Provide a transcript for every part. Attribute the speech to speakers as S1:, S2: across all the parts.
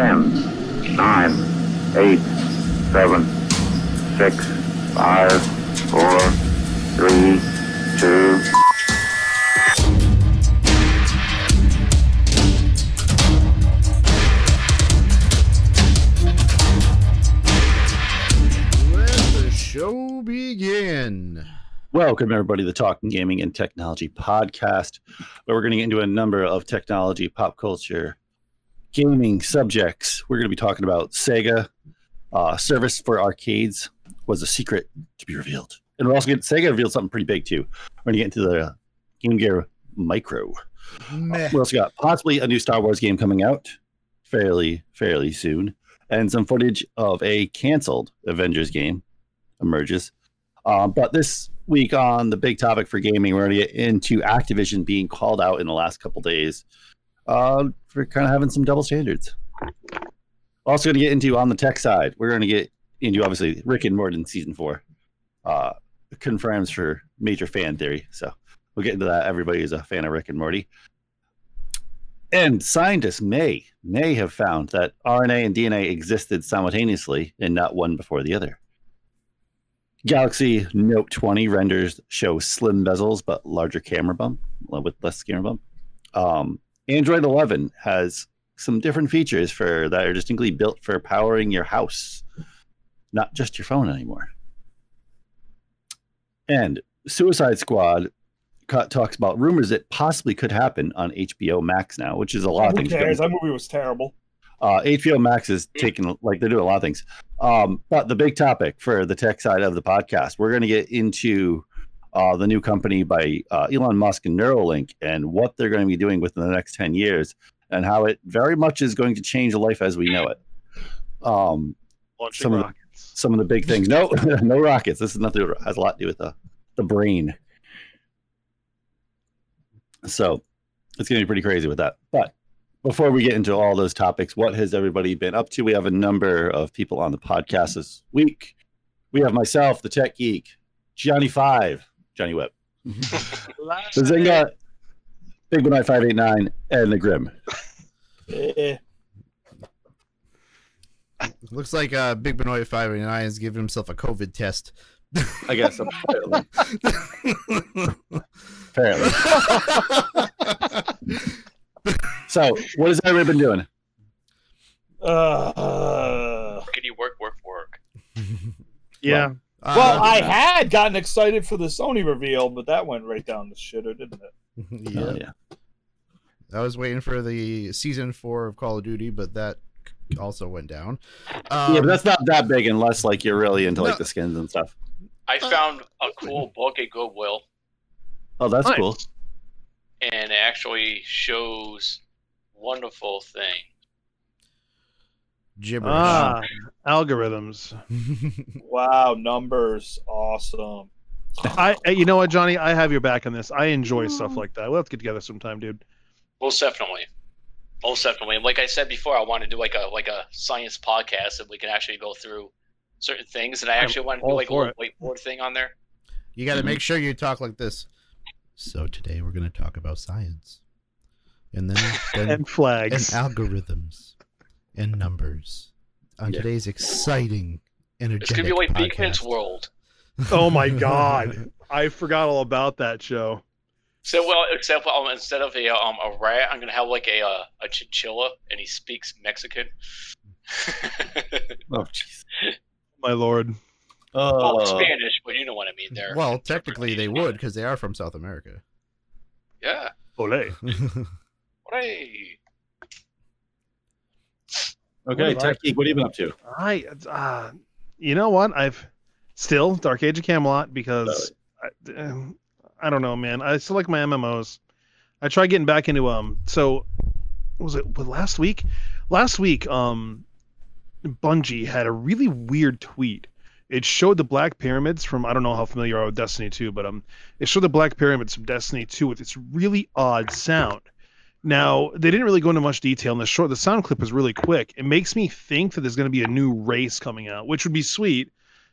S1: 10, 9, 8, 7, 6, 5, 4, 3, 2,
S2: Let the show begin.
S3: Welcome, everybody, to the Talking Gaming and Technology podcast, where we're going to get into a number of technology, pop culture, gaming subjects. We're going to be talking about Sega uh, service for arcades was a secret to be revealed, and we're also getting Sega revealed something pretty big too. We're going to get into the Game Gear Micro.
S2: Meh.
S3: We also got possibly a new Star Wars game coming out fairly fairly soon, and some footage of a canceled Avengers game emerges. Um, but this week on the big topic for gaming, we're going to get into Activision being called out in the last couple days uh, for kind of having some double standards. Also, going to get into on the tech side, we're going to get into obviously Rick and Morty season four uh, confirms for major fan theory. So we'll get into that. Everybody is a fan of Rick and Morty. And scientists may may have found that RNA and DNA existed simultaneously and not one before the other. Galaxy Note 20 renders show slim bezels but larger camera bump with less camera bump. Um, Android 11 has some different features for that are distinctly built for powering your house, not just your phone anymore. And Suicide Squad talks about rumors that possibly could happen on HBO Max now, which is a lot of things.
S4: cares? That movie was terrible.
S3: Uh, HBO Max is taking like they're doing a lot of things. Um, but the big topic for the tech side of the podcast, we're going to get into uh, the new company by uh, Elon Musk and Neuralink and what they're going to be doing within the next ten years, and how it very much is going to change life as we know it. Um,
S5: Launching
S3: Some of the- some of the big things. No, no rockets. This is nothing. Has a lot to do with the the brain. So it's going to be pretty crazy with that. But before we get into all those topics, what has everybody been up to? We have a number of people on the podcast this week. We have myself, the tech geek, Johnny Five, Johnny Webb,
S5: Last
S3: the Zynga, Big One Five Eight Nine, and the Grim.
S4: Eh,
S2: Looks like uh, Big Benoit 589 is giving himself a COVID test.
S3: I guess apparently. apparently. So, what has everybody been doing?
S4: uh,
S6: Can you work, work, work?
S5: yeah.
S2: Uh,
S4: well, I had gotten excited for the Sony reveal, but that went right down the shitter, didn't it?
S2: yeah.
S3: Oh, yeah.
S2: I was waiting for the season four of Call of Duty, but that also went down. Um,
S3: yeah, but that's not that big unless like you're really into like
S2: No.
S3: the skins and stuff.
S6: I
S2: Uh,
S6: found a cool book at Goodwill,
S3: Oh, that's
S5: Nice.
S3: cool.
S6: and it actually shows wonderful thing.
S2: Gibberish.
S5: Ah, algorithms.
S4: Wow, numbers, awesome.
S5: I, I- you know what, Johnny? I have your back on this. I enjoy stuff like that. We'll have to get together sometime, dude.
S6: Most definitely, most definitely. Like I said before, I want to do like a like a science podcast that we can actually go through certain things, and I
S5: I'm
S6: actually want to do like a
S5: for
S6: little whiteboard thing on there.
S2: you got to make sure you talk like this. So today we're going to talk about science, and then, then
S5: And flags and
S2: algorithms and numbers on
S3: Yeah.
S2: today's exciting, energetic
S6: It's gonna be like Beakman's
S2: podcast.
S6: World.
S5: Oh my god. I forgot all about that show.
S6: So well, except um, instead of a um a rat, I'm gonna have like a uh, a chinchilla, and he speaks Mexican.
S3: Oh, jeez.
S5: My lord.
S6: well,
S3: Oh,
S6: Spanish, but you know what I mean there.
S2: Well, technically they would because they are from South America.
S6: yeah.
S5: Olay.
S6: Hey.
S3: Okay, Tech Geek, what have you been up to?
S5: I, uh, you know what? I've still Dark Age of Camelot because I, um, I don't know, man. I still like my MMOs. I tried getting back into um. So was it last week? Last week, um, Bungie had a really weird tweet. It showed the Black Pyramids from I don't know how familiar you are with Destiny 2, but um, it showed the Black Pyramids from Destiny 2 with this really odd sound. Now they didn't really go into much detail, in the short the sound clip was really quick. It makes me think that there's going to be a new race coming out, which would be sweet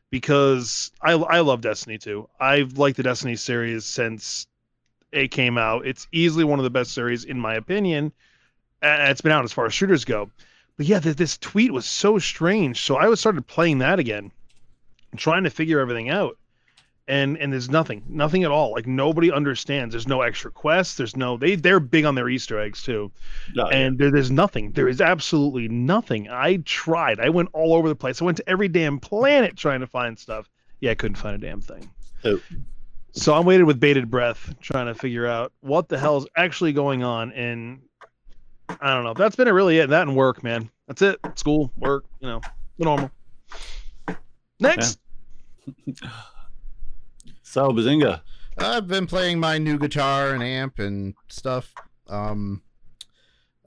S5: because I I love Destiny 2. I've liked the Destiny series since it came out. It's easily one of the best series in my opinion. It's been out as far as shooters go. but yeah, th- this tweet was so strange. So I was started playing that again, trying to figure everything out. And and there's nothing, nothing at all. Like nobody understands. There's no extra quests. There's no they they're big on their Easter eggs too.
S3: No, yeah.
S5: and there, there's nothing. There is absolutely nothing. I tried. I went all over the place. I went to every damn planet trying to find stuff. Yeah, I couldn't find a damn thing.
S3: Oh.
S5: So I'm waiting with bated breath, trying to figure out what the hell is actually going on. And I don't know. That's been it really it. That and work, man. That's it. School, work, you know, the normal. Next.
S3: So Bazinga.
S2: I've been playing my new guitar and amp and stuff. Um,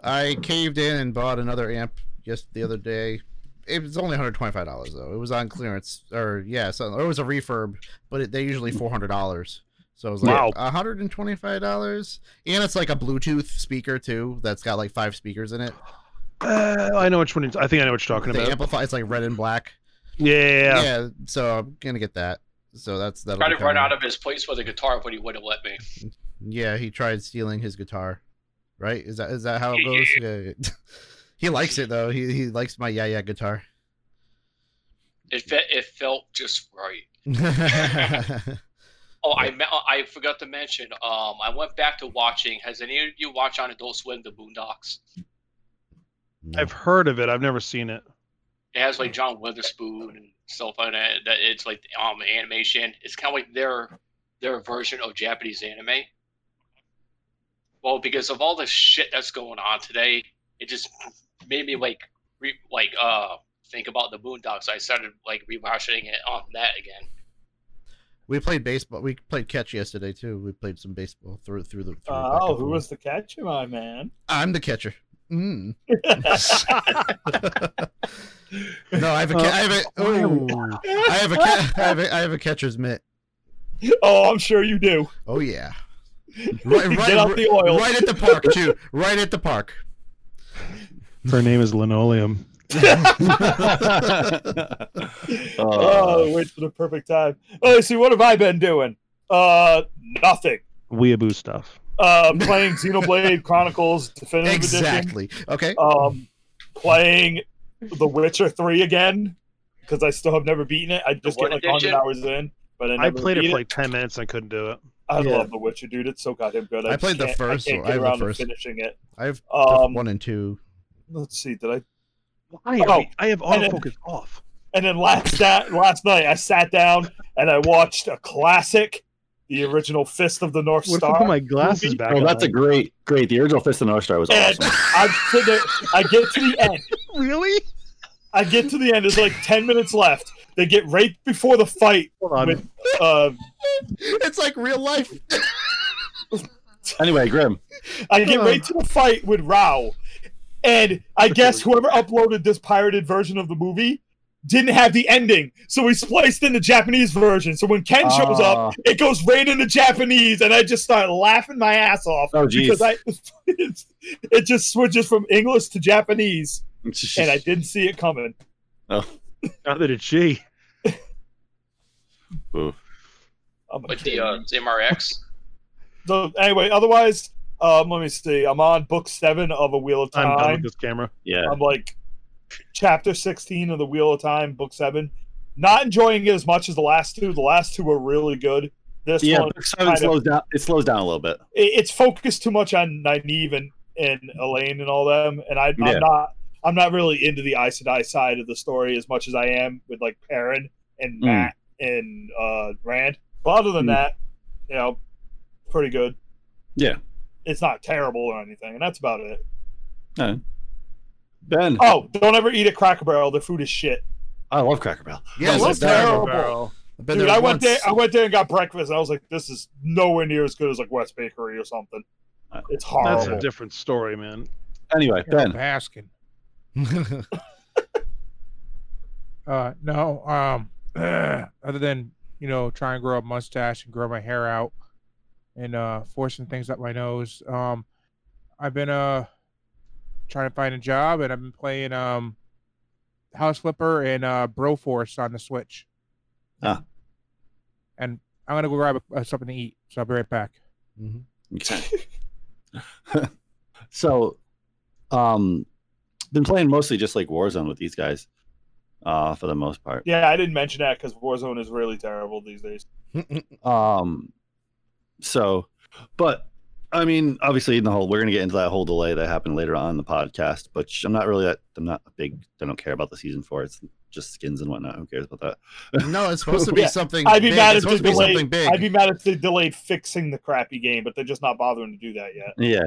S2: I caved in and bought another amp just the other day. It was only hundred twenty five dollars though. It was on clearance, or yeah, so it was a refurb, but it, they usually four hundred dollars. So it was like
S5: Wow.
S2: hundred and twenty five dollars, and it's like a Bluetooth speaker too. That's got like five speakers in it.
S5: Uh, I know which one. It's, I think I know what you're talking
S2: The
S5: about.
S2: amplify, it's like red and black.
S5: Yeah.
S2: Yeah, so I'm gonna get that. So that's that.
S6: Tried to run out of his place with a guitar, but he wouldn't let me.
S2: Yeah, he tried stealing his guitar. Right? Is that is that how it goes? Yeah. he likes it though. He he likes my yeah yeah guitar.
S6: It fe- it felt just right. Oh, I me- I forgot to mention. Um, I went back to watching. Has any of you watched on Adult Swim the Boondocks?
S2: No.
S5: I've heard of it. I've never seen it.
S6: It has like John Witherspoon and stuff like that. That it's like um animation. It's kind of like their their version of Japanese anime. Well, because of all the shit that's going on today, it just made me like re- like uh think about the Boondocks. I started like rewatching it on that again.
S2: We played baseball. We played catch yesterday too. We played some baseball through through the. Through
S4: Oh,
S2: and
S4: who was the catcher, my man?
S2: I'm the catcher. Mm. no, I have a. Ca- I have a. Oh, I have a. Ca- I have a. I have a catcher's mitt.
S4: oh, I'm sure you do.
S2: Oh yeah. Right, right,
S4: Get out the oil.
S2: right at the park too. Right at the park.
S5: Her name is Linoleum.
S4: Oh, wait for the perfect time. Oh, see, what have I been doing? Uh, nothing.
S5: Weeaboo stuff.
S4: Uh, playing Xenoblade Chronicles Definitive Edition.
S2: exactly. Okay.
S4: Um, playing The Witcher Three again because I still have never beaten it. I just
S6: what
S4: get like 100 hours in, but I,
S5: I
S4: never
S5: played it
S4: beat
S5: for like 10 minutes and I couldn't do it.
S4: I
S2: Yeah.
S4: love The Witcher, dude. It's so goddamn good.
S2: I
S4: just
S2: played the first
S4: I can't
S2: one. I
S4: get
S2: have
S4: around to finishing it.
S2: I have
S4: Um,
S2: one and two.
S4: let's see. Did I
S5: Why?
S4: Oh,
S5: I have
S4: and then-
S5: autofocus off.
S4: And then last that last night, I sat down and I watched a classic, the original Fist of the North
S5: What
S4: Star.
S5: put my glasses back
S3: oh, that's a great, great. The original Fist of the North Star was
S4: And
S3: awesome.
S4: I'm sitting I get to the end.
S5: Really?
S4: I get to the end. There's like ten minutes left. They get right before the fight
S5: Hold on.
S4: with uh,
S2: It's like real life.
S3: Anyway, Grim.
S4: I get right to the fight with Raoh, and I guess whoever uploaded this pirated version of the movie didn't have the ending, so we spliced in the Japanese version. So when Ken shows up,
S3: Ah.
S4: it goes right into Japanese, and I just start laughing my ass off
S3: Oh,
S4: because I it's, it just switches from English to Japanese, and I didn't see it coming.
S3: oh,
S5: Neither did she.
S3: ooh.
S4: I'm
S6: Like
S4: kid.
S6: the uh, MRX.
S4: So anyway, otherwise, um, let me see. I'm on book seven of A Wheel of
S5: I'm done
S4: Time.
S5: with this camera.
S3: yeah.
S4: I'm like chapter 16 of the Wheel of Time, book seven. Not enjoying it as much as the last two. The last two were really good. This
S3: Yeah,
S4: one, kind of-
S3: slows down. It slows down a little bit.
S4: it- it's focused too much on Nynaeve and, and Elayne and all them, and I,
S3: Yeah.
S4: I'm not. I'm not really into the Aes Sedai side of the story as much as I am with like Perrin and
S3: Mm.
S4: Mat and uh, Rand. But other than
S3: Mm.
S4: that, you know, pretty good.
S3: Yeah.
S4: It's not terrible or anything, and that's about it.
S3: Ben,
S4: Oh, don't ever eat at Cracker Barrel. The food is shit.
S3: I love Cracker Barrel.
S2: Yeah,
S4: Well,
S2: I've
S4: terrible.
S2: been-
S5: Barrel.
S2: Been
S4: Dude,
S2: there
S4: I went
S2: once.
S4: there. I went there and got breakfast. And I was like, "This is nowhere near as good as like West Bakery or something."
S3: Uh,
S4: It's
S5: That's a different story, man.
S3: Anyway, Ben.
S7: Baskin. Uh, no. Um, other than you know, try and grow a mustache and grow my hair out, and uh, forcing things up my nose. Um, I've been uh trying to find a job, and I've been playing um House Flipper and uh Broforce on the Switch.
S3: Ah.
S7: And I'm gonna go grab a, uh, something to eat, so I'll be right back.
S2: Mhm.
S3: Okay. so, um, been playing mostly just like Warzone with these guys, uh, for the most part.
S4: Yeah, I didn't mention that because Warzone is really terrible these days.
S3: Um, so, but I mean, obviously, in the whole, we're gonna get into that whole delay that happened later on in the podcast. But I'm not really that. I'm not a big. I don't care about the season four. It's just skins and whatnot. Who cares about that?
S2: no, it's supposed to be
S4: Yeah,
S2: something.
S4: I'd be
S2: big.
S4: mad
S2: It's
S4: if they
S2: supposed to be something
S4: delayed.
S2: big.
S4: I'd be mad if they delayed fixing the crappy game, but they're just not bothering to do that yet.
S3: Yeah.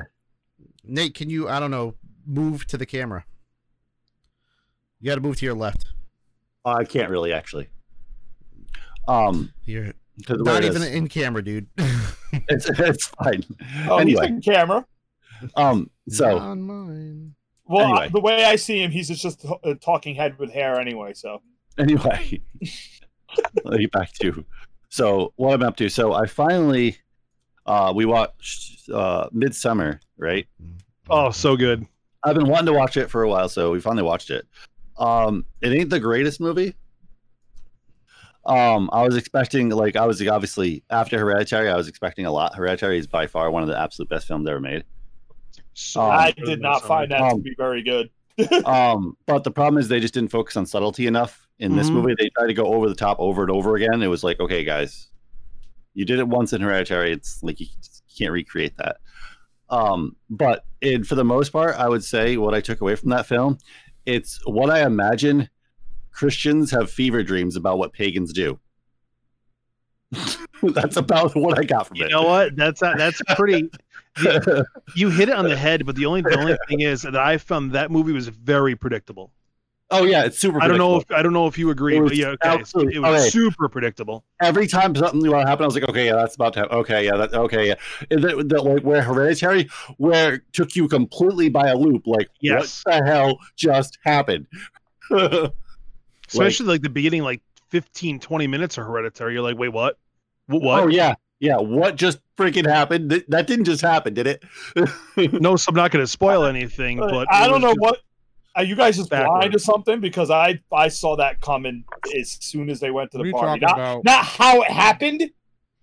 S2: Nate, can you? I don't know. Move to the camera. You got to move to your left.
S3: I can't really actually. Um,
S2: You're
S3: 'cause the way
S2: not even
S3: is-
S2: in camera, dude.
S3: it's it's fine.
S4: Oh, he's
S3: anyway,
S4: in camera.
S3: um, so
S2: on mine.
S4: Well,
S3: Anyway.
S4: I- the way I see him, he's just a talking head with hair anyway. So
S3: anyway, let me get back to so what I'm up to. So I finally, uh, we watched uh Midsummer, right?
S5: Oh, so good.
S3: I've been wanting to watch it for a while, so we finally watched it. Um, it ain't the greatest movie. Um, I was expecting like I was obviously after Hereditary, I was expecting a lot. Hereditary is by far one of the absolute best films ever made.
S5: So
S3: Um,
S4: I did not find that to
S3: Um,
S4: be very good.
S3: um, but the problem is they just didn't focus on subtlety enough in this
S5: Mhm.
S3: movie. They tried to go over the top over and over again. It was like, okay, guys, you did it once in Hereditary. It's like you can't recreate that. Um, but it, for the most part, I would say what I took away from that film, it's what I imagine Christians have fever dreams about what pagans do. That's about what I got from
S5: You
S3: it.
S5: You know what? That's uh, that's pretty. You hit it on the head, but the only the only thing is that I found that movie was very predictable.
S3: oh yeah, it's super.
S5: I don't know if. I don't know if you agree, but yeah, okay,
S3: absolute-
S5: it was
S3: okay.
S5: super predictable.
S3: every time something new happened, I was like, okay, yeah, that's about to happen. Okay, yeah, that okay, yeah. The, like where Hereditary, where took you completely by a loop, like
S5: Yes.
S3: what the hell just happened?
S5: Especially like, the beginning, like 15, 20 minutes of Hereditary. You're like, wait, what? What?
S3: Oh yeah, yeah. What just freaking happened? Th- That didn't just happen, did it?
S5: No, so I'm not going to spoil anything, but
S4: I don't know
S5: just-
S4: what. Are you guys just blind
S5: Backwards.
S4: or something? Because I I saw that coming as soon as they went to the
S7: you
S4: party. Not,
S7: about?
S4: not how it happened,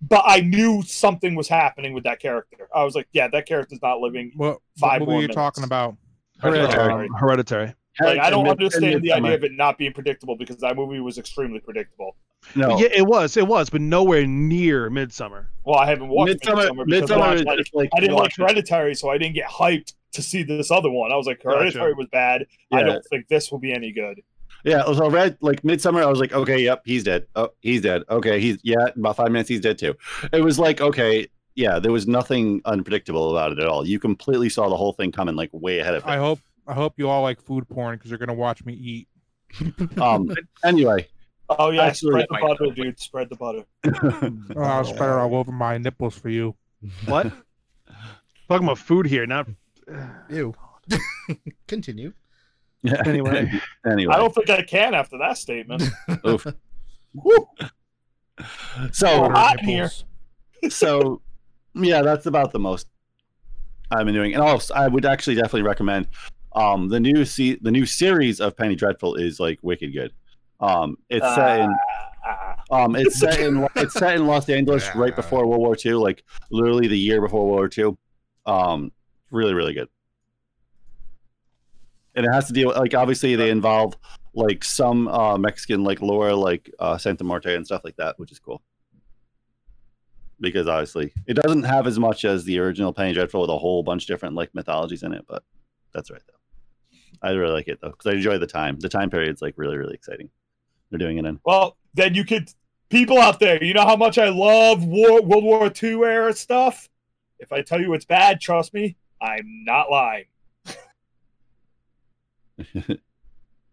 S4: but I knew something was happening with that character. I was like, yeah, that character's not living.
S7: What,
S4: Five
S7: what
S4: more
S7: movie are you
S4: minutes.
S7: talking about?
S3: Hereditary.
S5: Um, Hereditary.
S4: Like, I don't understand the idea of it not being predictable because that movie was extremely predictable.
S3: No,
S5: Yeah, it was, it was, but nowhere near Midsummer.
S4: Well, I haven't watched
S3: Midsummer.
S4: Midsummer because
S3: Midsummer
S4: I,
S3: is
S4: I-
S3: like
S4: I didn't like
S3: watch it.
S4: Hereditary, so I didn't get hyped to see this other one. I was like, Hereditary was bad. I don't think this will be any good.
S3: Yeah, so red like midsummer. I was like, okay, yep, he's dead. Oh, he's dead. Okay, he's yeah. About five minutes, he's dead too. It was like, okay, yeah, there was nothing unpredictable about it at all. You completely saw the whole thing coming like way ahead of
S7: I hope I hope you all like food porn because you're gonna watch me eat.
S3: Um, anyway,
S4: Oh yeah,
S3: Actually-
S4: spread the butter, dude. Spread the butter.
S7: Oh, I'll spread it all over my nipples for you.
S5: What? Talking about food here, not.
S2: Ew. Continue.
S3: yeah.
S5: Anyway.
S3: anyway,
S4: I don't think I can after that statement.
S3: Oof.
S4: Woo.
S3: so
S4: hot here.
S3: So yeah, that's about the most I've been doing. And also, I would actually definitely recommend um the new se- the new series of Penny Dreadful is like wicked good. Um, it's set in
S4: Ah,
S3: Um, it's set in it's set in Los Angeles right before World War II, like literally the year before World War II. Um, really, really good. And it has to deal with like obviously they involve like some uh Mexican like lore, like uh Santa Muerte and stuff like that, which is cool. Because obviously it doesn't have as much as the original Penny Dreadful with a whole bunch of different like mythologies in it, but that's right though. I really like it though because I enjoy the time. The time period. period's like really, really exciting. They're doing it in.
S4: well, then you could people out there. You know how much I love war, World War II era stuff. If I tell you it's bad, trust me, I'm not lying.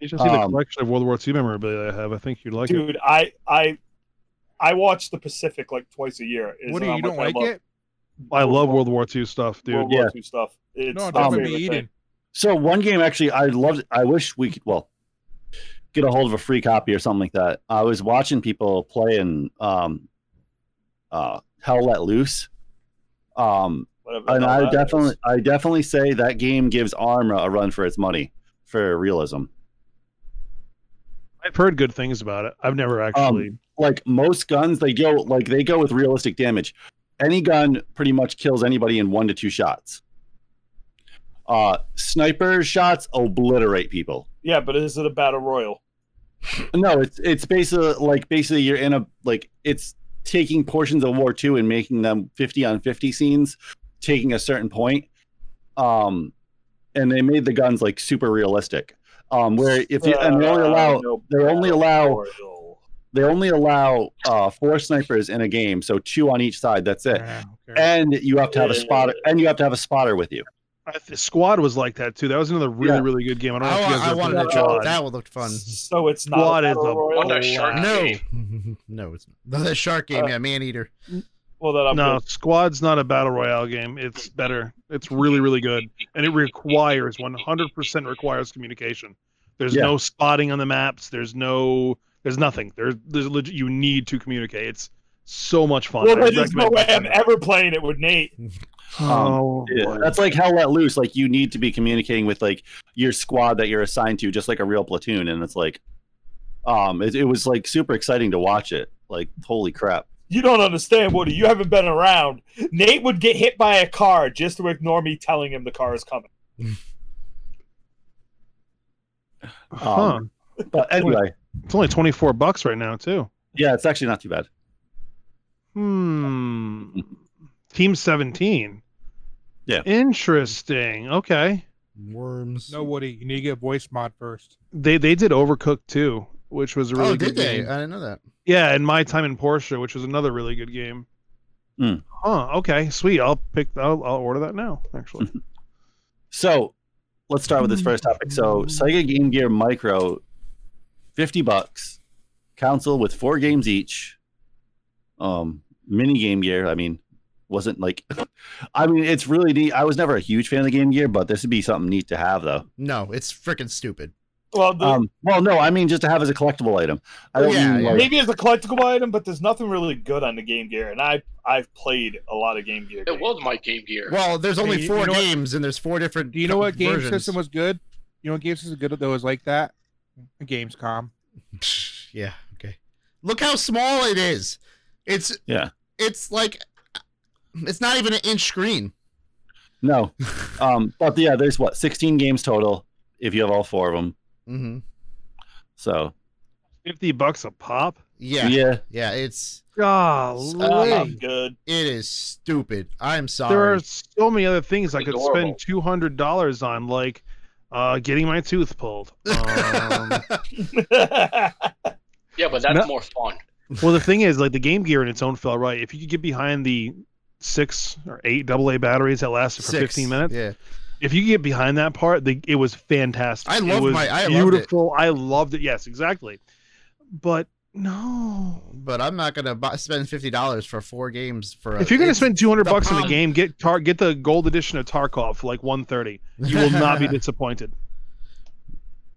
S5: You should see the
S3: Um,
S5: collection of World War II memorabilia I have. I think you'd like it.
S4: Dude, I I I watch the Pacific like twice a year. Is
S7: What do you, you don't
S4: much I
S7: like
S4: love
S7: it?
S5: I love World War II stuff, dude.
S4: World
S3: Yeah.
S4: War II stuff. It's
S7: No,
S4: my
S7: don't
S3: um,
S7: be
S4: favorite
S7: eating.
S3: So one game actually I loved I wish we could well get a hold of a free copy or something like that. I was watching people playing um uh Hell Let Loose. Um and I definitely
S4: is.
S3: I definitely say that game gives Arma a run for its money for realism.
S5: I've heard good things about it. I've never actually.
S3: Like most guns they go like they go with realistic damage. Any gun pretty much kills anybody in one to two shots. Uh, sniper shots obliterate people.
S4: Yeah, but is it a battle royal?
S3: No, it's it's basically like basically you're in a like it's taking portions of War Two and making them fifty on fifty scenes, taking a certain point. Um, and they made the guns like super realistic. Um, where if you and they only
S4: Uh,
S3: allow
S4: no
S3: they only allow
S4: royal.
S3: they only allow uh four snipers in a game, so two on each side. That's it.
S7: Yeah, okay.
S3: And you have to have a spotter, and you have to have a spotter with you.
S5: I th- Squad was like that too. That was another really
S3: Yeah.
S5: really good game. I don't know
S2: I,
S5: if you guys
S2: I
S5: ever
S2: wanted to
S4: that
S2: try
S4: one.
S2: that one looked fun.
S4: So it's not
S5: Squad
S4: a
S5: is a-
S4: royal.
S6: A shark
S2: No,
S6: game.
S2: no, it's not. The shark game,
S4: Uh,
S2: yeah, Maneater.
S4: Well, then I'm
S5: No,
S4: good.
S5: Squad's not a battle royale game. It's better. It's really, really good, and it requires 100% requires communication. There's
S3: Yeah.
S5: no spotting on the maps. There's no. There's nothing. There's. There's legit. You need to communicate. It's so much fun.
S4: Well, there's no way I'm ever playing it with Nate.
S5: Oh,
S3: Yeah, that's like hell let loose. Like you need to be communicating with like your squad that you're assigned to, just like a real platoon. And it's like, um, it, it was like super exciting to watch it. Like holy crap.
S4: You don't understand, Woody. You haven't been around. Nate would get hit by a car just to ignore me telling him the car is coming.
S5: Huh.
S3: Um, But anyway,
S5: It's only 24 bucks right now too.
S3: yeah, it's actually not too bad.
S5: Hmm. Team 17.
S3: Yeah.
S5: Interesting. Okay.
S2: Worms.
S7: No, Woody, you need to get a voice mod first.
S5: They they did Overcooked too, which was a really
S2: oh,
S5: good
S2: did they?
S5: game.
S2: I didn't know that.
S5: Yeah, and My Time in Portia, which was another really good game.
S3: Hmm.
S5: Huh. Okay. Sweet. I'll pick. I'll, I'll order that now. Actually.
S3: So let's start with this first topic. So Sega Game Gear Micro, fifty bucks, console with four games each. Um, mini Game Gear. I mean, wasn't like, I mean, it's really neat. I was never a huge fan of the Game Gear, but this would be something neat to have, though.
S2: No, it's freaking stupid.
S4: Well, the,
S3: Um, well, no, I mean just to have as a collectible item. I don't
S2: Yeah,
S3: mean
S2: yeah.
S3: like,
S4: maybe as a collectible item, but there's nothing really good on the Game Gear, and I I've played a lot of Game Gear.
S6: It
S4: games.
S6: was my Game Gear.
S2: Well, there's only
S7: Hey, you-
S2: four
S7: you know what-
S2: games, and there's four different.
S7: Do you know what game
S2: versions.
S7: system was good? You know what game system was good that was like that? Game.com.
S2: Yeah. Okay. Look how small it is. It's
S3: Yeah.
S2: It's like it's not even an inch screen.
S3: no. Um, but yeah, there's what 16 games total if you have all four of them.
S2: Mm-hmm.
S3: So
S5: 50 bucks a pop.
S2: Yeah.
S3: yeah,
S2: Yeah. It's
S5: Golly.
S4: Uh, not good.
S2: it is stupid. I'm sorry.
S5: there are so many other things I could
S6: Adorable.
S5: spend two hundred dollars on, like uh, getting my tooth pulled. Um,
S6: Yeah, but that's
S5: No.
S6: more fun.
S5: well, the thing is, like the Game Gear in its own fell right. If you could get behind the six or eight AA batteries that lasted for
S2: Six.
S5: fifteen minutes,
S2: Yeah.
S5: if you get behind that part, the, it was fantastic.
S2: I
S5: it
S2: loved
S5: was
S2: my- I loved it.
S5: beautiful. I loved it. Yes, exactly. But no,
S2: But I'm not gonna buy, spend fifty dollars for four games for. A,
S5: if you're gonna spend two hundred
S2: the
S5: bucks on a game, get tar- get the gold edition of Tarkov for like one thirty. You will not be disappointed.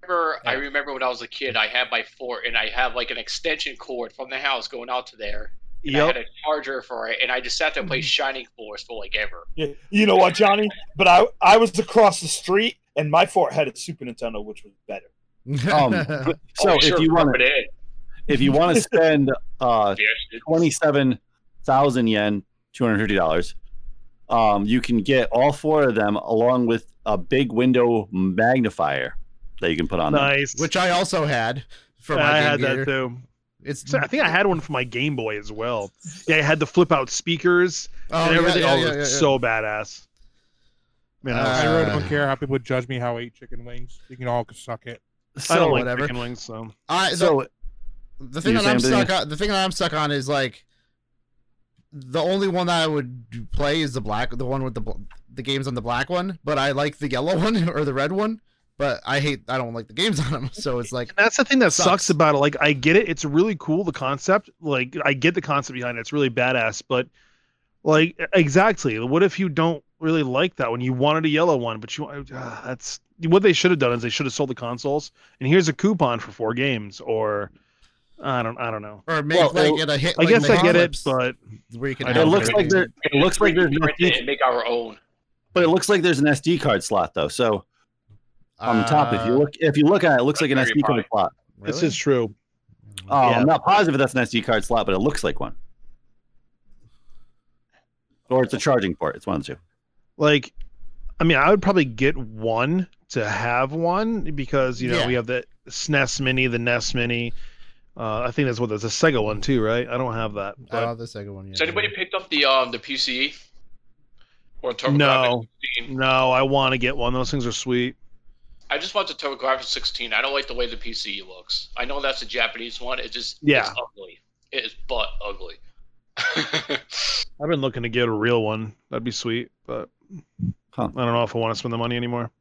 S6: remember, I remember when I was a kid, I had my fort and I had like an extension cord from the house going out to there. And I had a charger for it, and I just sat there and
S2: Mm-hmm.
S6: played Shining Force for like ever.
S4: Yeah, you know what, Johnny? But I I was across the street, and my fort had a Super Nintendo, which was better.
S3: Um, so
S6: Oh,
S3: if
S6: sure,
S3: you want
S6: rub
S3: to
S6: it in.
S3: if you want to spend uh
S6: Yes, it's-
S3: 27,000 yen, $250, um, you can get all four of them along with a big window magnifier that you can put on there.
S5: Nice.
S2: which I also had for my
S5: I
S2: Game
S5: had
S2: Gear.
S5: that too.
S2: It's
S5: So I think I had one for my Game Boy as well. Yeah, I had the flip out speakers
S2: oh,
S5: and
S2: yeah,
S5: everything.
S2: yeah,
S5: oh,
S2: yeah,
S5: it
S2: yeah, yeah.
S5: so badass. Man, I,
S7: I really
S2: Uh,
S7: don't care how people judge me how I eat chicken wings. You can all suck it.
S3: So,
S5: I don't like
S2: whatever.
S5: chicken wings, so
S2: I, the,
S3: so
S2: the thing that I'm
S3: saying,
S2: stuck on, the thing that I'm stuck on is like the only one that I would play is the black, the one with the the games on the black one. But I like the yellow one or the red one. But I hate, I don't like the games on them. So it's like,
S5: And that's the thing that sucks.
S2: Sucks.
S5: about it. Like I get it, it's really cool the concept. Like I get the concept behind it. It's really badass, but like exactly, what if you don't really like that one? You wanted a yellow one, but you uh, that's what they should have done is they should have sold the consoles. And here's a coupon for four games or I don't I don't know.
S2: or make
S3: Well,
S2: like
S3: it-
S2: it a hit.
S5: I
S2: like
S5: guess I get it,
S2: Apocalypse,
S5: but
S2: where you can.
S3: It looks
S5: get
S3: like there it looks like there's no
S6: print it make our own.
S3: but it looks like there's an SD card slot though. So on the top, if you
S2: Uh,
S3: look if you look at it, it looks like an SD card
S6: Pi.
S3: slot.
S5: this is true.
S3: Uh,
S5: Yeah.
S3: I'm not positive that's an SD card slot, but it looks like one. Or it's a charging port. It's one of the two.
S5: Like I mean, I would probably get one to have one because you know
S2: Yeah.
S5: we have the SNES Mini, the NES Mini. Uh, I think that's what there's a Sega one too, right? I don't have that. But
S2: Uh, the Sega one. Yeah.
S6: Has anybody picked up the um the PCE or TurboGrafx
S5: No. no, I want to get one. Those things are sweet.
S6: I just want the TurboGrafx 16. I don't like the way the PCE looks. I know that's a Japanese one. It just
S5: Yeah.
S6: it's ugly. It is butt ugly.
S5: I've been looking to get a real one. That'd be sweet, but
S3: Huh.
S5: I don't know if I want to spend the money anymore.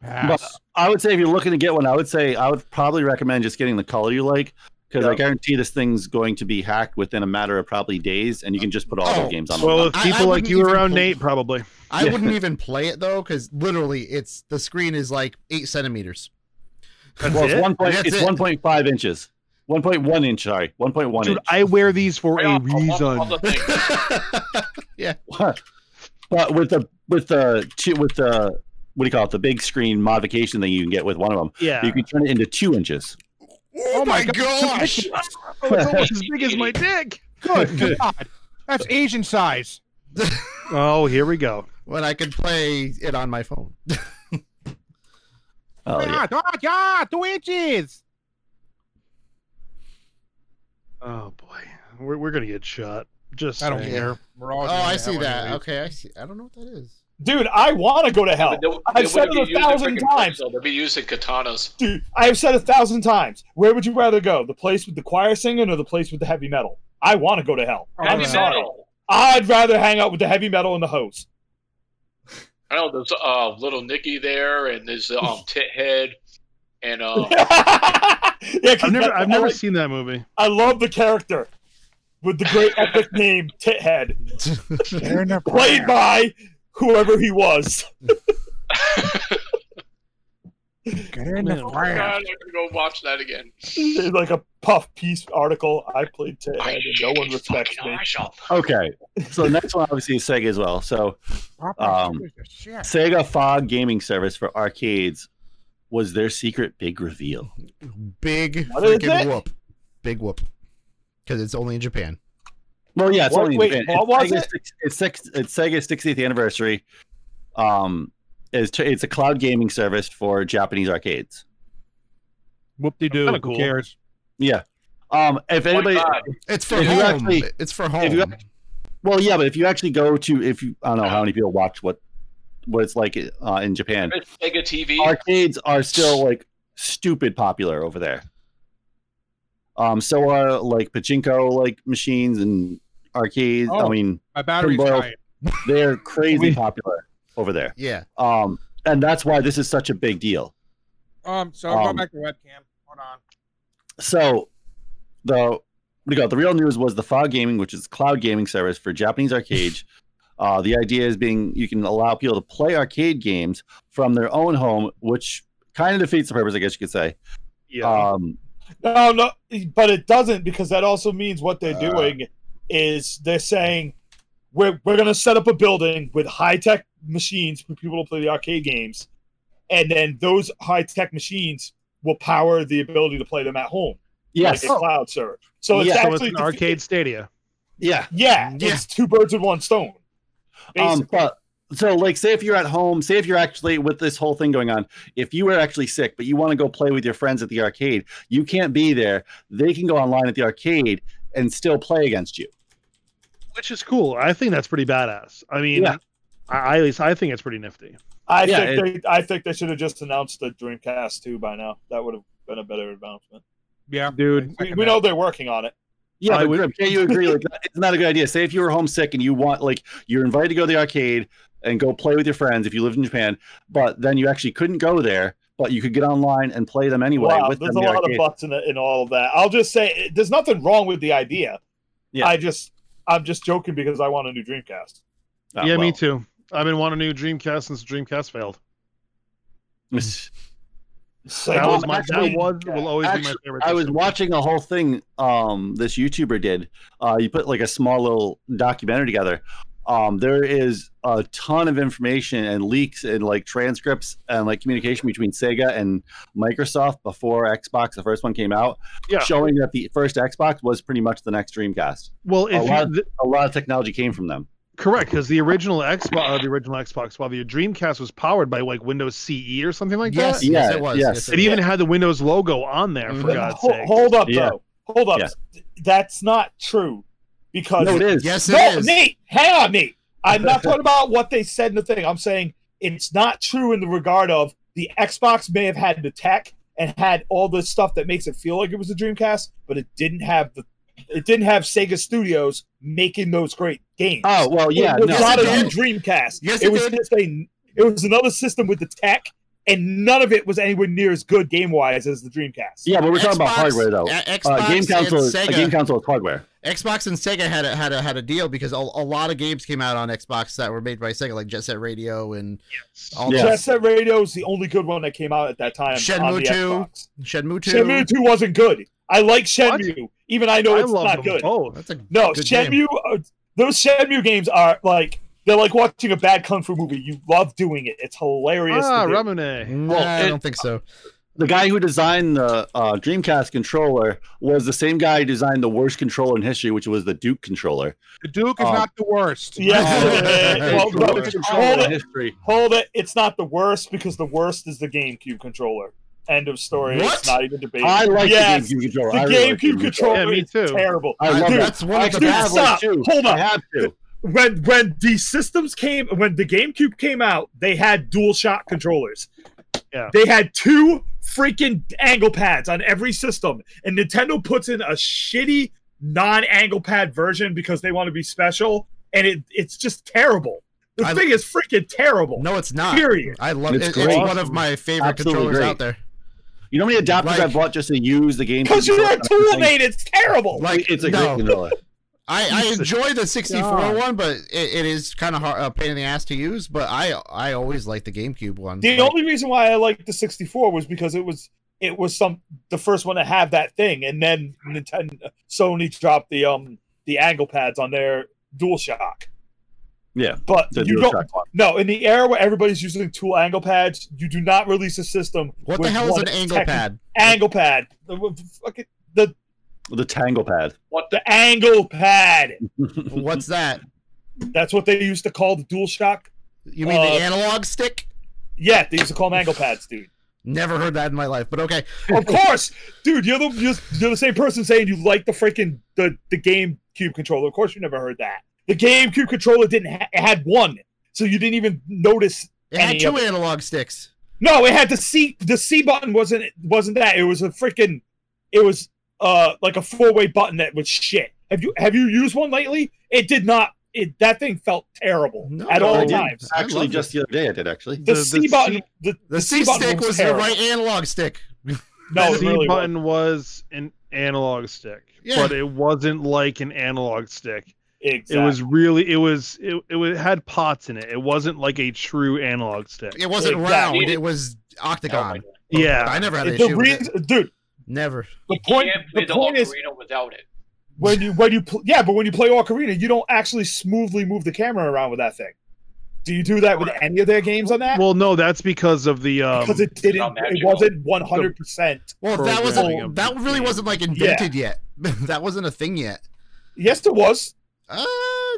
S7: Pass.
S3: I would say if you're looking to get one, I would say I would probably recommend just getting the color you like because I guarantee this thing's going to be hacked within a matter of probably days, and you can just put all
S2: Oh,
S3: the games on.
S5: Well,
S3: one.
S5: with
S2: I- I
S5: people like you around Nate, probably.
S2: I
S3: Yeah.
S2: wouldn't even play it though, because literally, it's the screen is like eight centimeters.
S5: That's
S3: well, it's one point.
S2: That's
S3: It's
S2: it.
S3: one point five inches. One point one inch. Sorry, one point one
S5: Dude,
S3: inch.
S5: I wear these for
S6: Right
S5: a
S6: off- off-
S5: reason.
S6: off the thing.
S3: but with the with the two with the what do you call it? The big screen modification that you can get with one of them.
S5: Yeah.
S3: You can turn it into two inches.
S2: oh my gosh!
S5: Oh, it's almost as big as my dick.
S7: Good God. That's Asian size.
S5: Oh, here we go.
S2: When I can play it on my phone.
S3: Oh yeah.
S7: Ah, ah, yeah, two inches.
S5: Oh boy, we're we're gonna get shot. Just
S7: I don't
S5: saying.
S7: care. We're all
S2: Oh, I see that.
S7: anyways.
S2: Okay, I see. I don't know what that is.
S4: Dude, I want to go to hell.
S6: They- they
S4: I've said
S6: wouldn't
S4: it a thousand times.
S6: They'll be using katanas.
S4: Dude, I have said a thousand times. Where would you rather go? The place with the choir singing or the place with the heavy metal? I want to go to hell.
S7: Oh,
S4: I'm
S6: Heavy
S4: sorry.
S6: metal.
S4: I'd rather hang out with the heavy metal and the host.
S6: I know there's uh little Nicky there, and there's um Tit Head, and uh
S4: yeah, 'cause
S5: I've never I've never
S4: like-
S5: seen that movie.
S4: I love the character with the great epic name Tithead,
S7: They're
S4: played by whoever he was.
S7: Get in
S5: Man,
S7: the
S6: God. I'm gonna go watch that again.
S4: It's like a puff piece article. I played Tithead,
S6: I
S4: and no one respects me.
S3: Okay. So the next one obviously is Sega as well. So Um, Sega Fog gaming service for arcades was their secret big reveal.
S2: Big
S4: What is
S2: freaking whoop. Big whoop. Because it's only in Japan.
S3: Well, yeah, it's
S4: What-
S3: only
S4: wait,
S3: been,
S4: what
S3: it's
S4: was
S3: Sega's
S4: it?
S3: six- It's it's Sega's 60th anniversary. Um, is t- it's a cloud gaming service for Japanese arcades.
S7: Whoop de doo.
S5: Kinda
S7: Who cares?
S3: Yeah. Um, if
S6: Oh
S3: anybody,
S6: God.
S2: It's for
S3: If
S2: home.
S3: actually-
S2: it's for
S3: if
S2: home.
S3: you well, yeah, but if you actually go to, if you, I don't know how many people watch what, what it's like uh, in Japan.
S6: It's Sega TV.
S3: Arcades are still like stupid popular over there. Um, so are like pachinko like machines and arcades. I
S7: Oh.
S3: mean,
S7: My battery's
S3: Pinball. they're crazy popular over there.
S2: yeah.
S3: Um, and that's why this is such a big deal.
S7: Um, so I'm
S3: Um,
S7: going back to webcam. Hold on.
S3: So the what do you call it? The real news was the Fog Gaming, which is cloud gaming service for Japanese arcades. Uh, the idea is being you can allow people to play arcade games from their own home, which kind of defeats the purpose, I guess you could say.
S5: Yeah.
S3: Um,
S4: No, no, but it doesn't because that also means what they're
S3: Uh.
S4: doing is they're saying we're we're gonna set up a building with high tech machines for people to play the arcade games, and then those high tech machines will power the ability to play them at home,
S3: yes,
S4: like a cloud server. So it's
S3: Yeah.
S5: so it's an arcade stadia.
S3: yeah.
S4: Yeah,
S2: Yeah.
S4: it's two birds with one stone.
S3: Um, but so like, say if you're at home, say if you're actually with this whole thing going on, if you were actually sick, but you want to go play with your friends at the arcade, you can't be there. They can go online at the arcade and still play against you.
S5: Which is cool. I think that's pretty badass. I mean,
S3: Yeah.
S5: I, I at least I think it's pretty nifty.
S4: I
S3: yeah,
S4: think they I think they should have just announced the Dreamcast too by now. That would have been a better announcement.
S7: Yeah,
S5: Dude,
S4: We, we know they're working on it.
S3: Yeah,
S5: I would-
S3: can't you agree? Like, it's not a good idea. Say if you were homesick and you want, like, you're invited to go to the arcade and go play with your friends if you lived in Japan, but then you actually couldn't go there, but you could get online and play them anyway
S4: wow,
S3: with
S4: there's
S3: them
S4: a
S3: the
S4: lot
S3: arcade.
S4: of butts in, it- in all of that. I'll just say it- there's nothing wrong with the idea.
S3: Yeah.
S4: I just I'm just joking because I want a new Dreamcast.
S3: Ah,
S5: yeah, me too. I've been wanting a new Dreamcast since Dreamcast failed.
S4: So,
S5: That was my
S3: actually-
S5: that was will always be my favorite.
S3: I was
S5: system.
S3: watching a whole thing um this YouTuber did. Uh you put like a small little documentary together. Um there is a ton of information and leaks and like transcripts and like communication between Sega and Microsoft before Xbox the first one came out
S5: Yeah.
S3: showing that the first Xbox was pretty much the next Dreamcast.
S5: Well, if
S3: a lot
S5: you, th-
S3: A lot of technology came from them.
S5: Correct, because the original Xbox, uh, the original Xbox, while the Dreamcast was powered by like Windows CE or something like
S2: yes,
S5: that,
S2: yes,
S3: Yeah,
S2: it was.
S3: yes.
S2: Yes,
S5: it even had the Windows logo on there. For
S2: Mhm.
S5: God's
S4: Ho-
S5: sake,
S4: hold up
S3: Yeah.
S4: though. Hold up.
S3: Yeah.
S4: That's not true. Because
S3: No, it is.
S2: Yes, it
S4: no,
S2: is.
S4: Nate, hang on, Nate. I'm not talking about what they said in the thing. I'm saying it's not true in the regard of the Xbox may have had the tech and had all the stuff that makes it feel like it was a Dreamcast, but it didn't have the it didn't have Sega Studios making those great games.
S3: Oh well, yeah.
S4: it was
S3: no,
S4: not a
S2: Yes, it
S4: new Dreamcast.
S2: Yes,
S4: it
S2: it
S4: was
S2: did.
S4: just a it was another system with the tech, and none of it was anywhere near as good game wise as the Dreamcast.
S3: yeah, but we're talking about hardware though.
S2: A-
S3: Uh,
S2: Xbox
S3: game console,
S2: and
S3: is, a
S2: Sega.
S3: game console is hardware.
S2: Xbox and Sega had a, had a had a deal because a, a lot of games came out on Xbox that were made by Sega, like Jet Set Radio and all
S3: Yeah.
S4: Jet Set Radio is the only good one that came out at that time on
S2: Shenmue
S4: the
S2: 2.
S4: Xbox.
S2: Shenmue Two.
S4: Shenmue 2 wasn't good. I like Shenmue, even I know
S5: I
S4: it's
S5: love
S4: not
S5: them
S4: good.
S5: both.
S2: That's a
S4: No,
S2: good
S4: Shenmue, uh, those Shenmue games are like they're like watching a bad kung fu movie. You love doing it. It's hilarious.
S5: Ah,
S4: do.
S5: Ramune.
S2: Nah,
S3: Well,
S2: I don't think so.
S3: The guy who designed the uh, Dreamcast controller was the same guy who designed the worst controller in history, which was the Duke controller.
S7: The Duke is
S3: Um,
S7: not the worst.
S4: Yes,
S2: Oh.
S4: Well,
S3: The
S4: no,
S3: worst
S4: hold it, hold it. It's not the worst because the worst is the GameCube controller. End of story.
S2: What?
S4: It's not even debated.
S3: I like
S4: yes,
S3: the GameCube controller.
S4: The
S3: I really like
S4: GameCube controller
S5: Yeah, me
S4: is
S5: too.
S4: terrible.
S3: I love
S4: Dude,
S3: that.
S2: That's one of the
S3: Actually, I
S2: best.
S3: have
S4: Stop.
S3: too.
S4: Hold
S3: I have to.
S4: when when the systems came when the GameCube came out, they had dual shock controllers.
S5: Yeah.
S4: They had two freaking angle pads on every system. And Nintendo puts in a shitty non-angle pad version because they want to be special. And it it's just terrible. The
S2: I-
S4: thing is freaking terrible.
S2: No, it's not.
S4: Period.
S2: I love it.
S3: It's
S2: It's, one of my favorite
S3: Absolutely
S2: controllers
S3: great.
S2: out there.
S3: You know how many adapters
S2: Like-
S3: I bought just to use the GameCube?
S4: Because you're a tool mate, it's terrible.
S2: Like
S3: it's a
S2: no.
S3: great controller.
S2: I, I enjoy the 64
S7: God.
S2: one, but it, it is kind of hard, a pain in the ass to use. But I I always like the GameCube one.
S4: The
S2: Like,
S4: only reason why I liked the 64 was because it was it was some the first one to have that thing, and then Nintendo Sony dropped the um the angle pads on their DualShock.
S3: Yeah,
S4: But
S3: the
S4: you don't
S3: one.
S4: no in the era where everybody's using tool angle pads, you do not release a system.
S2: what the hell is an angle
S4: tech-
S2: pad?
S4: Angle pad. The, fucking- the
S3: the Tangle Pad.
S6: What
S4: the angle pad.
S2: What's that?
S4: That's what they used to call the DualShock.
S2: You mean
S4: Uh,
S2: the analog stick?
S4: Yeah, they used to call them angle pads, dude.
S2: Never heard that in my life, but okay.
S4: Of course, dude. You're the you're, you're the same person saying you like the freaking the the GameCube controller. Of course, you never heard that. The GameCube controller didn't ha- it had one, so you didn't even notice.
S2: It had two
S4: of it.
S2: analog sticks.
S4: No, it had the C. The C button wasn't wasn't that. It was a freaking. It was uh like a four way button that was shit. Have you have you used one lately? It did not. It that thing felt terrible
S2: No,
S4: at
S2: I
S4: all
S2: didn't.
S4: times.
S2: I
S3: Actually,
S2: loved
S3: just the other day I did actually.
S4: The,
S5: The- the
S4: C button.
S5: C-
S4: the,
S2: The C
S4: button
S2: stick was the right analog stick.
S4: No,
S5: the C
S4: really wasn't.
S5: button was an analog stick,
S2: Yeah.
S5: but it wasn't like an analog stick.
S4: Exactly.
S5: It was really it was it, it had pots in it. It wasn't like a true analog stick.
S2: It wasn't
S4: Exactly.
S2: round. It was octagon.
S5: Yeah.
S2: I never had an
S4: the
S2: issue with it.
S4: dude.
S2: Never.
S4: The
S6: You
S4: point.
S6: can't play
S4: The
S6: the
S4: point is
S6: without it.
S4: when you when you pl- yeah, but when you play Ocarina, you don't actually smoothly move the camera around with that thing. Do you do that with any of their games on that?
S5: Well, no, that's because of the um
S4: Because it didn't. It wasn't one hundred percent.
S2: Well, that wasn't. That really wasn't like invented yet. that wasn't a thing yet.
S4: Yes, there was.
S2: Uh,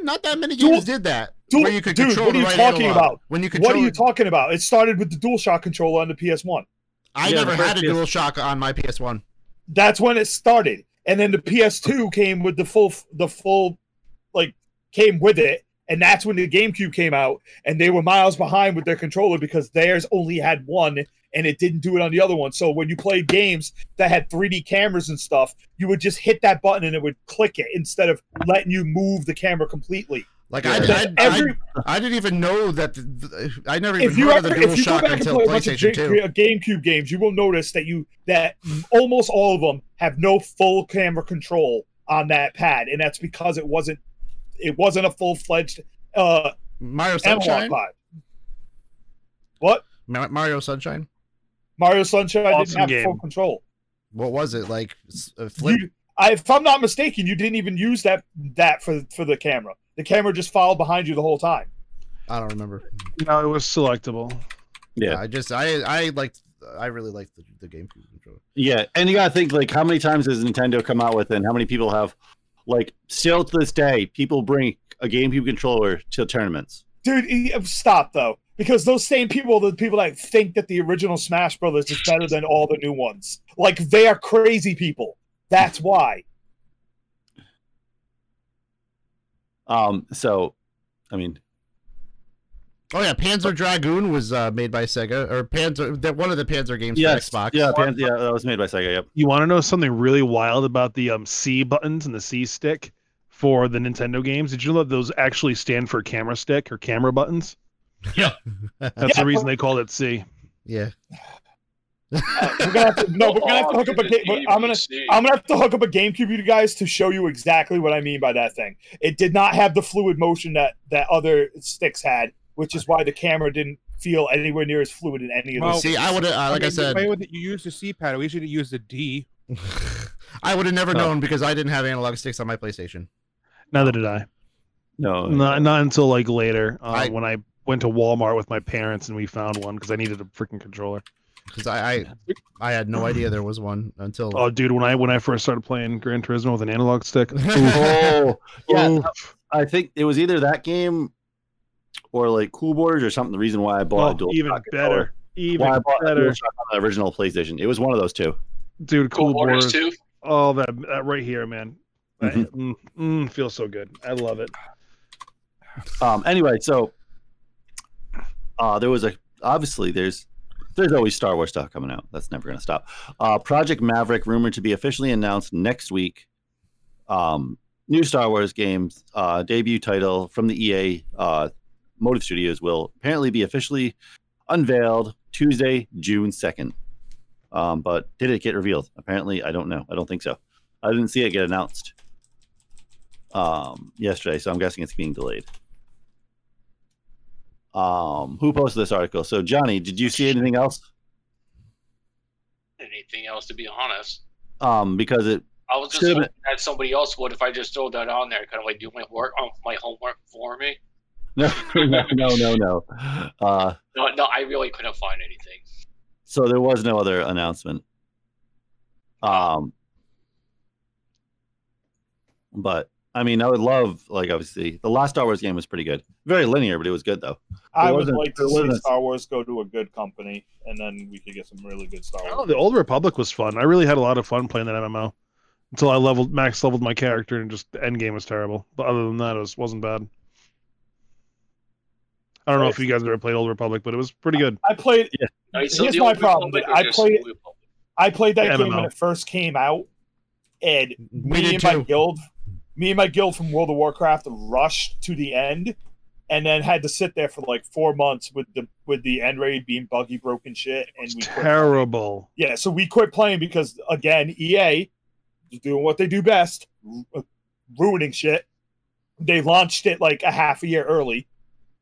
S2: not that many
S4: Dual-
S2: games did that.
S4: dual-
S2: where you could
S4: dude,
S2: control
S4: what are you
S2: right
S4: talking
S2: analog.
S4: about?
S2: When you
S4: What are you talking about? It started with the DualShock controller on the PS One.
S2: I
S5: Yeah,
S2: never had a
S5: PS
S2: Dual Shock on my PS One.
S4: That's when it started, and then the PS2 came with the full, the full, like came with it, and that's when the GameCube came out, and they were miles behind with their controller because theirs only had one, and it didn't do it on the other one. So when you played games that had 3D cameras and stuff, you would just hit that button and it would click it instead of letting you move the camera completely.
S2: Like
S3: Yeah.
S2: I, I,
S4: Every-
S2: I, I didn't even know that. The, the- I never even
S4: if you
S2: heard
S4: ever,
S2: of the Dual
S4: if you go back and
S2: until
S4: play a bunch of
S2: PlayStation Two.
S4: uh, GameCube games, you will notice that you that almost all of them have no full camera control on that pad, and that's because it wasn't it wasn't a full fledged uh
S2: Mario
S4: analog
S2: Sunshine.
S4: pad. What
S2: Mario Sunshine.
S4: Mario Sunshine
S5: Awesome
S4: didn't have
S5: game.
S4: full control.
S2: What was it like? s- A flip.
S4: You, I, if I'm not mistaken, you didn't even use that that for for the camera. The camera just followed behind you the whole time.
S2: I don't remember.
S5: no, it was selectable.
S3: Yeah.
S2: I just I I liked I really liked the, the GameCube controller.
S3: Yeah, and you gotta think like how many times has Nintendo come out with, and how many people have Like still to this day, people bring a GameCube controller to tournaments.
S4: Dude, stop though, because those same people, the people that think that the original Smash Brothers is better than all the new ones, like they are crazy people. That's why.
S3: Um, so, I mean,
S2: Oh yeah, Panzer Dragoon was uh, made by Sega, or Panzer. That one of the Panzer games
S3: yes,
S2: for Xbox.
S3: yeah, Pan- yeah, that was made by Sega. Yep.
S5: You want to know something really wild about the um, C buttons and the C stick for the Nintendo games? Did you know that those actually stand for camera stick or camera buttons?
S2: Yeah.
S5: That's
S4: Yeah,
S5: the reason they called it C.
S2: yeah.
S4: Uh, we're gonna have to, no, we're gonna have to hook up a game. I'm gonna I'm gonna have to hook up a GameCube, you guys, to show you exactly what I mean by that thing. It did not have the fluid motion that that other sticks had, which is why the camera didn't feel anywhere near as fluid in any of
S7: Well,
S4: those.
S2: See, I would have, uh, like I,
S7: mean,
S2: said,
S7: the way with it, you use the C pad. We should use the D.
S2: I would have never
S3: Oh.
S2: known because I didn't have analog sticks on my PlayStation.
S5: Neither did I.
S3: No,
S5: Not not until like later uh,
S2: I-
S5: when I went to Walmart with my parents and we found one because I needed a freaking controller.
S2: Because I, I, I had no idea there was one until.
S5: Oh, dude, when I when I first started playing Gran Turismo with an analog stick,
S3: oh, yeah.
S5: oof.
S3: I think it was either that game or like Cool Borders or something. The reason why I bought
S5: Oh,
S3: a dual
S5: even better, even
S3: Why I bought a
S5: better,
S3: DualShock on the original PlayStation. It was one of those two.
S5: dude.
S6: Cool
S5: Cool
S6: Borders
S5: Borders.
S6: too.
S5: Oh, that that right here, man. That-
S3: Mhm.
S5: mm, mm, feels so good. I love it.
S3: Um. Anyway, so uh, there was a obviously there's there's always Star Wars stuff coming out. That's never gonna stop. Uh, Project Maverick rumored to be officially announced next week. Um, new Star Wars games uh, debut title from the EA uh, Motive Studios will apparently be officially unveiled Tuesday, June second. Um, but did it get revealed? Apparently, I don't know. I don't think so. I didn't see it get announced um, yesterday, so I'm guessing it's being delayed. Um, who posted this article? So, Johnny, did you see anything else?
S6: Anything else, to be honest.
S3: Um, because it
S6: I was just hoping that somebody else would if I just throw that on there, kind of like do my work, um, my homework for me.
S3: no, no, no, no, no. Uh,
S6: No, no, I really couldn't find anything.
S3: so there was no other announcement. Um, but I mean, I would love, like, obviously, the last Star Wars game was pretty good. Very linear, but it was good though.
S4: I would like to
S3: it
S4: see Star Wars go to a good company, and then we could get some really good Star
S5: oh,
S4: Wars.
S5: Oh, the Old Republic was fun. I really had a lot of fun playing that MMO until I leveled max leveled my character and just the end game was terrible. But other than that, it was wasn't bad. I don't know if you guys ever played Old Republic, but it was pretty good.
S4: I played.
S6: All right, so
S4: Here's my problem. I played- I played that game when it first came out, and
S2: We
S4: me
S2: did
S4: and my
S2: too.
S4: guild, me and my guild from World of Warcraft rushed to the end, and then had to sit there for like four months with the with the end raid being buggy, broken shit, and we quit.
S5: terrible.
S4: Yeah, so we quit playing because again, EA is doing what they do best, ruining shit. They launched it like a half a year early,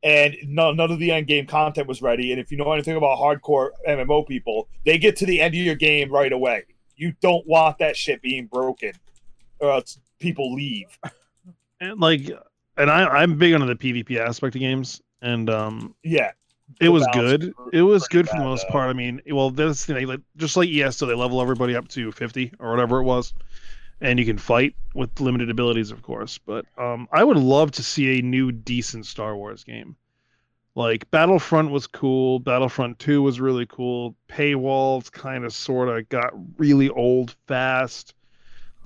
S4: and none, none of the end game content was ready. And if you know anything about hardcore MMO people, they get to the end of your game right away. You don't want that shit being broken, uh, or else people leave.
S5: And like, and I I'm big on the PvP aspect of games, and um,
S4: Yeah,
S5: it was good. It was good for the most part. I mean, well, this thing, like just like ES, so they level everybody up to 50 or whatever it was, and you can fight with limited abilities, of course. But um, I would love to see a new decent Star Wars game. Like Battlefront was cool. Battlefront 2 was really cool. Paywalls kind of sort of got really old fast.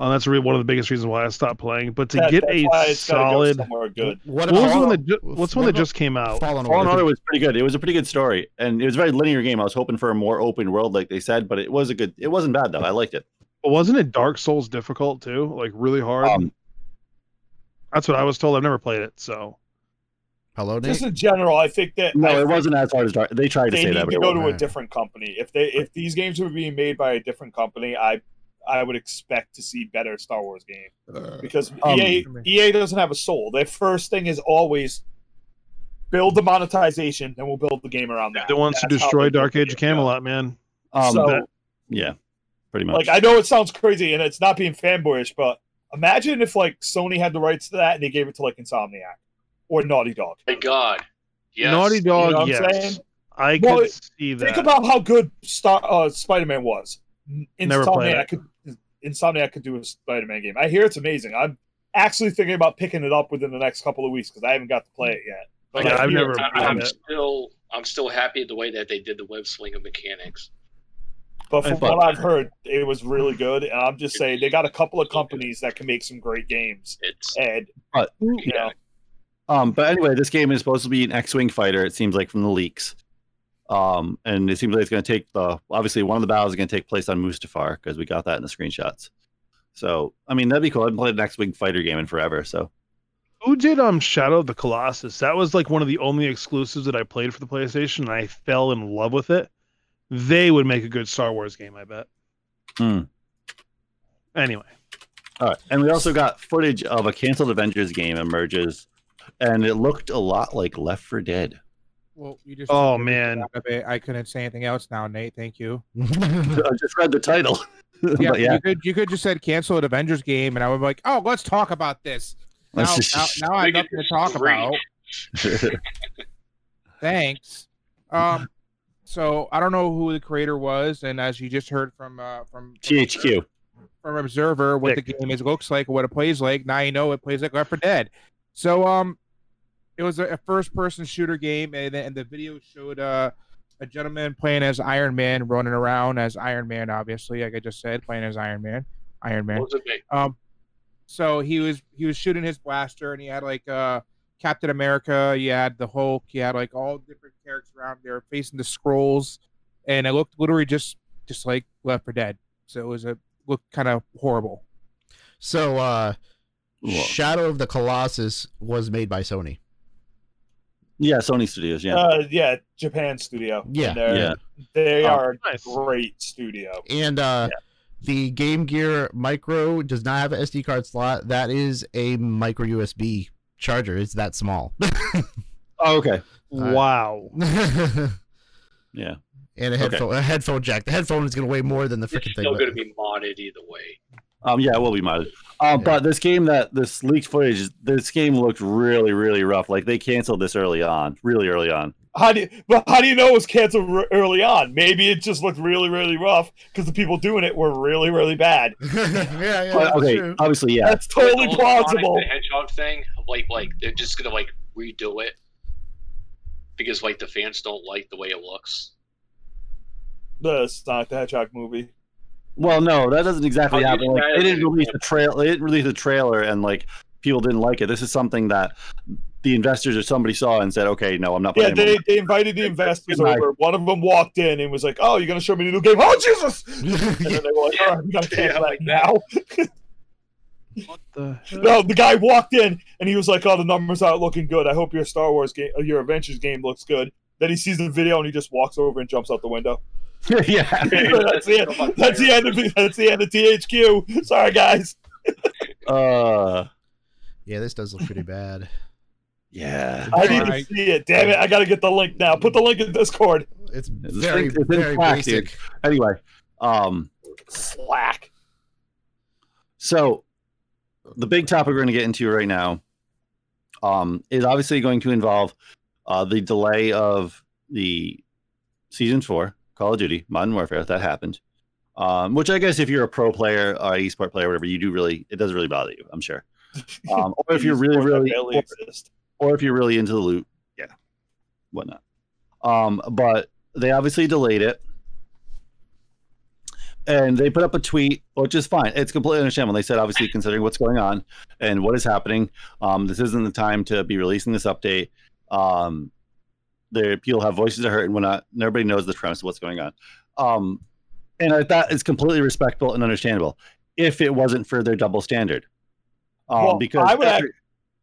S5: Uh, that's really one of the biggest reasons why I stopped playing. But to
S4: That-
S5: get a
S4: why go
S5: solid,
S4: good.
S2: What
S5: what was the one that ju- what's the one that just came out?
S2: Fallen
S3: Fallen
S2: Order?
S3: Order was pretty good. It was a pretty good story, and it was a very linear game. I was hoping for a more open world, like they said, but it was a good. It wasn't bad though. I liked it.
S5: But wasn't it Dark Souls difficult too? Like really hard?
S3: Um,
S5: That's what I was told. I've never played it, so
S2: Hello, Nate.
S4: Just in general, I think that
S3: no,
S4: I
S3: it wasn't as hard as Dark. They tried to
S4: they
S3: say
S4: need
S3: that, but
S4: to go to a different company. If they if these games were being made by a different company, I I would expect to see better Star Wars game because
S3: Um,
S4: EA EA doesn't have a soul. Their first thing is always build the monetization, and we'll build the game around that.
S5: the ones to
S4: That's how
S5: destroy Dark Age of Camelot, man.
S3: Um,
S4: so,
S3: that- yeah, pretty much.
S4: like I know it sounds crazy, and it's not being fanboyish, but imagine if like Sony had the rights to that and they gave it to like Insomniac or Naughty Dog.
S6: My God. Yes.
S5: Naughty Dog,
S4: You know what I'm
S5: yes,
S4: saying?
S5: I could see that.
S4: Think about how good Star uh, Spider Man was.
S5: Never played
S4: Insomniac
S5: it.
S4: could Insomniac could do a Spider Man game. I hear it's amazing. I'm actually thinking about picking it up within the next couple of weeks because I haven't got to play it yet. But
S5: Yeah,
S4: I
S5: I've
S4: hear-
S5: never-
S6: I,
S5: played
S6: I'm still I'm still happy the way that they did the web slinger mechanics.
S4: But from what I've heard, it was really good. And I'm just saying they got a couple of companies that can make some great games.
S6: It's
S4: And
S3: But-
S4: you know,
S3: Um, but anyway, this game is supposed to be an X-wing fighter. It seems like from the leaks. Um, and it seems like it's going to take the obviously one of the battles is going to take place on Mustafar because we got that in the screenshots. So I mean that'd be cool. I haven't played an X-wing fighter game in forever. So
S5: Who did um Shadow of the Colossus? That was like one of the only exclusives that I played for the PlayStation, and I fell in love with it. They would make a good Star Wars game, I bet.
S3: Hmm.
S5: Anyway,
S3: all right, and we also got footage of a canceled Avengers game emerges, and it looked a lot like Left 4 Dead.
S7: Well, you just
S5: Oh, man.
S7: out of it. I couldn't say anything else now, Nate. Thank you.
S3: I just read the title.
S7: Yeah,
S3: yeah,
S7: you could you could just said cancel an Avengers game, and I would be like, oh, let's talk about this. Now, now, now I have nothing to talk
S6: Great.
S7: about. Thanks. Um, so I don't know who the creator was, and as you just heard from uh from from
S3: THQ.
S7: from Observer what the game is looks like, what it plays like. Now you know it plays like Left 4 Dead. So um, it was a, a first-person shooter game, and, the- and the video showed uh, a gentleman playing as Iron Man, running around as Iron Man, obviously, like I just said, playing as Iron Man. Iron Man.
S6: what was it?
S7: Um, so he was he was shooting his blaster, and he had like uh Captain America, he had the Hulk, he had like all different characters around there facing the scrolls, and it looked literally just just like Left 4 Dead. So it was a looked kind of horrible.
S2: so, uh,
S3: Whoa.
S2: Shadow of the Colossus was made by Sony.
S3: Yeah, Sony Studios. Yeah,
S4: uh, yeah, Japan studio.
S2: Yeah.
S4: And they're-
S3: yeah.
S4: They
S3: Oh,
S4: are a
S5: nice.
S4: great studio.
S2: And uh, the Game Gear Micro does not have an SD card slot. That is a micro USB charger. It's that small.
S3: Oh, okay.
S5: wow.
S3: Yeah.
S2: And a headphone, a headphone jack. The headphone is going to weigh more than the freaking thing.
S6: still going to be modded either way.
S3: Um, yeah, it will be modded. Um,
S2: Yeah.
S3: but this game that this leaked footage, this game looked really, really rough. Like they canceled this early on, really early on.
S4: How do you, but how do you know it was canceled r- early on? Maybe it just looked really, really rough because the people doing it were really, really bad.
S2: yeah, yeah.
S3: But, okay,
S2: true.
S3: obviously, yeah.
S4: That's totally
S6: The
S4: plausible.
S6: The Hedgehog thing, like like they're just going to like redo it because like the fans don't like the way it looks.
S4: The Sonic the Hedgehog movie.
S3: Well, no, that doesn't exactly
S6: How
S3: happen. Like,
S6: mad
S3: they didn't
S6: it?
S3: release the trail. They didn't release the trailer, and like people didn't like it. This is something that the investors or somebody saw and said, "Okay, no, I'm not
S4: Yeah, they,
S3: anymore."
S4: they invited the investors
S3: Good night.
S4: over. One of them walked in and was like, "Oh, you're gonna show me the new game? Oh, Jesus!" And then they were like, "All right, we gotta cancel
S6: Yeah,
S4: that
S6: like
S4: now."
S5: What the hell?
S4: No, the guy walked in and he was like, "Oh, the numbers aren't looking good. I hope your Star Wars game, uh, your Adventures game looks good." Then he sees the video and he just walks over and jumps out the window.
S3: yeah,
S4: that's the end. That's the end of. That's the end of THQ. Sorry, guys.
S3: uh,
S2: yeah, this does look pretty bad.
S3: yeah.
S4: I need
S7: Alright.
S4: to see it. Damn it! I gotta get the link now. Put the link in Discord.
S2: It's
S3: It's
S2: very,
S3: it's
S2: very
S3: Slack, dude.
S2: basic.
S3: Anyway, um,
S4: Slack.
S3: So, the big topic we're going to get into right now um, is obviously going to involve uh, the delay of the season four Call of Duty Modern Warfare that happened. Um, which I guess if you're a pro player or esport player, or whatever, you do really it doesn't really bother you. I'm sure. Um, or if you're really, really, or, or if you're really into the loot, yeah, whatnot. Um, but they obviously delayed it, and they put up a tweet, which is fine. It's completely understandable. They said, obviously, considering what's going on and what is happening, um, this isn't the time to be releasing this update. Um, there, people have voices are hurt and whatnot. And everybody knows the premise of what's going on. Um, and I thought it's completely respectable and understandable if it wasn't for their double standard. Um,
S4: Well,
S3: because
S4: I would
S3: every-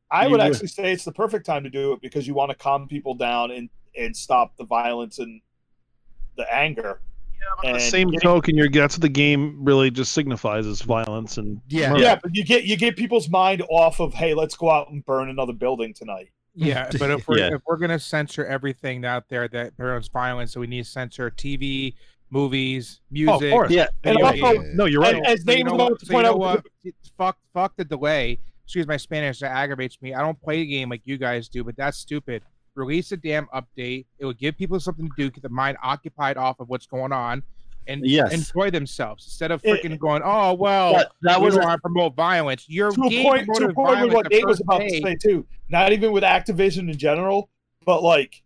S4: I would
S3: would-
S4: actually say it's the perfect time to do it because you want to calm people down and and stop the violence and the anger.
S5: On the same
S4: getting-
S5: token, your that's what the game really just signifies is violence and
S2: Yeah.
S5: murder.
S4: Yeah, but you get you get people's mind off of hey, let's go out and burn another building tonight.
S7: Yeah, but if we're
S3: Yeah.
S7: if we're gonna censor everything out there that promotes violence, so we need to censor TV, movies, oh, music.
S5: course.
S3: yeah,
S4: And also.
S5: No, you're right.
S4: And- as
S7: So you know
S4: about
S7: what-
S4: to
S7: so you
S4: point
S7: know
S4: out,
S7: what? Fuck, fuck the delay. Excuse my Spanish. That aggravates me. I don't play the game like you guys do, but that's stupid. Release a damn update. It would give people something to do, get the mind occupied off of what's going on. And
S3: Yes.
S7: enjoy themselves instead of
S4: It-
S7: freaking going, oh well,
S3: But that
S7: we
S3: was
S7: don't want to promote violence. Your
S4: to a point, to a point with what
S7: the
S4: Nate was about
S7: day.
S4: to say too. Not even with Activision in general, but like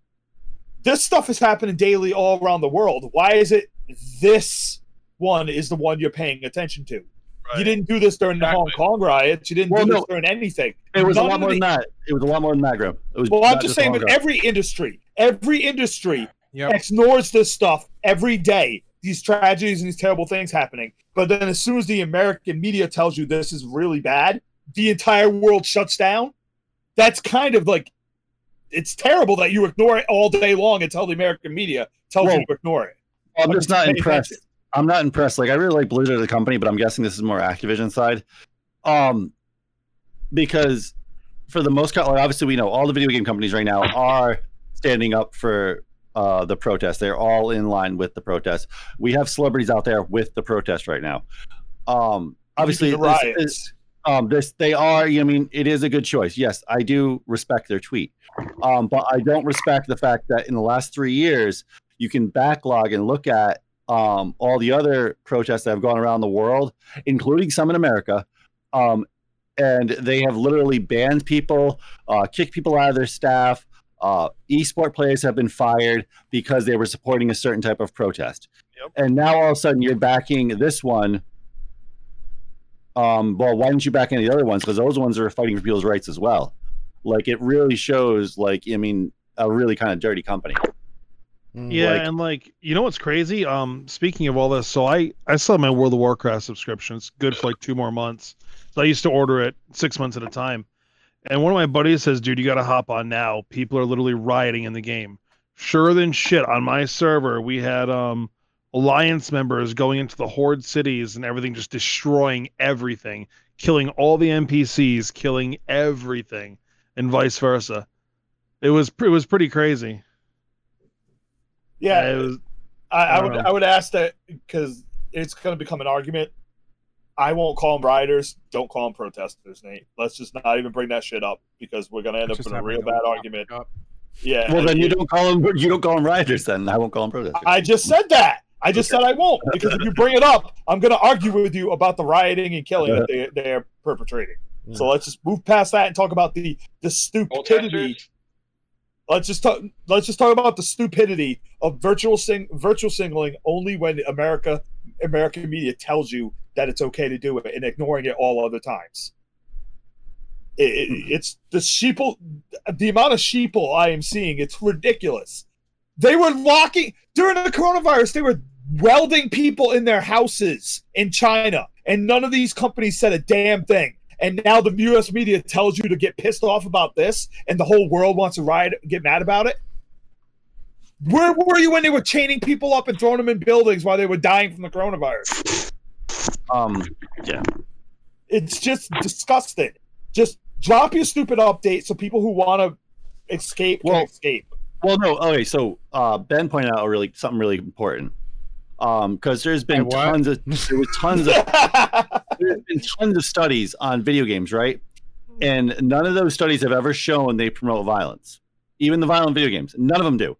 S4: this stuff is happening daily all around the world. Why is it this one is the one you're paying attention to? You didn't do this during the Hong Kong riots. You didn't
S3: Well,
S4: do this during anything.
S3: It was a lot more
S4: the-
S3: than that. It was a lot more than that, Graham. It was
S4: Well, I'm
S3: not
S4: just saying with every industry, every industry
S7: Yep.
S4: ignores this stuff every day. These tragedies and these terrible things happening. But then as soon as the American media tells you this is really bad, the entire world shuts down. That's kind of like it's terrible that you ignore it all day long until the American media tells
S3: Well,
S4: you to ignore it.
S3: I'm just not impressed.
S4: attention.
S3: I'm not impressed. Like I really like Blizzard as a company, but I'm guessing this is more Activision side. Um, because for the most part, like obviously we know all the video game companies right now are standing up for uh, the protest. They're all in line with the protest. We have celebrities out there with the protest right now. Um, obviously, this is- um, this they are. I mean, it is a good choice. Yes, I do respect their tweet, um, but I don't respect the fact that in the last three years you can backlog and look at um, all the other protests that have gone around the world, including some in America, um, and they have literally banned people, uh, kicked people out of their staff. Uh, esport players have been fired because they were supporting a certain type of protest.
S5: Yep.
S3: And now all of a sudden you're backing this one. Um, well, why didn't you back any of the other ones? Because those ones are fighting for people's rights as well. Like it really shows, like I mean, a really kind of dirty company.
S2: Mm.
S5: Yeah,
S3: Like-
S5: and like you know what's crazy? Um, speaking of all this, so I I still have my World of Warcraft subscription. It's good for like two more months. So I used to order it six months at a time. And one of my buddies says, "Dude, you got to hop on now. People are literally rioting in the game." Sure than shit. On my server, we had um alliance members going into the horde cities and everything, just destroying everything, killing all the NPCs, killing everything, and vice versa. It was it was pretty crazy.
S4: Yeah,
S5: it was,
S4: I, I
S5: I
S4: would
S5: know.
S4: I would ask that because it's going to become an argument. I won't call them rioters. Don't call them protesters, Nate. Let's just not even bring that shit up because we're going to end
S7: Let's
S4: up in a real bad argument.
S7: up.
S4: Yeah.
S3: Well, then you don't call them you don't call them rioters. Then I won't call them protesters.
S4: I just said that. I just said I won't because if you bring it up, I'm going to argue with you about the rioting and killing that they, they're perpetrating. So let's just move past that and talk about the the stupidity. Let's just talk. Let's just talk about the stupidity of virtual sing virtual singling only when America American media tells you that it's okay to do it and ignoring it all other times. It, it- hmm. it's the sheeple, the amount of sheeple I am seeing. It's ridiculous. They were locking during the coronavirus. They were welding people in their houses in China, and none of these companies said a damn thing. And now the U.S. media tells you to get pissed off about this, and the whole world wants to riot, get mad about it. Where were you when they were chaining people up and throwing them in buildings while they were dying from the coronavirus?
S3: Um, yeah.
S4: It's just disgusting. Just drop your stupid update so people who want to escape can
S3: Well-
S4: escape.
S3: well, no. Okay, so uh, Ben pointed out a really something really important. Um, because there's been tons of there was tons of there's been tons of studies on video games, right? And none of those studies have ever shown they promote violence. Even the violent video games, none of them do.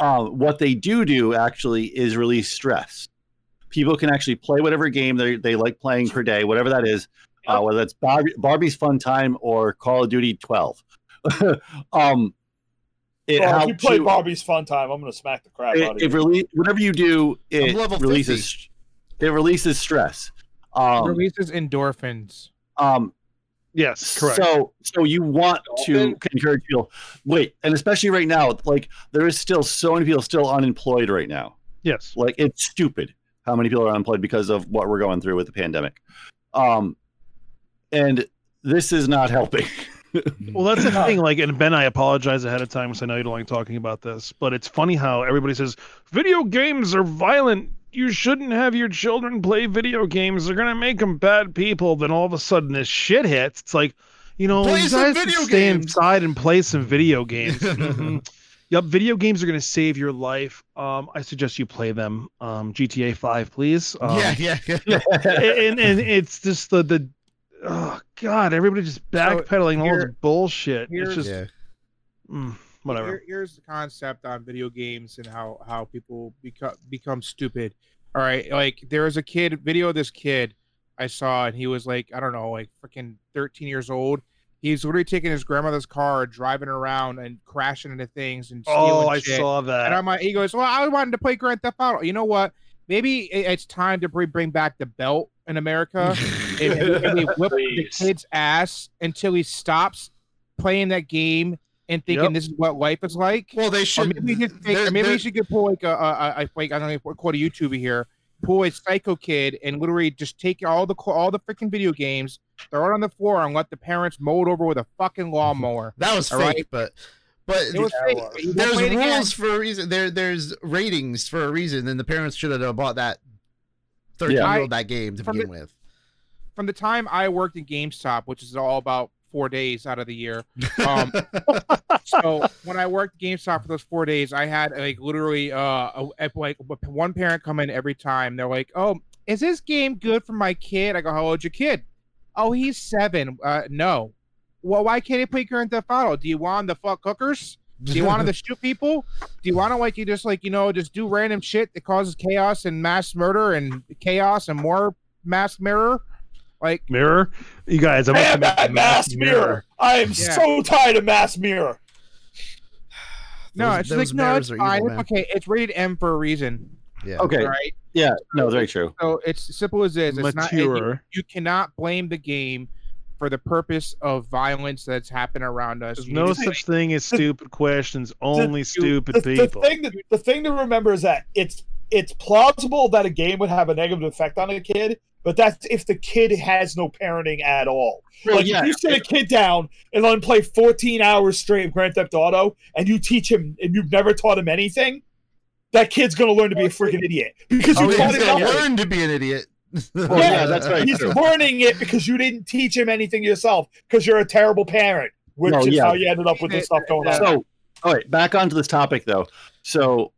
S3: Um, what they do do actually is release stress. People can actually play whatever game they they like playing per day, whatever that is, uh, whether that's Barbie, Barbie's Fun Time or Call of Duty 12. um, it
S4: Bro, if you play
S3: you-
S4: Barbie's Fun Time, I'm gonna smack the crap out
S3: it,
S4: of
S3: it
S4: you.
S3: release whatever you do, it
S2: level 50.
S3: releases it releases stress. Um,
S7: Releases endorphins.
S3: um,
S5: yes, correct.
S3: So, so you want to encourage people. Wait, and especially right now, like there is still so many people still unemployed right now.
S5: yes.
S3: Like it's stupid how many people are unemployed because of what we're going through with the pandemic. Um, and this is not helping.
S5: Well, that's the thing. Like, and Ben, I apologize ahead of time because I know you don't like talking about this, but it's funny how everybody says video games are violent. You shouldn't have your children play video games. They're gonna make them bad people. Then all of a sudden, this shit hits. It's like, you know,
S2: Play
S5: you
S2: some
S5: guys
S2: video
S5: should stay
S2: games.
S5: inside and play some video games. Mhm. Yep, video games are gonna save your life. Um, I suggest you play them. Um, GTA Five, please. Um,
S2: yeah, yeah, yeah.
S5: and and it's just the the oh god everybody just backpedaling all
S7: here-
S5: this bullshit
S7: here-
S5: it's just
S2: yeah.
S5: mm, whatever
S7: Here, here's the concept on video games and how how people become become stupid. All right, like there was a kid video of this kid I saw, and he was like, I don't know, like freaking 13 years old. He's literally taking his grandmother's car, driving around and crashing into things and oh, stealing
S5: Oh, I
S7: shit.
S5: saw
S7: And
S5: that.
S7: I'm like, he goes, well, I wanted to play Grand Theft Auto. You know what? Maybe it's time to bring bring back the belt in America and, and we whip the kid's ass until he stops playing that game and thinking
S5: Yep.
S7: this is what life is like.
S2: well, they
S7: Or
S2: should.
S7: maybe we take, or maybe we should get pull like a, a, a, like I don't know, quote a YouTuber here, pull a psycho kid and literally just take all the all the freaking video games, throw it on the floor, and let the parents mow it over with a fucking lawnmower.
S2: That was fake,
S7: right.
S2: but but
S7: was
S4: Yeah,
S7: fake.
S4: was.
S2: There's rules for a reason. There there's ratings for a reason, and the parents should have bought that thirteen year old that game to begin
S7: the-
S2: with.
S7: From the time I worked in GameStop, which is all about four days out of the year. Um, so when I worked GameStop for those four days, I had like literally uh a, a- like one parent come in every time. They're like, "Oh, is this game good for my kid?" I go, "How old's your kid?" "Oh, he's seven. Uh, no. Well, why can't he play Grand Theft Auto? Do you want him to fuck hookers? Do you want him to shoot people? Do you want to like you just like you know just do random shit that causes chaos and mass murder and chaos and more mass murder? Like
S5: Mirror, you guys. I'm
S4: Damn
S5: looking at
S4: that mass mirror! I am
S7: Yeah.
S4: so tired of mass mirror.
S7: no,
S2: Those-
S7: it's
S2: those
S7: like no,
S2: mirrors
S7: it's
S2: are
S7: fine.
S2: evil,
S7: It's okay. It's rated M for a reason.
S2: Yeah.
S3: Okay.
S7: All right.
S3: Yeah. No, very true.
S7: So it's simple as this. It's not. You,
S5: Mature.
S7: you cannot blame the game for the purpose of violence that's happened around us.
S5: There's no
S7: need
S5: such thing as stupid questions. Only
S4: you-
S5: stupid
S4: the, the
S5: people.
S4: thing that the thing to remember is that it's it's plausible that a game would have a negative effect on a kid, but that's if the kid has no parenting at all.
S3: Well,
S4: like
S3: yeah.
S4: if you sit a kid down and let him play 14 hours straight of Grand Theft Auto, and you teach him and you've never taught him anything, that kid's gonna learn to be a freaking idiot because you
S2: Oh,
S4: taught
S2: he's
S4: him
S2: gonna
S4: nothing.
S2: learn to be an idiot.
S3: Well, yeah, that's right.
S4: He's
S3: true.
S4: learning it because you didn't teach him anything yourself because you're a terrible parent, which
S3: No,
S4: is
S3: yeah.
S4: how you ended up with this stuff going on.
S3: So, all right, back onto this topic though. So,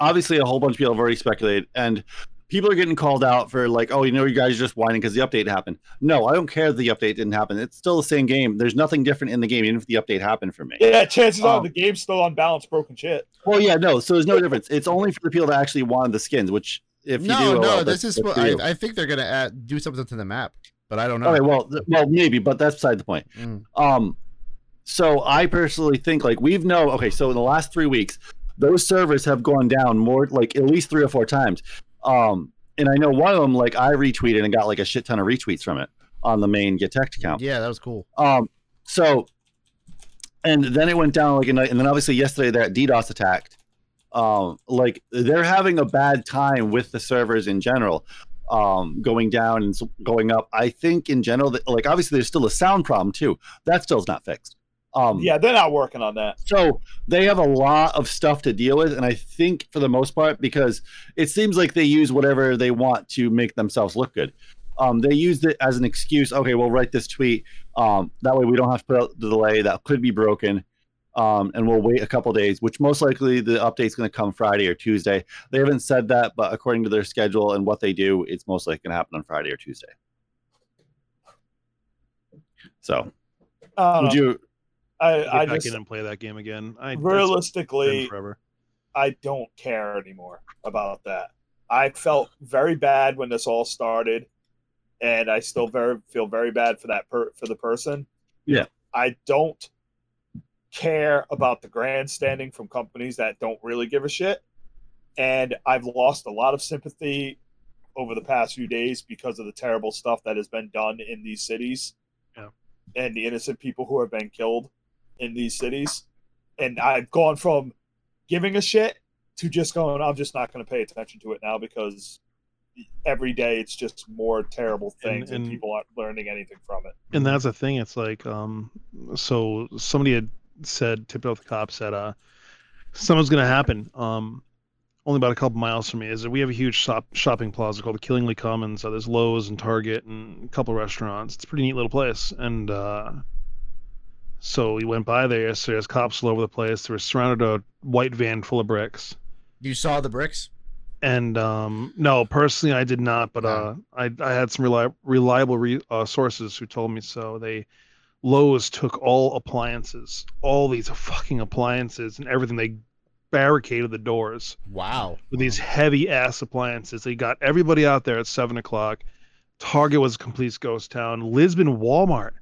S3: obviously, a whole bunch of people have already speculated, and people are getting called out for like, oh, you know, you guys are just whining because the update happened. No, I don't care that the update didn't happen. It's still the same game. There's nothing different in the game, even if the update happened for me.
S4: Yeah, chances are
S3: Um,
S4: the game's still unbalanced, broken shit.
S3: Well, yeah, no. So there's no difference. It's only for the people that actually wanted the skins. Which, if you
S2: no,
S3: do, oh,
S2: no,
S3: well,
S2: this is what. I, I think they're gonna add, do something to the map, but I don't know.
S3: Okay, well, th- well, maybe, but that's beside the point.
S2: Mm.
S3: Um, so I personally think like we've know. Okay, so in the last three weeks, those servers have gone down more, like at least three or four times. Um, and I know one of them, like I retweeted and got like a shit ton of retweets from it on the main Get Tech account.
S2: Yeah, that was cool.
S3: Um, so, and then it went down like a night, and then obviously yesterday that DDoS attacked. Um, like they're having a bad time with the servers in general, um, going down and going up. I think in general that like obviously there's still a sound problem too. That still's not fixed. Um,
S4: Yeah, they're not working on that.
S3: so they have a lot of stuff to deal with, and I think for the most part, because it seems like they use whatever they want to make themselves look good. Um, they used it as an excuse. Okay, we'll write this tweet. Um, that way we don't have to put out the delay that could be broken, um, and we'll wait a couple days. Which most likely the update's going to come Friday or Tuesday. They haven't said that, but according to their schedule and what they do, it's most likely going to happen on Friday or Tuesday. So,
S4: I
S3: would
S4: know.
S3: you?
S4: I,
S5: Get
S4: I
S5: back
S4: just
S5: in and play that game again. I
S4: realistically. I don't care anymore about that. I felt very bad when this all started, and I still very feel very bad for that per, for the person.
S3: Yeah.
S4: I don't care about the grandstanding from companies that don't really give a shit, and I've lost a lot of sympathy over the past few days because of the terrible stuff that has been done in these cities,
S5: Yeah.
S4: and the innocent people who have been killed in these cities, and I've gone from giving a shit to just going, I'm just not going to pay attention to it now because every day it's just more terrible things and,
S5: and-
S4: people aren't learning anything from it.
S5: and that's the thing it's like um so somebody had said tipped off the cops said uh something's gonna happen um only about a couple miles from me is that we have a huge shop shopping plaza called the Killingly Commons. So there's Lowe's and Target and a couple restaurants. It's a pretty neat little place. And uh, so we went by there yesterday. There's cops all over the place. They were surrounded a white van full of bricks.
S2: You saw the bricks?
S5: And um, no, personally, I did not, but uh, I, I had some reli- reliable re- uh, sources who told me so. They Lowe's took all appliances, all these fucking appliances, and everything. They barricaded the doors
S2: Wow.
S5: with these heavy ass appliances. They got everybody out there at seven o'clock. Target was a complete ghost town. Lisbon Walmart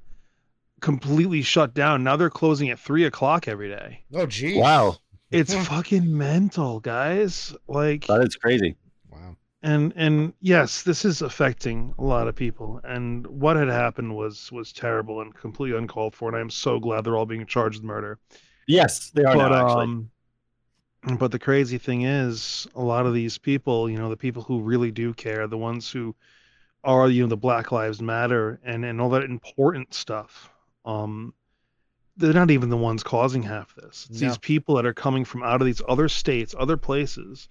S5: completely shut down. Now they're closing at three o'clock every day.
S2: Oh, geez.
S3: Wow,
S5: It's fucking mental, guys. Like
S3: that is crazy.
S2: Wow.
S5: and and yes, this is affecting a lot of people. And what had happened was was terrible and completely uncalled for. And I'm so glad they're all being charged with murder.
S3: Yes, they are
S5: but
S3: now, actually.
S5: um but the crazy thing is a lot of these people you know the people who really do care the ones who are you know the black lives matter and and all that important stuff um they're not even the ones causing half this. It's
S2: No.
S5: these people that are coming from out of these other states other places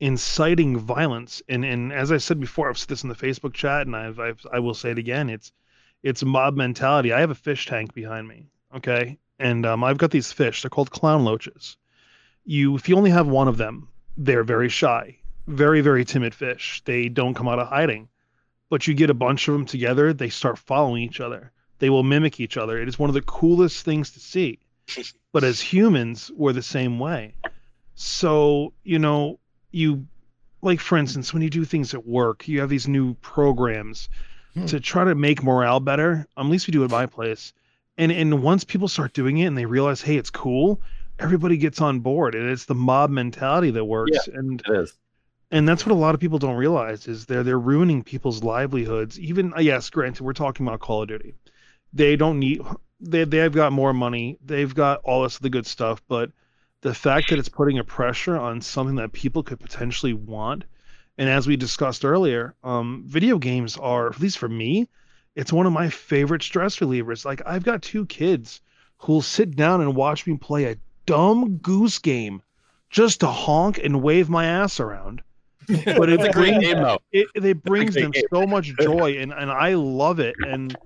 S5: inciting violence. And and as i said before i've said this in the facebook chat and i've, I've i will say it again. It's it's mob mentality. I have a fish tank behind me okay? And um, i've got these fish. They're called clown loaches. You if you only have one of them they're very shy very very timid fish. They don't come out of hiding. But you get a bunch of them together they start following each other they will mimic each other. It is one of the coolest things to see. But as humans we're the same way. So you know you like for instance when you do things at work you have these new programs
S2: Hmm.
S5: to try to make morale better. Um, at least we do it at my place. And and once people start doing it and they realize hey it's cool everybody gets on board. And it's the mob mentality that works. And
S3: it is.
S5: and that's what a lot of people don't realize is they're they're ruining people's livelihoods. Even yes granted we're talking about call of duty they don't need they, they've got more money they've got all this the good stuff but the fact that it's putting a pressure on something that people could potentially want and as we discussed earlier um video games are at least for me it's one of my favorite stress relievers like i've got two kids who'll sit down and watch me play a dumb goose game just to honk and wave my ass around but
S3: It's
S5: it
S3: a great game though.
S5: it, it brings them
S3: game.
S5: so much joy and, and i love it and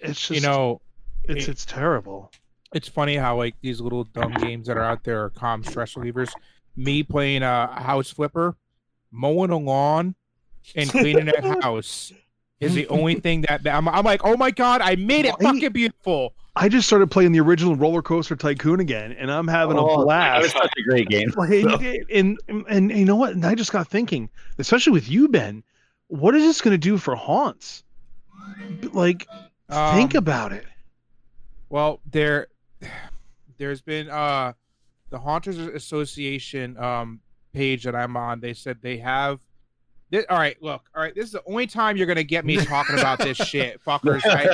S5: it's just
S7: you know,
S5: it's it's terrible
S7: it's funny how like these little dumb games that are out there are calm stress relievers. Me playing a house flipper, mowing a lawn, and cleaning that house is the only thing that, that I'm, I'm like, oh my god, I made it fucking beautiful.
S5: i just started playing the original roller coaster tycoon again and i'm having
S3: Oh,
S5: a blast
S3: It's such a great game.
S5: Like, and, and and you know what and i just got thinking especially with you ben what is this going to do for haunts like think
S7: Um,
S5: about it
S7: Well, there, there's been uh, the Haunters Association um page that I'm on. They said they have. This, all right, look. All right, this is the only time you're gonna get me talking about this shit, fuckers. Right?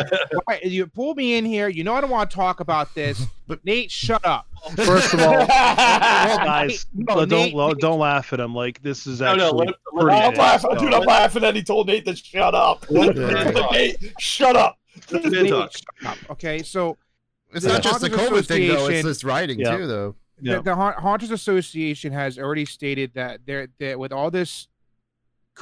S7: Why- you pull me in here. You know I don't want to talk about this. But Nate, shut up.
S5: first of all guys
S7: No,
S5: don't
S7: Nate-
S5: don't, don't laugh at him like this is actually
S3: no, let, let,
S5: pretty
S4: I'm laughing, dude. I'm laughing that he told Nate to shut up.
S2: Yeah.
S4: Hey, shut up.
S7: Nate, shut up. Okay, so
S2: It's not just the COVID thing, though. It's
S7: Association-
S2: this writing,
S5: Yeah.
S2: too, though.
S5: Yeah.
S7: the, the Haunt- Haunters Association has already stated that they're that with all this, cr-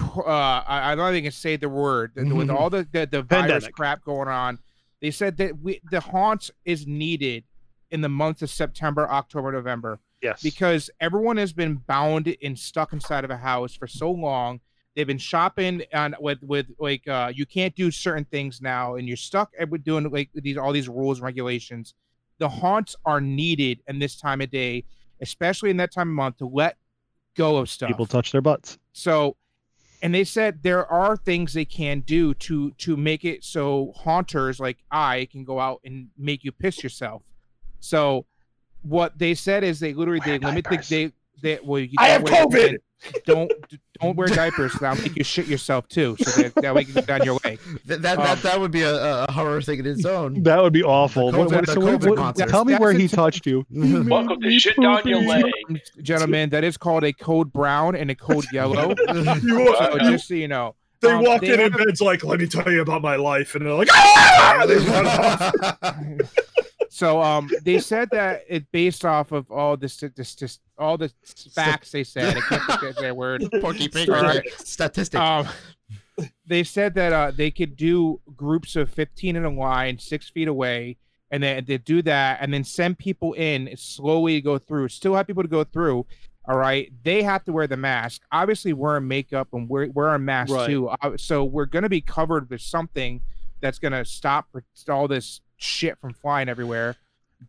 S7: uh, I, I don't even say the word that with all the the, the virus crap going on, they said that we the haunts is needed in the month of September, October, November
S5: yes
S7: because everyone has been bound and stuck inside of a house for so long. They've been shopping on with with like uh, you can't do certain things now, and you're stuck with doing like these all these rules and regulations. The haunts are needed in this time of day, especially in that time of month, to let go of stuff.
S5: people touch their butts
S7: So, and they said there are things they can do to to make it so haunters like I can go out and make you piss yourself. So, what they said is they literally they limit the they they well you
S4: I have COVID.
S7: Don't don't wear diapers. That'll make you shit yourself too. So that, that way you can get down your way.
S2: That, that,
S7: Um,
S2: that, that would be a, a horror thing in its own.
S5: that would be awful
S2: The
S5: What-
S2: COVID-
S5: what-
S2: the
S5: so what-
S2: COVID
S5: what- tell me
S7: That's
S5: where he
S7: it.
S5: touched you
S6: Welcome to shit down your leg.
S7: Gentlemen, that is called a code brown and a code yellow.
S4: You-
S7: so just so you know.
S4: They
S7: Um,
S4: walk
S7: they
S4: in and
S7: have-
S4: Ben's like, "Let me tell you about my life," and they're like, "Ah!" They
S7: so um they said that it based off of all this this, this all the facts they said. I can't their word.
S2: Porky Pig
S7: All right.
S2: statistic.
S7: um they said that uh they could do groups of 15 in a line six feet away and then they do that and then send people in slowly to go through. Still have people to go through all right? They have to wear the mask. Obviously wearing makeup and we're wearing masks
S5: Right.
S7: too. Uh, so we're going to be covered with something that's going to stop all this shit from flying everywhere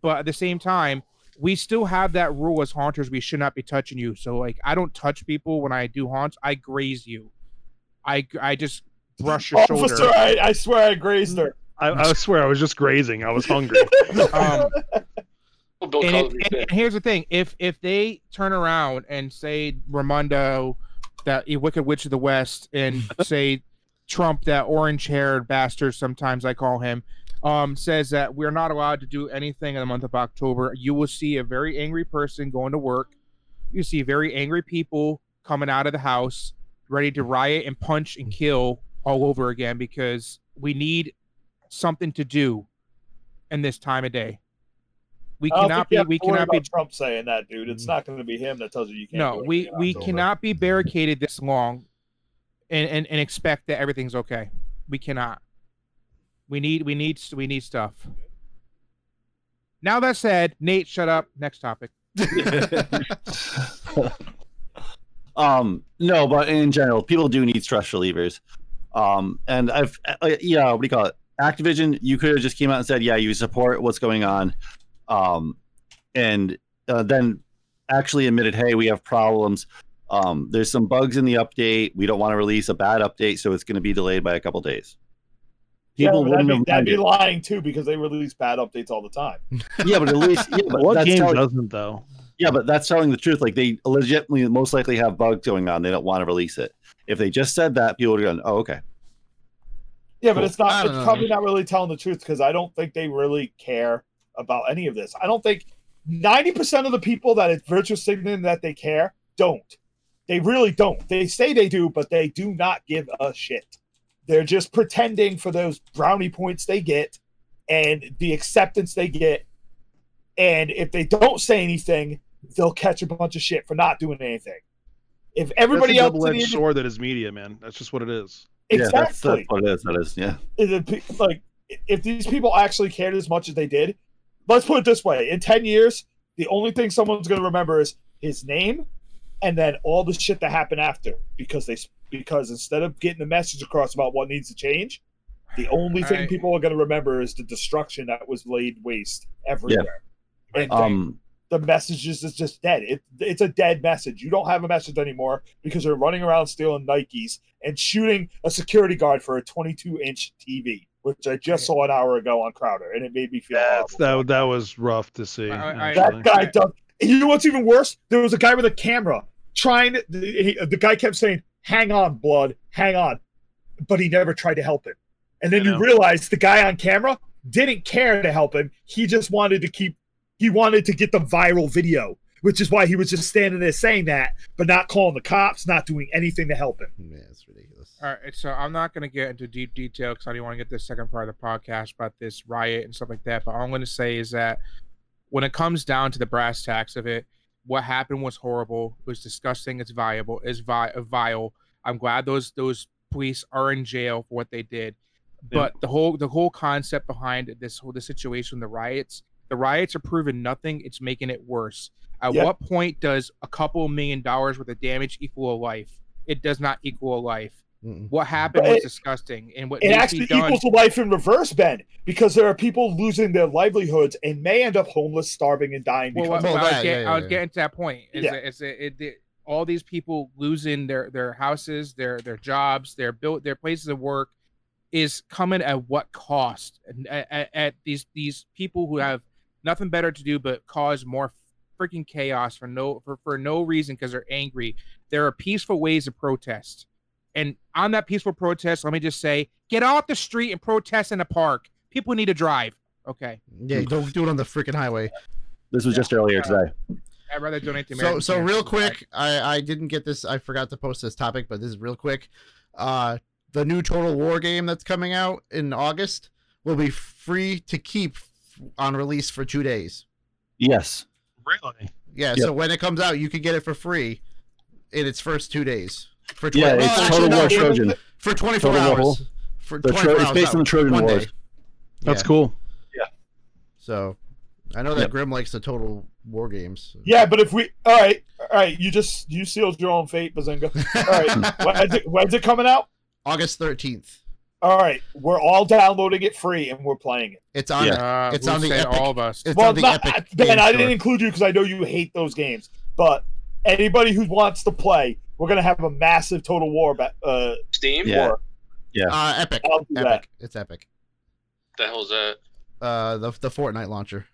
S7: but at the same time we still have that rule as haunters. We should not be touching you. So like, I don't touch people when I do haunts. I graze you. I I just brush your
S4: Officer,
S7: shoulder.
S4: I, I swear I grazed her.
S5: I, I swear I was just grazing. I was hungry.
S7: Um, and, it- and- and here's the thing: if if they turn around and say Raimondo, that a Wicked Witch of the West, and say Trump, that orange-haired bastard, sometimes I call him, um, says that we're not allowed to do anything in the month of October, you will see a very angry person going to work. You see very angry people coming out of the house, ready to riot and punch and kill all over again because we need something to do in this time of day. We cannot be. We cannot be.
S4: Trump saying that, dude. It's not going to be him that tells you you can't.
S7: No, we we
S4: October.
S7: cannot be barricaded this long, and, and and expect that everything's okay. We cannot. We need we need we need stuff. Now that said, Nate, shut up. Next topic.
S3: um, no, but in general, people do need stress relievers. Um, and I've, uh, yeah, what do you call it? Activision, you could have just came out and said, yeah, you support what's going on. Um, and uh, then actually admitted, hey, we have problems. Um, there's some bugs in the update. We don't want to release a bad update, so it's going to be delayed by a couple days.
S4: Yeah,
S3: People
S4: but that'd,
S3: wouldn't
S4: be,
S3: have
S4: that'd be lying too because they release bad updates all the time.
S3: Yeah, but at least, yeah, but
S5: what
S3: that's
S5: game
S3: telling-
S5: doesn't though?
S3: Yeah, but that's telling the truth. Like they legitimately most likely have bugs going on. They don't want to release it. If they just said that, people would have gone, "Oh, okay."
S4: Yeah, but it's not. It's
S2: know.
S4: probably not really telling the truth because I don't think they really care about any of this. I don't think ninety percent of the people that it's virtual signaling that they care don't. They really don't. They say they do, but they do not give a shit. They're just pretending for those brownie points they get and the acceptance they get. And if they don't say anything, they'll catch a bunch of shit for not doing anything. If everybody
S5: That's a
S4: else, in
S5: double-edged
S4: industry-
S5: sword that is media, man. That's just what it is.
S3: Yeah, that's,
S4: exactly
S3: that's what it is. That is, yeah.
S4: is it like if these people actually cared as much as they did let's put it this way in 10 years the only thing someone's going to remember is his name and then all the shit that happened after because they because instead of getting the message across about what needs to change the only thing
S7: Right.
S4: people are going to remember is the destruction that was laid waste everywhere Yeah. and
S3: Um,
S4: the message is is just dead. It, it's a dead message. You don't have a message anymore because they're running around stealing Nikes and shooting a security guard for a 22 inch TV, which I just saw an hour ago on Crowder, and it made me feel
S5: That's,
S4: horrible.
S5: that that was rough to see.
S7: I- I-
S4: That guy does. You know what's even worse? There was a guy with a camera trying. To, the, he, the guy kept saying, "Hang on, blood, hang on," but he never tried to help him. And then you realize the guy on camera didn't care to help him. He just wanted to keep. He wanted to get the viral video, which is why he was just standing there saying that, but not calling the cops, not doing anything to help him.
S2: Yeah, it's ridiculous.
S7: All right, so I'm not going to get into deep detail because I don't want to get this second part of the podcast about this riot and stuff like that. But all I'm going to say is that when it comes down to the brass tacks of it, what happened was horrible. It was disgusting. It's viable. It's vi- uh, vile. I'm glad those those police are in jail for what they did.
S5: Yeah.
S7: But the whole the whole concept behind this whole the situation, the riots, the riots are proving nothing. It's making it worse. At
S4: Yeah.
S7: what point does a couple million dollars worth of damage equal a life? It does not equal a life.
S2: Mm-mm.
S7: What happened
S4: But
S7: was
S4: it-
S7: disgusting, and what
S4: It actually
S7: be done.
S4: equals life in reverse, Ben, because there are people losing their livelihoods and may end up homeless, starving, and dying
S7: well,
S4: because
S7: what-
S2: Well,
S7: I was,
S2: that,
S7: get-
S2: yeah,
S7: I was
S2: yeah,
S7: getting to that point. Is
S4: Yeah.
S7: it's a, it, it, all these people losing their their houses, their their jobs, their built their places of work is coming at what cost? And at, at, at these these people who have nothing better to do but cause more freaking chaos for no for, for no reason because they're angry. There are peaceful ways to protest. And on that peaceful protest, let me just say, get off the street and protest in a park. People need to drive. Okay.
S2: Yeah, don't do it on the freaking highway.
S3: this was just earlier today.
S7: I'd rather donate to
S2: So, so real quick, I I didn't get this. I forgot to post this topic, but this is real quick. Uh, the new Total War game that's coming out in August will be free to keep on release for two days.
S3: Yes.
S5: Really?
S2: Yeah,
S3: Yep.
S2: so when it comes out, you can get it for free in its first two days. For
S3: Yeah,
S2: well,
S3: it's
S2: actually,
S3: Total
S2: no,
S3: War
S2: for-
S3: Trojan.
S2: for 24
S3: Total War.
S2: hours. For
S3: The
S2: 24
S3: Tro- it's based on the Trojan
S2: one
S3: Wars.
S2: day.
S5: That's
S2: Yeah.
S5: cool. Yeah.
S2: So, I know that
S3: Yep.
S2: Grim likes the Total War games.
S4: Yeah, but if we all right, all right, you just you sealed your own fate, Bazinga. All right, when's it, when's it coming out?
S2: August 13th.
S4: All right, we're all downloading it free and we're playing it.
S2: It's on.
S3: Yeah.
S7: Uh,
S2: It's on the Epic.
S7: all of us.
S2: It's
S4: well,
S2: on the
S4: not,
S2: Epic.
S4: Ben, I didn't include you because I know you hate those games. But anybody who wants to play, we're gonna have a massive Total War. Ba- uh,
S6: Steam?
S3: Yeah.
S4: war.
S2: Uh, Epic.
S4: I'll that.
S2: Epic. It's Epic.
S6: The hell's that?
S2: Uh, the the Fortnite launcher.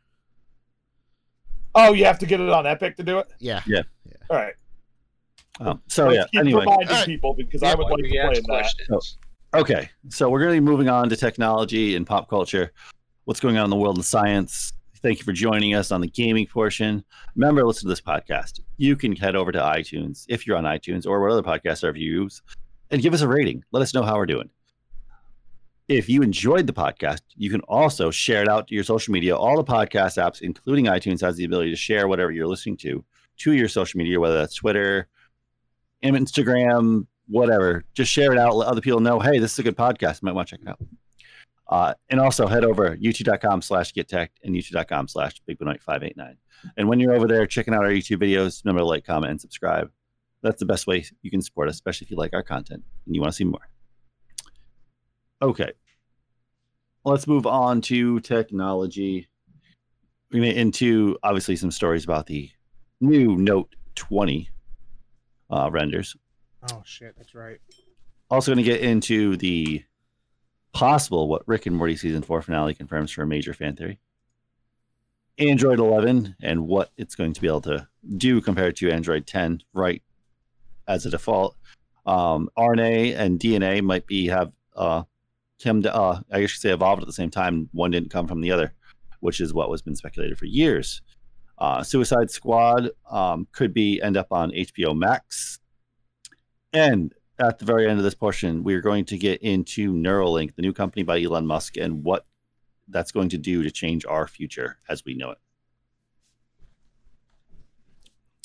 S4: Oh, you have to get it on Epic to do it.
S2: Yeah. Yeah. yeah.
S4: All right.
S3: Um, so
S4: Let's
S3: yeah.
S4: keep
S3: Anyway,
S4: reminding
S2: All right.
S4: people because
S2: Yeah,
S4: I would
S6: Why
S4: like to play
S6: ask
S4: in that.
S6: questions?
S3: Okay, so we're going to be moving on to technology and pop culture. What's going on in the world of science? Thank you for joining us on the gaming portion. Remember, listen to this podcast. You can head over to iTunes if you're on iTunes or what other podcast server you use, and give us a rating. Let us know how we're doing. If you enjoyed the podcast, you can also share it out to your social media. All the podcast apps, including iTunes, has the ability to share whatever you're listening to to your social media, whether that's Twitter, Instagram, whatever. Just share it out. Let other people know, hey, this is a good podcast. You might want to check it out. Uh, and also head over youtube.com slash get tech and youtube.com slash big 589 And when you're over there checking out our YouTube videos, remember to like, comment, and subscribe. That's the best way you can support us, especially if you like our content and you want to see more. Okay. Let's move on to technology. We get into obviously some stories about the new Note 20 uh, renders.
S7: Oh shit, that's right.
S3: Also, going to get into the possible what Rick and Morty season four finale confirms for a major fan theory. Android 11 and what it's going to be able to do compared to Android 10, right? As a default, um, RNA and DNA might be have uh, uh, I guess you say evolved at the same time. One didn't come from the other, which is what was been speculated for years. Uh, Suicide Squad um, could be end up on HBO Max, and at the very end of this portion, we are going to get into Neuralink, the new company by Elon Musk, and what that's going to do to change our future as we know it.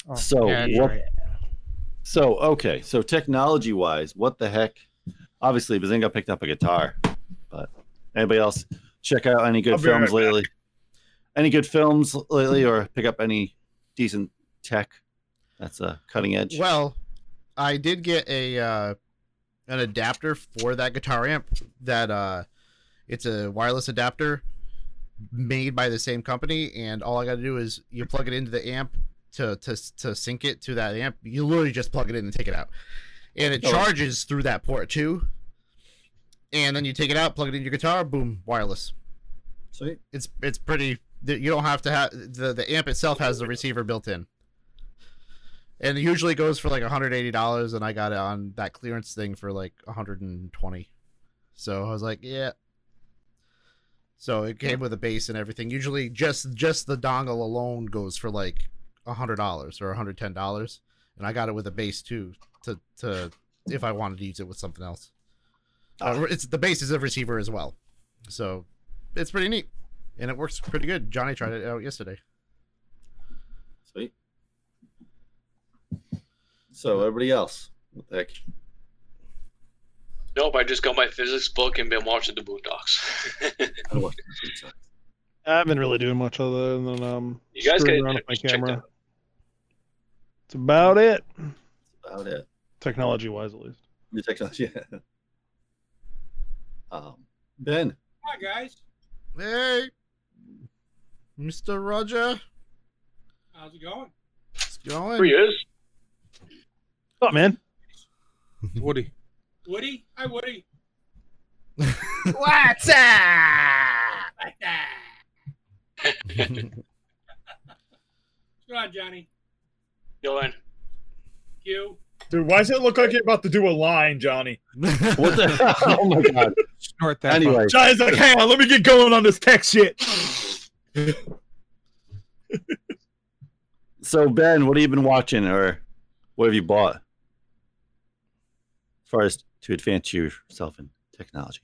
S7: Oh,
S3: So,
S7: yeah,
S3: what-
S7: right.
S3: So, okay, so technology wise, what the heck? Obviously, Bazinga picked up a guitar, but anybody else check out any good films
S4: right back.
S3: lately? Any good films lately, or pick up any decent tech that's uh, cutting edge?
S2: Well, I did get a uh, an adapter for that guitar amp. That uh, it's a wireless adapter made by the same company, and all I got to do is you plug it into the amp to to to sync it to that amp. You literally just plug it in and take it out, and it
S3: Oh.
S2: charges through that port too. And then you take it out, plug it in your guitar, boom, wireless.
S3: Sweet.
S2: It's it's pretty. You don't have to have the the amp itself has the receiver built in and it usually goes for like $180 and i got it on that clearance thing for like 120 so i was like yeah. So it came with a base and everything. Usually just just the dongle alone goes for like $100 or $110 and i got it with a base too to to if i wanted to use it with something else. Uh, it's the base is a receiver as well. So it's pretty neat. And it works pretty good. Johnny tried it out yesterday
S3: So, everybody else, what the heck?
S6: Nope, I just got my physics book and been watching the Boondocks.
S3: I don't watch it.
S5: I haven't been really doing much other than um.
S6: You guys
S5: screwing
S6: gotta
S5: around with my camera.
S6: that.
S5: It's about it,
S3: About it.
S5: technology wise at least.
S3: New technology. Yeah. Um, Ben,
S8: Hi guys,
S2: hey mr roger
S8: how's it going?
S2: it's
S6: Here
S2: going
S6: he is.
S5: What's up, man?
S7: Woody.
S8: Woody, hi Woody.
S2: What's up?
S8: Like that. What's going on, Johnny?
S6: Dylan.
S8: Q.
S4: Dude, why does it look like you're about to do a line, Johnny?
S3: what the? oh my god.
S7: Snort that.
S3: Anyway,
S4: Johnny's like, hang on, let me get going on this tech shit.
S3: so Ben, what have you been watching, or what have you bought, as far as to advance yourself in technology?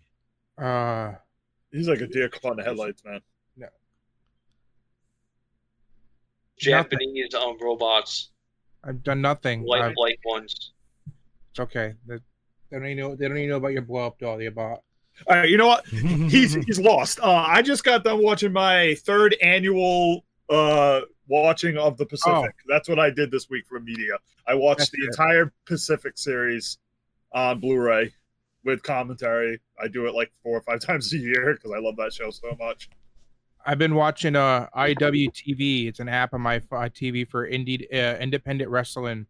S7: fuck. Uh,
S4: He's like a deer caught in the headlights, man. No.
S6: Japanese um, robots,
S7: I've done nothing.
S6: light
S7: I've-
S6: light ones.
S7: it's okay. They, they don't even know. They don't even know about your blow up doll you bought.
S4: All right, you know what? He's he's lost. Uh, I just got done watching my third annual uh watching of the Pacific. That's what I did this week for media. I watched
S7: That's
S4: the
S7: good.
S4: entire Pacific series on Blu-ray with commentary. I do it like four or five times a year because I love that show so much.
S7: I've been watching uh IWTV. It's an app on my uh, TV for indie uh, independent wrestling.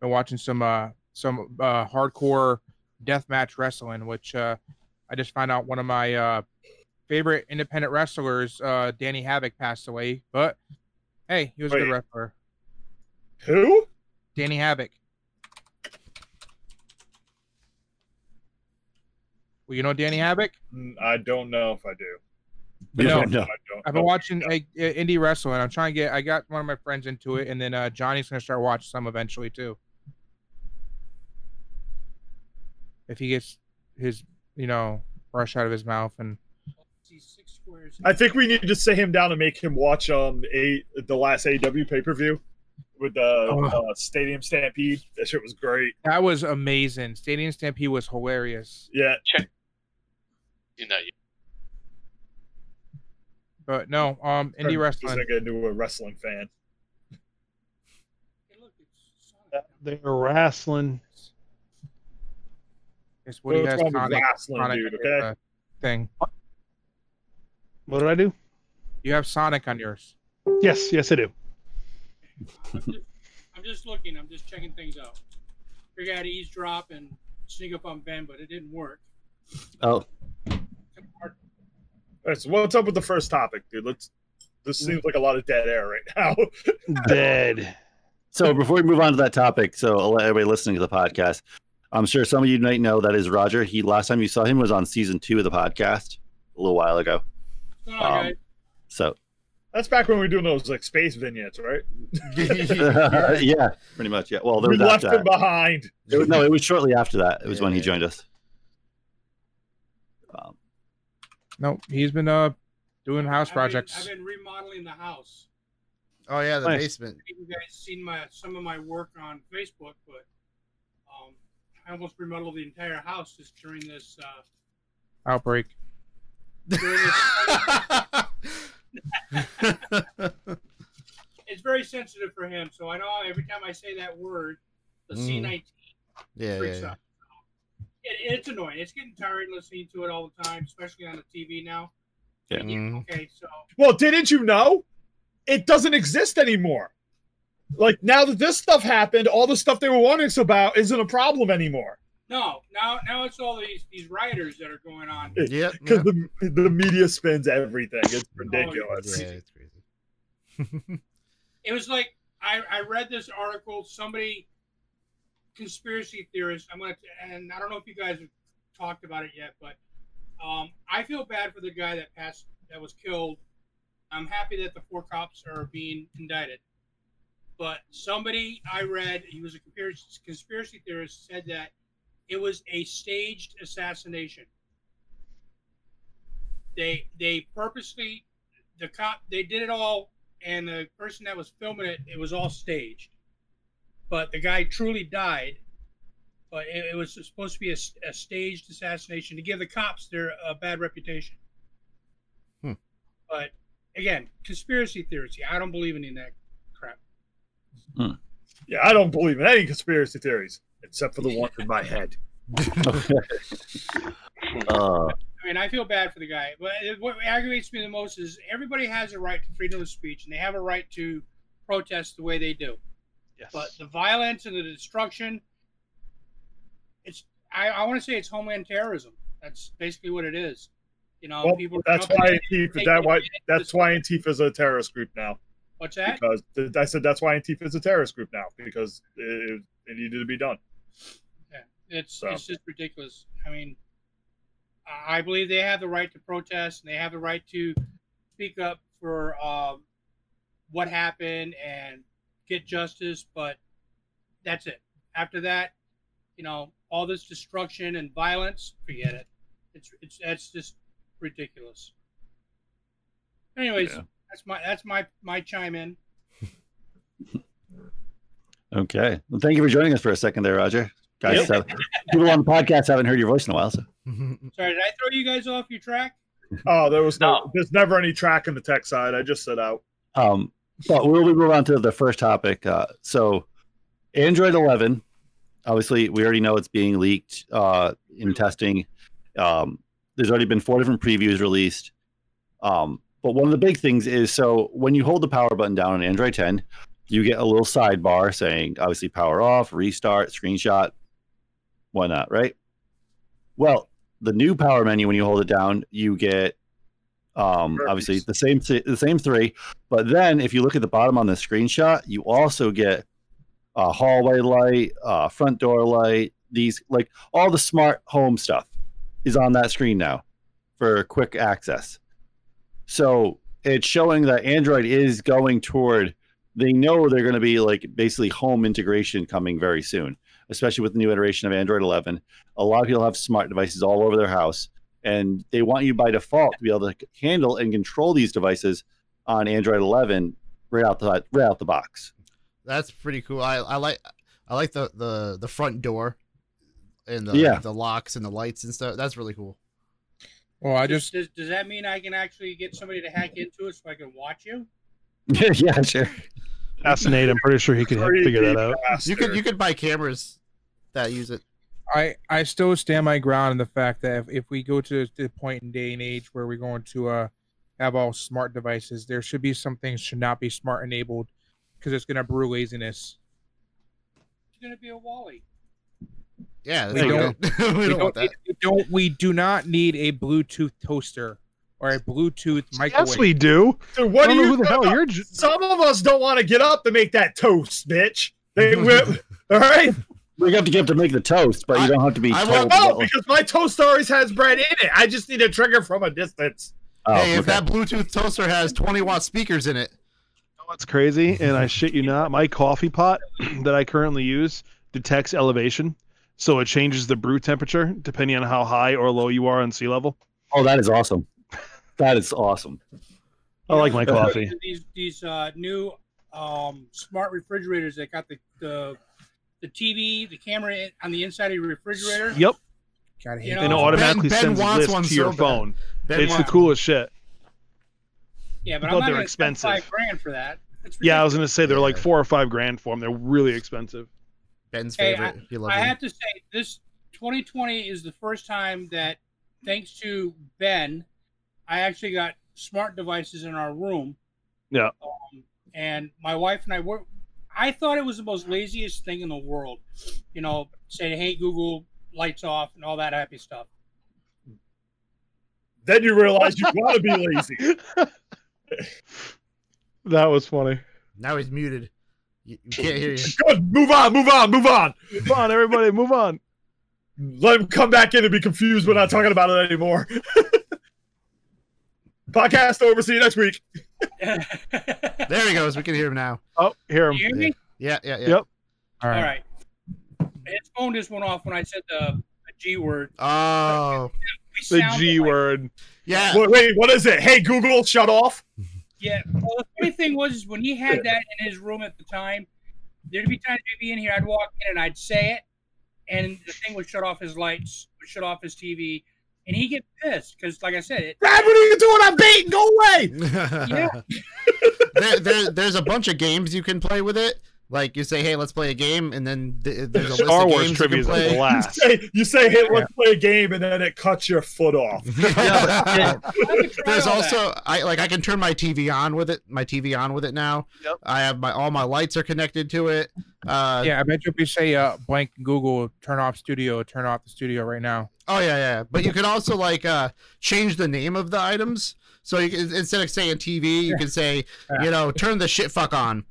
S7: Been watching some uh some uh hardcore deathmatch wrestling, which uh I just found out one of my uh favorite independent wrestlers, uh Danny Havoc, passed away. But hey, he was a
S4: Wait.
S7: good wrestler.
S4: Who?
S7: Danny Havoc. Well, you know Danny Havoc?
S4: Mm, I don't know if I do.
S7: But
S3: You
S7: no,
S3: know.
S7: I've been
S4: know.
S7: watching like uh, indie wrestling. I'm trying to get. I got one of my friends into it, and then uh, Johnny's gonna start watching some eventually too. If he gets his, you know, brush out of his mouth, and
S8: See six squares.
S4: I think we need to sit him down and make him watch um a the last AEW pay per view with the
S7: Oh.
S4: uh, Stadium Stampede. That shit was great.
S7: that was amazing. Stadium Stampede was hilarious.
S4: Yeah,
S6: You know,
S7: But no, um, indie
S4: This
S7: wrestling.
S4: nigga into a wrestling fan.
S8: Hey, look, it's Sonic.
S5: They're wrestling.
S7: It's Woody
S4: What's
S7: has
S4: wrong with
S7: Sonic,
S4: wrestling,
S7: Sonic
S4: dude? Okay.
S7: thing.
S5: What did I do?
S7: You have Sonic on yours.
S5: Yes, yes, I do.
S8: I'm just, I'm just looking. I'm just checking things out. Figured I had to eavesdrop and sneak up on Ben, but it didn't work.
S3: Oh,
S4: All right, so what's up with the first topic, dude? Let's. This seems like a lot of dead air right now.
S5: Dead.
S3: so before we move on to that topic, so I'll let everybody listening to the podcast, I'm sure some of you might know that is Roger. He last time you saw him was on season two of the podcast a little while ago.
S8: On,
S3: Um? So
S4: That's back when we were doing those like space vignettes, right?
S3: yeah, pretty much. Yeah. Well, there
S4: we
S3: was
S4: left
S3: after
S4: him behind.
S3: It was- no, it was shortly after that. It was when he
S2: Yeah.
S3: joined us. Um,
S7: No, he's been uh doing house
S8: I've been-
S7: projects.
S8: I've been remodeling the house.
S2: oh yeah, the
S5: Nice.
S2: basement.
S8: You guys seen my some of my work on Facebook, but um, I almost remodeled the entire house just during this uh,
S7: Outbreak.
S8: during this. it's very sensitive for him, so I know every time I say that word, the
S2: Mm.
S8: C19
S2: yeah,
S8: freaks
S2: yeah,
S8: out. It, it's annoying. It's getting tired listening to it all the time, especially on the TV now.
S3: Yeah.
S2: Mhm.
S8: Okay, so
S4: Well, didn't you know? It doesn't exist anymore. Like now that this stuff happened, all the stuff they were warning us about isn't a problem anymore.
S8: no, now now it's all these these rioters that are going on.
S2: Yeah,
S4: Because
S2: yep.
S4: the the media spins everything. It's ridiculous.
S2: Yeah, it's crazy.
S8: It was like I, I read this article. Somebody, conspiracy theorist. I'm gonna and I don't know if you guys have talked about it yet, but um, I feel bad for the guy that passed that was killed. I'm happy that the four cops are being indicted. But somebody I read, he was a conspiracy, theorist, said that it was a staged assassination. They they purposely the cop they did it all and the person that was filming it it was all staged but the guy truly died. But it, it was supposed to be a, a staged assassination to give the cops their uh, bad reputation.
S2: Hmm.
S8: but again conspiracy theories. I don't believe in any of that crap.
S4: Yeah, I don't believe in any conspiracy theories except for the one in my head.
S3: uh,
S8: I mean, I feel bad for the guy, but what aggravates me the most is everybody has a right to freedom of speech, and they have a right to protest the way they do.
S5: Yes.
S8: But the violence and the destruction, it's I, I want to say it's homeland terrorism. That's basically what it is. You know,
S4: Well,
S8: people.
S4: that's why
S8: in,
S4: Antifa. That why that's why Antifa is a terrorist group now.
S8: What's that?
S4: Because th- I said that's why Antifa is a terrorist group now because it, it needed to be done.
S8: Yeah, It's
S4: So-
S8: it's just ridiculous. I mean, I I believe they have the right to protest and they have the right to speak up for um, what happened and get justice, but that's it. After that, you know, all this destruction and violence, forget it. It's it's that's just ridiculous. Anyways,
S3: Yeah.
S8: that's my that's my my chime in.
S3: okay. Well, thank you for joining us for a second there, Roger. Guys, uh, people on the podcast haven't heard your voice in a while. So
S8: Sorry, did I throw you guys off your track?
S4: Oh, there was no,
S6: No.
S4: there's never any track in the tech side. I just set out.
S3: Um, but we'll move on to the first topic. Uh, so, Android 11 obviously, we already know it's being leaked uh, in testing. Um, there's already been four different previews released. Um, but one of the big things is so when you hold the power button down on Android 10, you get a little sidebar saying obviously power off, restart, screenshot, whatnot, right? Well, the new power menu when you hold it down, you get um, obviously the same th- the same three, but then if you look at the bottom on the screenshot, you also get a hallway light, uh, front door light, these like all the smart home stuff is on that screen now for quick access. So it's showing that Android is going toward. They know they're going to be like basically home integration coming very soon, especially with the new iteration of Android 11. A lot of people have smart devices all over their house, and they want you by default to be able to handle and control these devices on Android 11 right out the right out the box.
S2: That's pretty cool. I, I like I like the, the the front door and the
S3: Yeah.
S2: the locks and the lights and stuff. That's really cool.
S7: Well, I just
S8: does, does that mean I can actually get somebody to hack into it so I can watch you?
S3: yeah, sure.
S5: Ask Nate. I'm pretty sure he could figure that out.
S2: You could you could buy cameras that use it.
S7: I I still stand my ground in the fact that if, if we go to the point in day and age where we're going to uh have all smart devices, there should be some things should not be smart enabled because it's gonna brew laziness.
S8: It's gonna be a WALL-E.
S2: Yeah,
S7: We
S2: you
S7: don't-
S2: go. we,
S7: we
S2: don't want
S7: don't,
S2: that.
S7: need- we don't we do not need a Bluetooth toaster or a Bluetooth microwave.
S5: Yes, we do.
S4: Dude, what do you?
S5: who the hell you're. j-
S4: Some of us don't want to get up to make that toast, bitch. They will. all right.
S3: We have to get to make the toast, but you don't have to be
S2: I
S3: told.
S2: won't-
S4: No, because my toast always has bread in it. I just need a trigger from a distance.
S3: oh,
S2: hey, if that Bluetooth toaster has 20 watt speakers in it,
S5: know what's crazy? And I shit you not, my coffee pot that I currently use detects elevation, so it changes the brew temperature depending on how high or low you are on sea level.
S3: oh, that is awesome. That is awesome.
S5: I like my coffee.
S8: These these uh, new um, smart refrigerators that got the, the the TV, the camera on the inside of your refrigerator.
S5: Yep,
S7: Gotta hate
S8: You know,
S5: and it
S7: those.
S5: automatically
S2: Ben
S5: sends a
S2: wants
S5: list
S2: one
S5: to your
S2: so
S5: phone.
S2: Ben
S5: It's the
S2: wants-
S5: coolest shit.
S8: Yeah, but
S5: But
S8: I'm not
S5: they're
S8: gonna spend
S5: expensive.
S8: five grand for that.
S5: Yeah, I was gonna say they're like four or five grand for them. They're really expensive.
S2: Ben's
S8: Hey,
S2: favorite. he loves
S8: I have to say, this 2020 is the first time that, thanks to Ben, I actually got smart devices in our room.
S5: Yeah.
S8: Um, and my wife and I were, I thought it was the most laziest thing in the world. You know, saying, hey, Google, lights off, and all that happy stuff.
S4: Then you realize you want to be lazy.
S5: That was funny.
S2: Now he's muted. You, you can't hear you.
S4: Good. Move on. Move on. Move on.
S5: Come on, everybody, move on.
S4: Let him come back in and be confused. We're not talking about it anymore. Podcast over. See you next week.
S2: There he goes. We can hear him now.
S5: Oh, hear
S8: you
S5: him.
S8: hear me?
S2: Yeah, yeah, yeah.
S5: Yep.
S7: All right.
S8: All right. His phone just went off when I said the, the G word.
S2: Oh,
S8: We
S5: The G
S8: like-
S5: word.
S2: yeah.
S4: Wait, wait, what is it? Hey, Google, shut off.
S8: Yeah. Well, the funny thing was, is when he had that in his room at the time, there'd be times he'd be in here, I'd walk in and I'd say it, and the thing would shut off his lights, would shut off his TV, and he'd get pissed because, like I said, it.
S4: Dad, what are you doing? I'm baiting. Go away.
S8: Yeah.
S2: there, there, there's a bunch of games you can play with it. Like you say, hey, let's play a game, and then th- there's a list
S5: Star
S2: of
S5: Wars
S2: games
S5: trivia
S2: you can play.
S4: You
S5: blast.
S4: say, you say, hey, let's play a game, and then it cuts your foot off.
S8: I would
S2: There's
S8: all that.
S2: also I like I can turn my TV on with it. My TV on with it now.
S5: Yep.
S2: I have my all my lights are connected to it. Uh,
S7: Yeah, I bet you if you say uh blank Google turn off studio, turn off the studio right now.
S2: Oh yeah, yeah. But you can also like uh change the name of the items. So you can, instead of saying TV, you can say,
S7: Yeah.
S2: you know, turn the shit fuck on,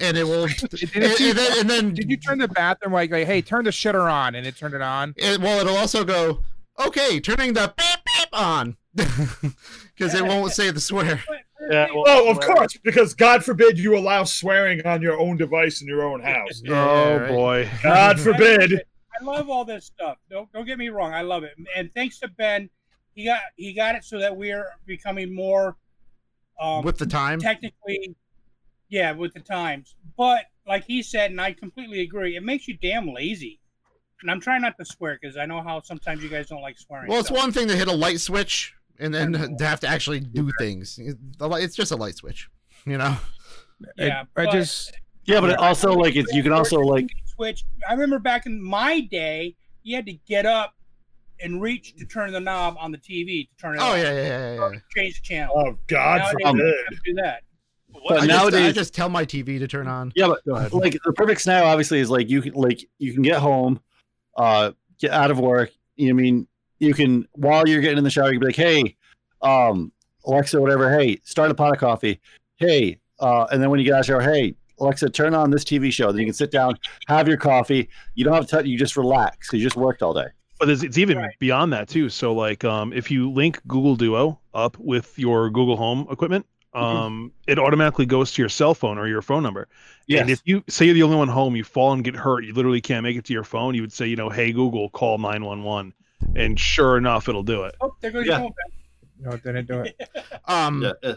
S2: and it will. and,
S7: Did,
S2: and then, and then
S7: did you turn the bathroom like like hey turn the shitter on and it turned it on?
S2: it, well, it'll also go, okay, turning the beep beep on, because it won't say the swear.
S5: Yeah, well,
S4: Oh, of course, because God forbid you allow swearing on your own device in your own house.
S2: Yeah,
S5: oh
S2: right.
S5: boy.
S4: God forbid.
S8: I love all this stuff. Don't don't get me wrong. I love it. And thanks to Ben, he got he got it so that we're becoming more um,
S2: With the time,
S8: technically, yeah, with the times. But like he said, and I completely agree, it makes you damn lazy. And I'm trying not to swear because I know how sometimes you guys don't like swearing.
S2: well, it's
S8: so-
S2: one thing to hit a light switch and then to have to actually do things. It's just a light switch, you know.
S8: Yeah,
S7: I, I
S8: but-
S7: just
S3: Yeah, but also like it's you can also like
S8: switch. I remember back in my day, you had to get up and reach to turn the knob on the TV to turn it.
S2: Oh
S8: on,
S2: yeah, yeah, yeah, yeah.
S8: or change the channel.
S4: Oh God
S8: Nowadays,
S4: forbid.
S8: you don't have to do that.
S3: But
S2: I just, I
S3: nowadays,
S2: just tell my TV to turn on.
S3: yeah, but like the perfect scenario obviously is like you can like you can get home, uh, get out of work. You know I mean you can while you're getting in the shower, you can be like, hey, um, Alexa, whatever, hey, start a pot of coffee. Hey, uh, and then when you get out of shower, hey, Alexa, turn on this TV show. Then you can sit down, have your coffee. You don't have to. You just relax. 'cause You just worked all day.
S5: But it's, it's even
S8: Right.
S5: beyond that too. So like, um, if you link Google Duo up with your Google Home equipment, um, it automatically goes to your cell phone or your phone number.
S3: Yes.
S5: And if you say you're the only one home, you fall and get hurt, you literally can't make it to your phone. You would say, you know, hey Google, call nine one one, and sure enough, it'll do it.
S8: Oh, there goes
S3: Yeah.
S8: your phone.
S7: No, it didn't do it.
S2: Um,
S3: Yeah,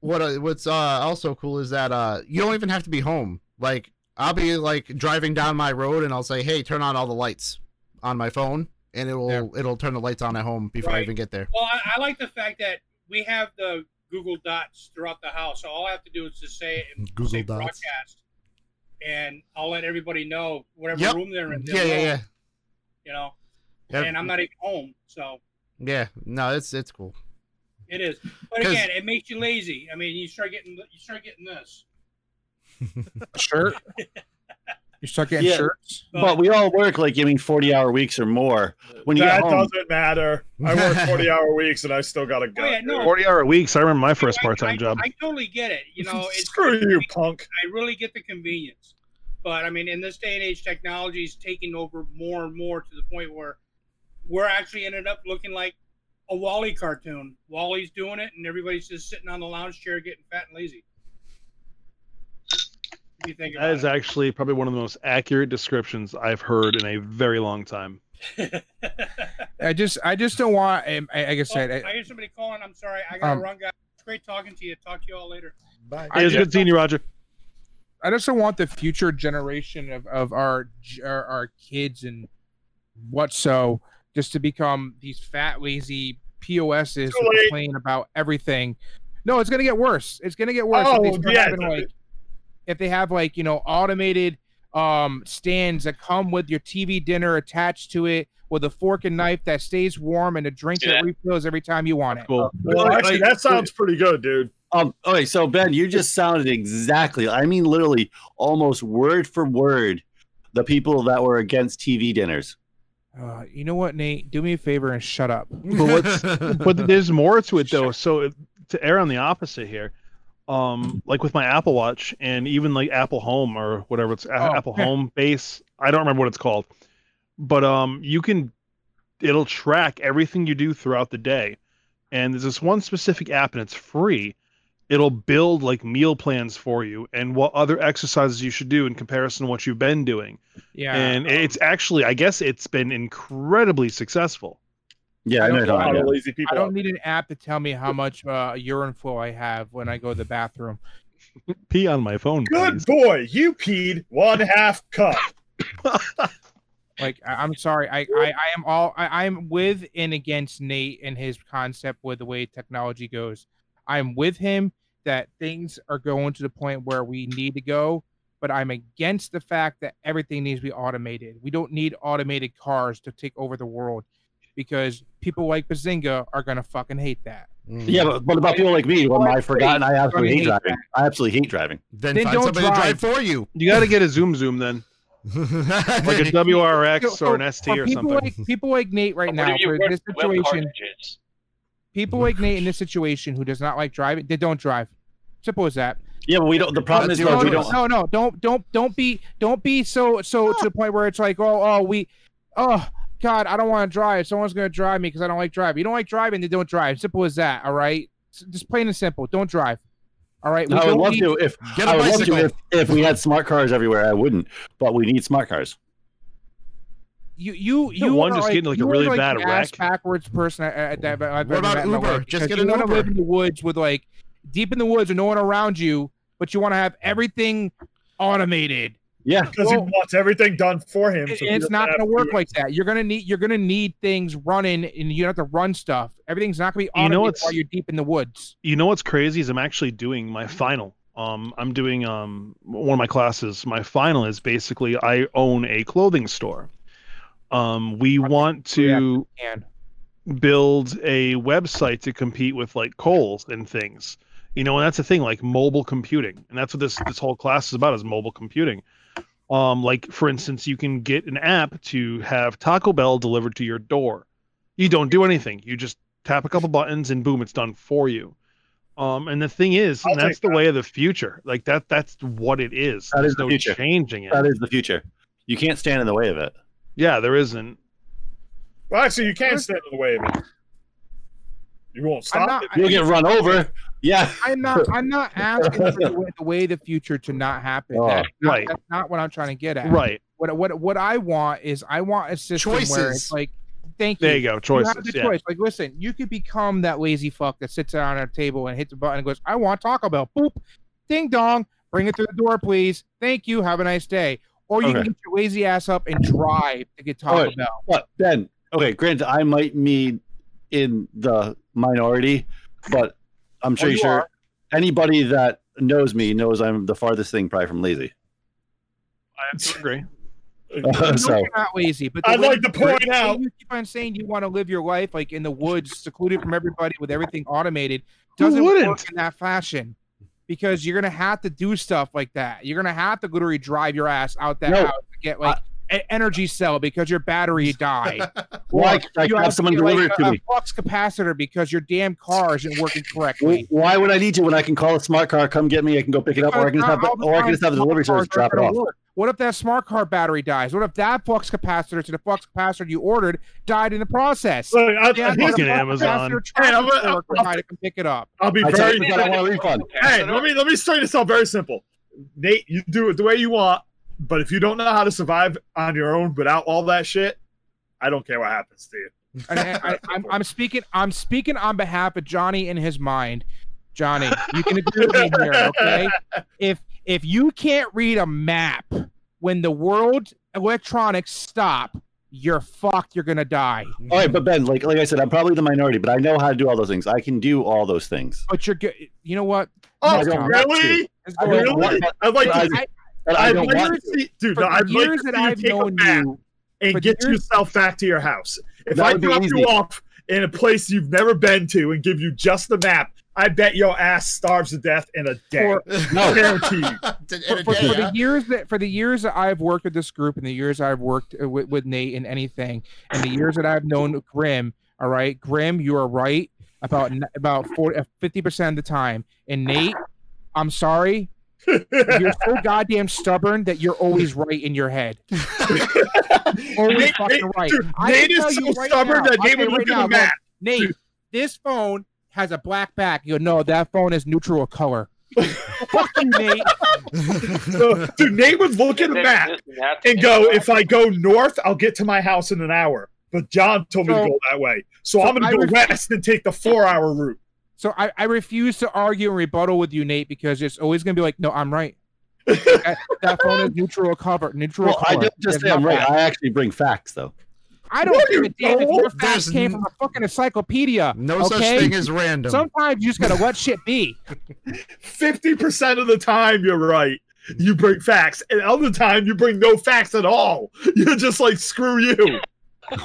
S2: what uh, what's uh also cool is that uh you don't even have to be home. Like I'll be like driving down my road and I'll say, "Hey, turn on all the lights on my phone," and it will
S7: Yeah.
S2: it'll turn the lights on at home before I even get there.
S8: Well, I, I like the fact that we have the Google Dots throughout the house, so all I have to do is just say it
S2: Google
S8: say
S2: Dots.
S8: broadcast, and I'll let everybody know whatever
S2: Yep.
S8: room they're in.
S2: Yeah, yeah, yeah.
S8: You know,
S2: Yep.
S8: and I'm not even home, so
S2: Yeah, no, it's it's cool.
S8: It is, but again, it makes you lazy. I mean, you start getting you start getting this.
S7: Shirt. You start getting
S3: Yeah.
S7: shirts.
S3: but we all work like I mean, forty hour weeks or more. When you
S4: that
S3: get home,
S4: doesn't matter. I work 40 hour weeks and I still got to oh, go.
S8: Oh, yeah, no.
S5: Forty hour weeks. I remember my first part time job.
S8: I totally get it. You know, it's
S4: Screw you, punk.
S8: I really get the convenience. But I mean, in this day and age, technology is taking over more and more to the point where we're actually ended up looking like a WALL-E cartoon. WALL-E's doing it, and everybody's just sitting on the lounge chair getting fat and lazy. What do you think
S5: That is
S8: about
S5: actually probably one of the most accurate descriptions I've heard in a very long time.
S7: I just, I just don't want. um, I- Like I
S8: Oh, I
S7: I,
S8: hear somebody calling. I'm sorry. I got to
S7: Um,
S8: run, guys. It's great talking to you. Talk to you all later.
S2: Bye.
S7: I
S5: Hey, it's good seeing you, Roger.
S7: I just don't want the future generation of, of our, our our kids and what so just to become these fat lazy POSs
S4: Too
S7: who
S4: late.
S7: complain about everything. No, it's gonna get worse. It's gonna get worse.
S4: Oh,
S7: they
S4: yeah,
S7: having, like if they have like you know automated um stands that come with your TV dinner attached to it with a fork and knife that stays warm and a drink
S6: See
S7: that
S6: that?
S7: refills every time you want it.
S5: Cool.
S4: Well, actually, that sounds pretty good, dude.
S3: Um, okay, so Ben, you just sounded exactly, I mean, literally almost word for word, the people that were against TV dinners.
S7: Uh, you know what, Nate? Do me a favor and shut up.
S5: But what's but there's more to it though. So to err on the opposite here, um, like with my Apple Watch and even like Apple Home or whatever it's
S7: Oh,
S5: Apple
S7: yeah.
S5: Home Base. I don't remember what it's called, but um, you can it'll track everything you do throughout the day, and there's this one specific app and it's free. It'll build like meal plans for you and what other exercises you should do in comparison to what you've been doing.
S7: Yeah.
S5: and it's actually, I guess, it's been incredibly successful.
S3: Yeah, I
S7: I
S3: know.
S7: don't
S3: you're
S4: A lot
S3: talking
S4: of
S3: about.
S4: lazy
S7: I don't need an app to tell me how much uh, urine flow I have when I go to the bathroom.
S5: Pee on my phone,
S4: Good
S5: please.
S4: boy. You peed one half cup.
S7: Like I, I'm sorry, I, I I am all I, I'm with and against Nate and his concept with the way technology goes. I'm with him that things are going to the point where we need to go, but I'm against the fact that everything needs to be automated. We don't need automated cars to take over the world because people like Bazinga are gonna fucking hate that.
S2: Mm.
S3: Yeah, but what about people like me? Who
S7: Well,
S3: I forgotten I absolutely hate
S7: hate
S3: driving. I absolutely hate driving.
S2: Then,
S7: Then
S2: find
S7: don't
S2: somebody to drive
S7: drive.
S2: for you.
S5: You got to get a Zoom Zoom then, like a WRX or an ST
S7: For
S5: or
S7: people
S5: something.
S7: like people like Nate right now
S6: if
S7: for this situation. people like Nate in this situation who does not like driving, they don't drive. Simple as that.
S3: Yeah, but we don't. The problem is
S2: That's
S3: though,
S2: your
S3: we don't.
S7: No, no, don't, don't, don't be, don't be so, so to the point where it's like, oh, oh, we, oh, God, I don't want to drive. Someone's gonna drive me because I don't like driving. You don't like driving, they don't drive. Simple as that. All right, just plain and simple. Don't drive. All right. We
S3: I would
S7: don't
S3: love
S7: need-
S3: to if
S2: Get a
S3: I would love to if, if we had smart cars everywhere. I wouldn't, but we need smart cars.
S7: You, you,
S5: Yeah,
S7: you
S5: one just
S7: like,
S5: getting, like, a really
S7: like
S5: bad
S7: ass
S5: wreck.
S7: backwards person I, I, that I've
S2: What about
S7: met in my
S2: Uber? Just
S7: because
S2: get
S7: you
S2: an
S7: wanna live in the woods with like deep in the woods with no one around you, but you want to have everything automated.
S3: Yeah,
S4: Because he wants everything done for him. So
S7: it's
S4: doesn't
S7: going to work like that. You're going to need you're going to need things running, and you have to run stuff. Everything's not going to be
S5: You know what's-
S7: while you're deep in the woods.
S5: You know what's crazy is I'm actually doing my final Um, I'm doing um one of my classes. My final is basically I own a clothing store. Um, we want to
S7: And
S5: build a website to compete with like Kohl's and things. You know, and that's the thing, like mobile computing, and that's what this this whole class is about is mobile computing. Um, like for instance, you can get an app to have Taco Bell delivered to your door. You don't do anything. You just tap a couple buttons and boom, it's done for you. Um, and the thing is, and that's the
S4: that.
S5: way of the future. Like that, that's what it is.
S3: That
S5: There's
S3: is the
S5: no
S3: future.
S5: changing it.
S3: That is the future. You can't stand in the way of it.
S5: yeah, there isn't.
S4: Well, actually, you can't stand in the way of it. You won't stop
S7: not,
S4: it.
S3: You'll get run over. Yeah.
S7: I'm not. I'm not asking for the way, the way the future to not happen.
S3: Oh,
S7: That's not,
S5: right.
S7: That's not what I'm trying to get at.
S5: Right.
S7: What what what I want is I want a system where it's like, thank you.
S5: There you go. Choices.
S7: You have the
S5: yeah.
S7: choice. Like, listen, you could become that lazy fuck that sits down at a table and hits a button and goes, "I want Taco Bell." Boop, ding dong, bring it through the door, please. Thank you. Have a nice day. Or you
S3: Okay.
S7: can get your lazy ass up and drive to get Taco
S3: Alright.
S7: Bell.
S3: But Ben, okay, granted, I might be in the minority, but I'm sure
S7: you
S3: sure
S7: are.
S3: anybody that knows me knows I'm the farthest thing probably from lazy.
S5: I have to agree.
S7: No,
S3: so
S7: you're not lazy, but
S4: I'd like to point out-
S7: you keep on saying you want to live your life like in the woods, secluded from everybody, with everything automated, doesn't work in that fashion. Because you're gonna have to do stuff like that. You're gonna have to literally drive your ass out that
S3: No,
S7: house to get like an energy cell because your battery died.
S3: why
S7: Or
S3: I
S7: you
S3: can have
S7: to
S3: someone
S7: get,
S3: deliver
S7: like,
S3: it to
S7: a,
S3: me?
S7: a flux capacitor because your damn car isn't working correctly.
S3: Why would I need you when I can call a smart car, come get me, I can go pick it up, or I can just have,
S7: All the
S3: or I can just have the delivery service drop it off.
S7: work. What if that smart car battery dies? What if that flux capacitor to the flux capacitor you ordered died in the process?
S4: Look, I,
S7: Yeah,
S4: here's-
S5: Fucking
S7: the
S5: Amazon.
S4: Hey, I'm
S7: charger
S4: gonna-
S7: worker
S4: I'll-
S7: died to come pick it up.
S4: I'll be
S3: I
S4: very.
S3: you I want a refund.
S4: Hey, let me let me straighten this out very simple. Nate, you do it the way you want, but if you don't know how to survive on your own without all that shit, I don't care what happens to you.
S7: I, I, I'm, I'm speaking. I'm speaking on behalf of Johnny in his mind. Johnny, you can agree with me here, okay? If if you can't read a map when the world electronics stop, you're fucked. You're gonna die.
S3: All right, but Ben, like like I said, I'm probably the minority, but I know how to do all those things. I can do all those things.
S7: But you're good. You know what?
S4: Oh,
S3: I don't
S4: really?
S7: Let's
S3: I
S7: go
S3: don't
S7: over
S3: want
S4: Really? I'd like to.
S7: I-
S3: But I
S4: I'd
S3: don't want
S4: to
S3: to.
S4: see, dude.
S7: For
S4: No, I'd like
S7: years
S4: to
S7: that
S4: you
S7: I've
S4: a
S7: known
S4: map
S7: you,
S4: and get
S7: years-
S4: yourself back to your house. If I drop you off in a place you've never been to and give you just the map, I bet your ass starves to death in a day.
S7: Or-
S3: No.
S4: Guaranteed.
S2: In
S7: for, for, for
S2: huh?
S7: the years that for the years that I've worked with this group and the years I've worked uh, with, with Nate and anything and the years that I've known Grim, all right, Grim, you are right about about 40, 50 percent of the time. And Nate, I'm sorry, you're so goddamn stubborn that you're always right in your head. Always
S4: Nate,
S7: fucking right.
S4: dude,
S7: I
S4: Nate is so
S7: right
S4: stubborn
S7: now,
S4: that
S7: I'll
S4: Nate
S7: tell you
S4: would look
S7: right
S4: at the
S7: now,
S4: map.
S7: Nate, this phone has a black back. You know that phone is neutral color. Fuck you, Nate.
S4: So, dude, Nate would look at the map and go, if I go north, I'll get to my house in an hour. But John told me to go that way. So,
S7: so
S4: I'm going to go
S7: ref-
S4: west and take the four hour route.
S7: So I, I refuse to argue and rebuttal with you, Nate, because it's always gonna be like, no, I'm right. that, that phone is neutral cover, neutral
S3: Well, I
S7: color.
S3: don't just say I'm right. I actually bring facts, though.
S7: I don't
S4: No,
S7: give a damn if your facts
S2: There's
S7: came from a fucking encyclopedia.
S2: No
S7: okay?
S2: such thing as random.
S7: Sometimes you just gotta let shit be.
S4: 50% of the time, you're right. You bring facts. And other time, you bring no facts at all. You're just like, screw you.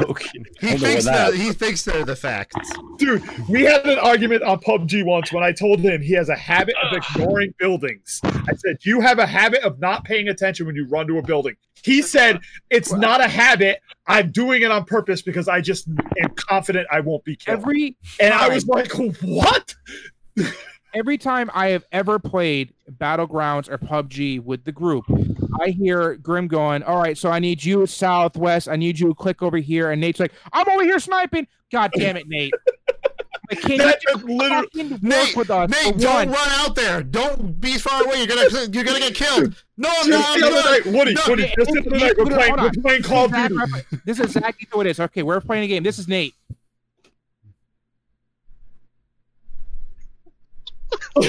S3: Okay.
S2: he
S3: I don't know
S2: thinks
S3: about
S2: that
S3: that.
S2: he thinks they're the facts.
S4: Dude, we had an argument on PUBG once when I told him he has a habit of ignoring buildings. I said, You have a habit of not paying attention when you run to a building. He said, It's not a habit. I'm doing it on purpose because I just am confident I won't be killed.
S7: Every
S4: and I was like, What?
S7: every time I have ever played Battlegrounds or PUBG with the group, I hear Grim going, All right, so I need you southwest. I need you to click over here. And Nate's like, I'm over here sniping. God damn it, Nate. Like, can
S4: That
S7: you
S4: is literally.
S7: fucking work
S2: Nate,
S7: with us?
S2: Nate, don't
S7: one?
S2: run out there. Don't be far away. You're gonna you're gonna get killed. No, I'm
S4: Just
S2: not. I'm
S4: other
S2: good.
S4: night, Woody,
S2: No,
S4: Woody, just the other night, we're playing, we're playing Call of Duty.
S7: This is exactly what it is. Okay, we're playing a game. This is Nate.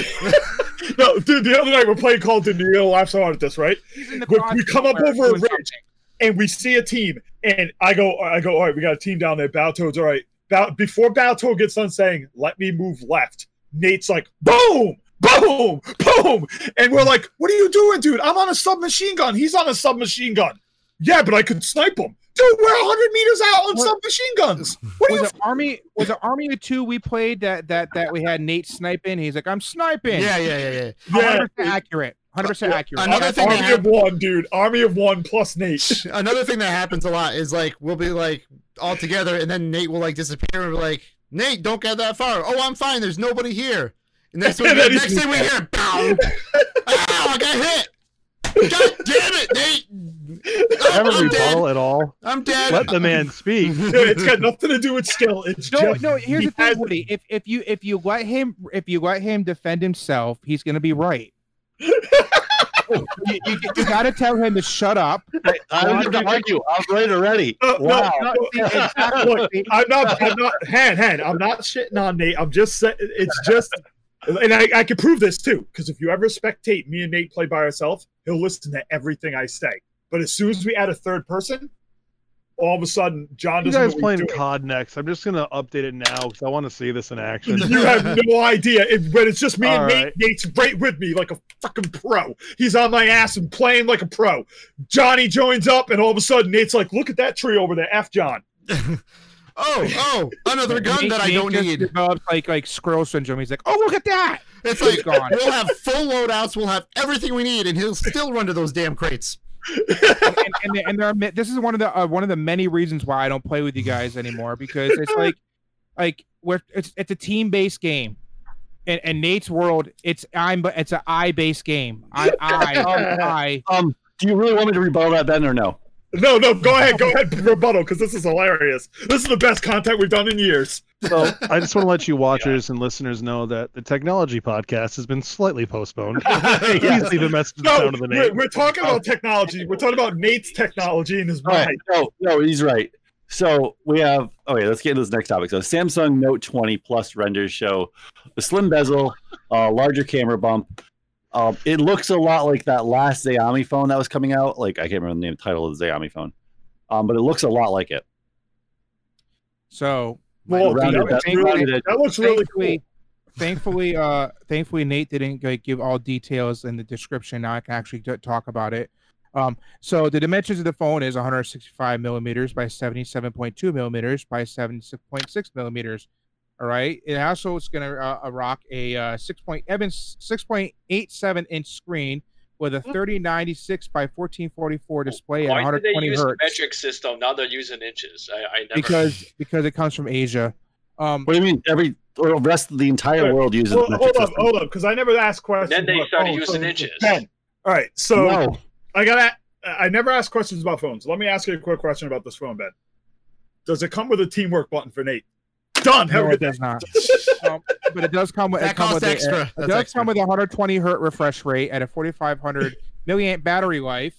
S4: No, dude, the other night we're playing Call of Duty. You're gonna laugh so hard at this, right?
S7: He's in the
S4: We- we come up over a ridge. and we see a team, and I go, I go, all right, we got a team down there. Battletoads, all right. Bow, before Battletoad gets done saying, "Let me move left," Nate's like, "Boom, boom, boom, and we're like, "What are you doing, dude? I'm on a submachine gun. He's on a submachine gun. Yeah, but I could snipe him, dude. We're 100 meters out on
S7: What-
S4: submachine guns. What are
S7: Was
S4: you?
S7: it Army? Was it Army of Two we played that that that we had Nate sniping? He's like, I'm sniping.
S2: Yeah, yeah, yeah, yeah.
S4: Yeah,
S7: 100% accurate. 100% uh, accurate.
S2: Another thing that
S4: Army of one, dude. Army of one plus Nate.
S2: Another thing that happens a lot is like we'll be like all together, and then Nate will like disappear, and we're like, Nate, don't get that far. Oh, I'm fine. There's nobody here. And next,
S4: And then
S2: next thing we hear, pow! Ow! Ah, I got hit. God damn it, Nate! Oh,
S5: Never
S2: I'm dead.
S5: rebuttal at all.
S2: I'm dead.
S5: Let the man speak.
S4: Dude, it's got nothing to do with skill. It's
S7: No,
S4: just
S7: no. Here's
S4: he
S7: the thing,
S4: has-
S7: Woody. If if you if you let him if you let him defend himself, he's gonna be right. you, you, you gotta tell him to shut up.
S3: I don't have to argue. I'm right already.
S4: Uh, no,
S3: Wow.
S4: no, Look, I'm not. I'm not. Hand, hand. I'm not shitting on Nate. I'm just saying. It's just, and I, I can prove this too. Because if you ever spectate me and Nate play by ourselves, he'll listen to everything I say. But as soon as we add a third person, all of a sudden John
S5: You
S4: doesn't.
S5: guys
S4: know
S5: playing
S4: doing.
S5: COD next? I'm just gonna update it now because I want to see this in action.
S4: You have no idea, it, but it's just me and
S5: All
S4: Nate.
S5: right.
S4: Nate's right with me like a fucking pro. He's on my ass and playing like a pro. Johnny joins up, and all of a sudden Nate's like, "Look at that tree over there, F John."
S2: oh, oh, another gun
S7: Nate-
S2: that I
S7: Nate
S2: don't
S7: just
S2: need.
S7: Develops like like squirrel syndrome. He's like, oh look at that.
S2: It's
S7: He's
S2: like
S7: gone.
S2: we'll have full loadouts, we'll have everything we need, and he'll still run to those damn crates.
S7: and, and, and there are, this is one of the uh, one of the many reasons why I don't play with you guys anymore because it's like like we're it's it's a team based game. And, in Nate's world, it's I'm but it's an I based game. I I I
S3: Um, do you really want me to rebuttal that, Ben, or no?
S4: No, no, go ahead, go ahead, rebuttal, because this is hilarious. This is the best content we've done in years.
S5: So I just want to let you watchers and listeners know that the technology podcast has been slightly postponed. Please leave a message the
S4: No,
S5: sound of the
S4: we're, we're talking about technology. We're talking about Nate's technology in his
S3: All right.
S4: mind.
S3: No, no, he's right. So we have. Okay, let's get into this next topic. So Samsung Note 20 Plus renders show the slim bezel, uh, larger camera bump. Um, it looks a lot like that last Xiaomi phone that was coming out. Like I can't remember the name title of the Xiaomi phone, um, but it looks a lot like it.
S7: so
S4: Well,
S3: Rounded
S4: that, looks really,
S3: rounded
S4: that looks really cool.
S7: thankfully, thankfully, uh, thankfully, Nate didn't like, give all details in the description. Now I can actually t- talk about it. Um, so the dimensions of the phone is 165 millimeters by 77.2 millimeters by 76.6 millimeters. All right. It also is going to uh, uh, rock a uh, 6. Point, Evans 6.87 inch screen with a 3096 by 1444 display at
S6: Why did they
S7: 120
S6: use
S7: hertz
S6: metric system? Now they're using inches. I, I never.
S7: because because it comes from Asia. Um,
S3: What do you mean? Every or the rest of the entire
S4: Wait,
S3: world uses.
S4: Hold,
S3: the
S4: hold up,
S3: system.
S4: hold up, because I never asked questions.
S6: Then they
S4: about
S6: started
S4: phones,
S6: using
S4: so-
S6: inches.
S4: Ben, all right, so
S3: No,
S4: I gotta. I never ask questions about phones. Let me ask you a quick question about this phone, Ben. Does it come with a teamwork button for Nate? Done. Have
S7: no, it does not. um, but it does come with
S2: That
S7: it, come
S2: costs
S7: with a-
S2: extra.
S7: it
S2: That's
S7: does
S2: extra.
S7: come with a 120 hertz refresh rate at a 4500 milliamp battery life,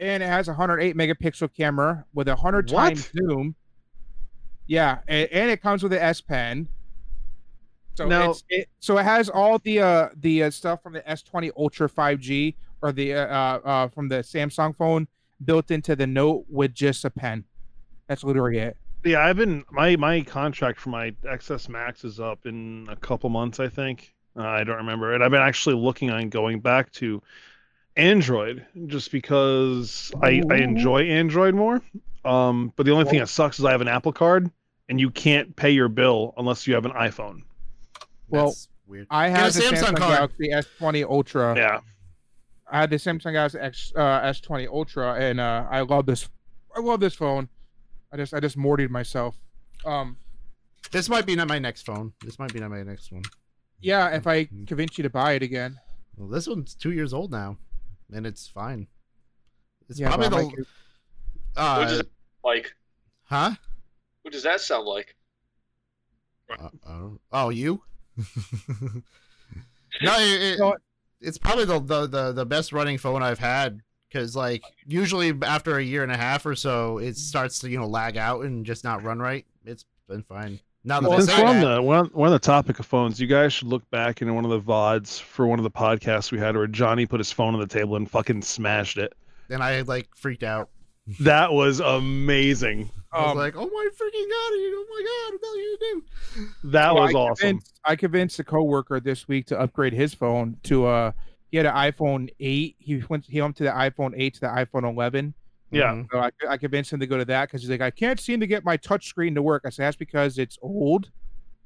S7: and it has a 108 megapixel camera with a 100
S2: What?
S7: times zoom. Yeah, and, and it comes with an S Pen. So
S5: Now-
S7: it's, it so it has all the uh the uh, stuff from the S20 Ultra 5G or the uh, uh uh, from the Samsung phone built into the Note with just a pen. That's literally it.
S5: Yeah, I've been my my contract for my XS Max is up in a couple months, I think. Uh, I don't remember, and I've been actually looking on going back to Android just because I I enjoy Android more. Um, but the only thing that sucks is I have an Apple Card, and you can't pay your bill unless you have an iPhone.
S7: Well,
S2: That's weird.
S7: I
S2: have a
S7: the
S2: Samsung
S7: Samsung,
S2: card.
S7: Galaxy S20 Ultra.
S5: Yeah,
S7: I had the Samsung Galaxy X, uh, S20 Ultra, and uh, I love this. I love this phone. I just I just mortied myself. Um,
S2: This might be not my next phone. This might be not my next one.
S7: yeah, if I
S2: Mhm.
S7: convince you to buy it again.
S2: Well, this one's two years old now, and it's fine. It's
S7: yeah,
S2: probably
S7: I
S2: the
S7: might give-
S2: uh,
S6: What is it like?
S2: huh?
S6: What does that sound like?
S2: Uh, oh, oh, you? no, it, it- it's probably the, the the the best running phone I've had because like usually after a year and a half or so, it starts to you know lag out and just not run right. It's been fine. Now that
S5: Well,
S2: they
S5: since we're on the we're on, we're on the topic of phones, you guys should look back in one of the vods for one of the podcasts we had where Johnny put his phone on the table and fucking smashed it.
S2: and I like freaked out.
S5: That was amazing.
S2: I was
S7: Um,
S2: like, oh my freaking god! Oh my god! What the hell are you gonna do?
S5: That
S7: so
S5: was
S7: I
S5: awesome.
S7: I convinced a coworker this week to upgrade his phone to uh he had an iPhone 8. He went he went to the iPhone 8 to the iPhone 11.
S5: Yeah.
S2: Mhm.
S7: So I, I convinced him to go to that because he's like, I can't seem to get my touch screen to work. I said that's because it's old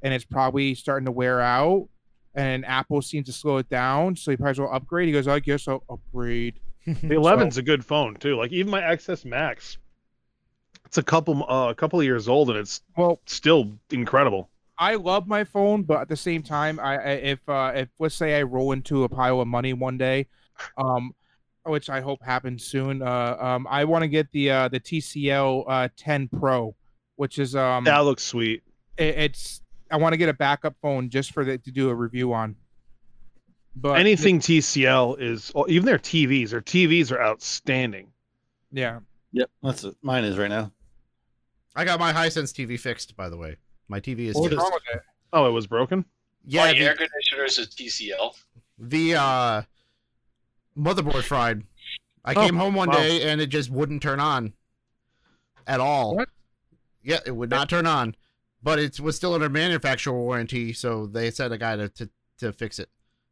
S7: and it's probably starting to wear out. And Apple seems to slow it down, so he probably will upgrade. He goes, I guess I'll upgrade.
S5: The 11's a good phone too. Like even my XS Max, it's a couple uh, a couple of years old and it's
S7: Well,
S5: still incredible.
S7: I love my phone, but at the same time, I, I if uh, if let's say I roll into a pile of money one day, um, which I hope happens soon, uh, um, I want to get the uh, the TCL uh 10 Pro, which is um,
S5: That looks sweet.
S7: it, it's I want to get a backup phone just for the, to do a review on. But
S5: Anything TCL is even their TVs. Their TVs are outstanding.
S7: yeah,
S3: Yep, that's what mine is right now.
S2: I got my Hisense TV fixed, by the way. My TV is
S7: what's
S2: fixed.
S7: wrong with it?
S5: Oh, it was broken.
S2: Yeah,
S6: My
S2: the,
S6: air conditioners is TCL.
S2: the uh, motherboard fried. I
S5: Oh,
S2: came home one
S5: wow.
S2: day and it just wouldn't turn on at all.
S7: What?
S2: Yeah, it would not turn on, but it was still under manufacturer warranty, so they sent a guy to to, to fix it,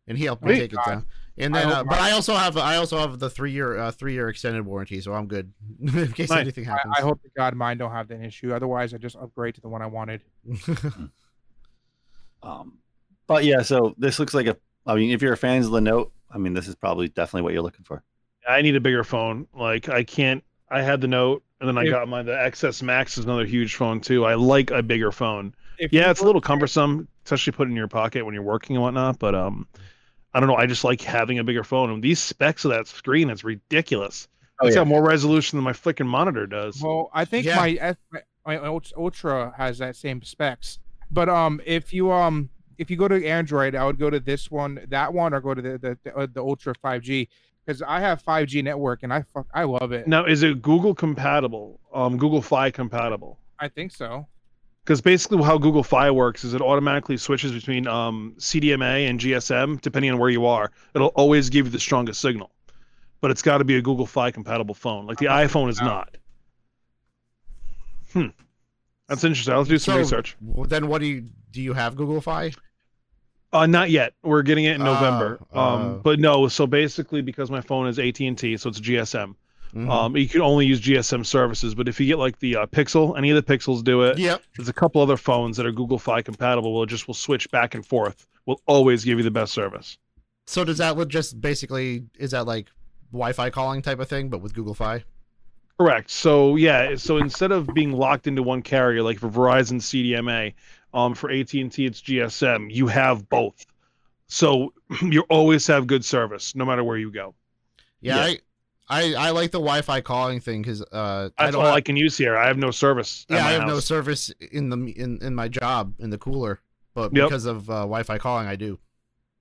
S2: and he helped me
S5: Sweet.
S2: take it down. And then,
S7: hope
S2: uh, but I also have I also have the three year uh, three year extended warranty, so I'm good in case
S5: Nice.
S2: anything happens.
S7: I hope to God mine don't have that issue. Otherwise, I just upgrade to the one I wanted.
S3: Um, but yeah, so this looks like a. I mean, if you're a fan of the Note, I mean, this is probably definitely what you're looking for.
S5: I need a bigger phone. Like I can't. I had the Note, and then I
S7: If-
S5: got my the XS Max is another huge phone too. I like a bigger phone. Yeah, it's a little cumbersome, especially put in your pocket when you're working and whatnot. But um, I don't know. I just like having a bigger phone. And these specs of that screen is ridiculous.
S3: Oh,
S5: it's
S3: yeah.
S5: got more resolution than my freaking monitor does.
S7: Well, I think
S2: Yeah.
S7: my my, my Ultra has that same specs. But um, if you um, if you go to Android, I would go to this one, that one, or go to the the, the, uh, the Ultra 5G because I have 5G network and I fuck, I love it.
S5: Now, is it Google compatible? Um, Google Fi compatible?
S7: I think so.
S5: Because basically, how Google Fi works is it automatically switches between um, CDMA and GSM depending on where you are. It'll always give you the strongest signal, but it's got to be a Google Fi compatible phone. Like the iPhone is
S7: out.
S5: not. Hmm, that's interesting. I'll do some
S2: So,
S5: research.
S2: well, then, what do you do? You have Google Fi?
S5: Uh, not yet. We're getting it in
S2: Oh,
S5: November.
S2: oh.
S5: Um, but no. So basically, because my phone is AT and T, so it's GSM.
S2: Mhm.
S5: Um, you can only use GSM services. But if you get like the uh, Pixel, any of the Pixels do it.
S2: yep.
S5: There's a couple other phones that are Google Fi compatible. We'll just will switch back and forth. We'll always give you the best service.
S2: So does that look just basically is that like Wi-Fi calling type of thing, but with Google Fi?
S5: Correct. So yeah. So instead of being locked into one carrier, like for Verizon CDMA, um, for AT and T it's GSM. You have both. So you always have good service no matter where you go.
S2: Yeah,
S3: Yeah.
S2: I, I I like the Wi-Fi calling thing because uh, I
S5: That's
S2: don't.
S5: all
S2: have,
S5: I can use here. I have no service. at
S2: yeah,
S5: my
S2: I have no service in the in in my job in the cooler, but
S5: Yep.
S2: because of uh, Wi-Fi calling, I do.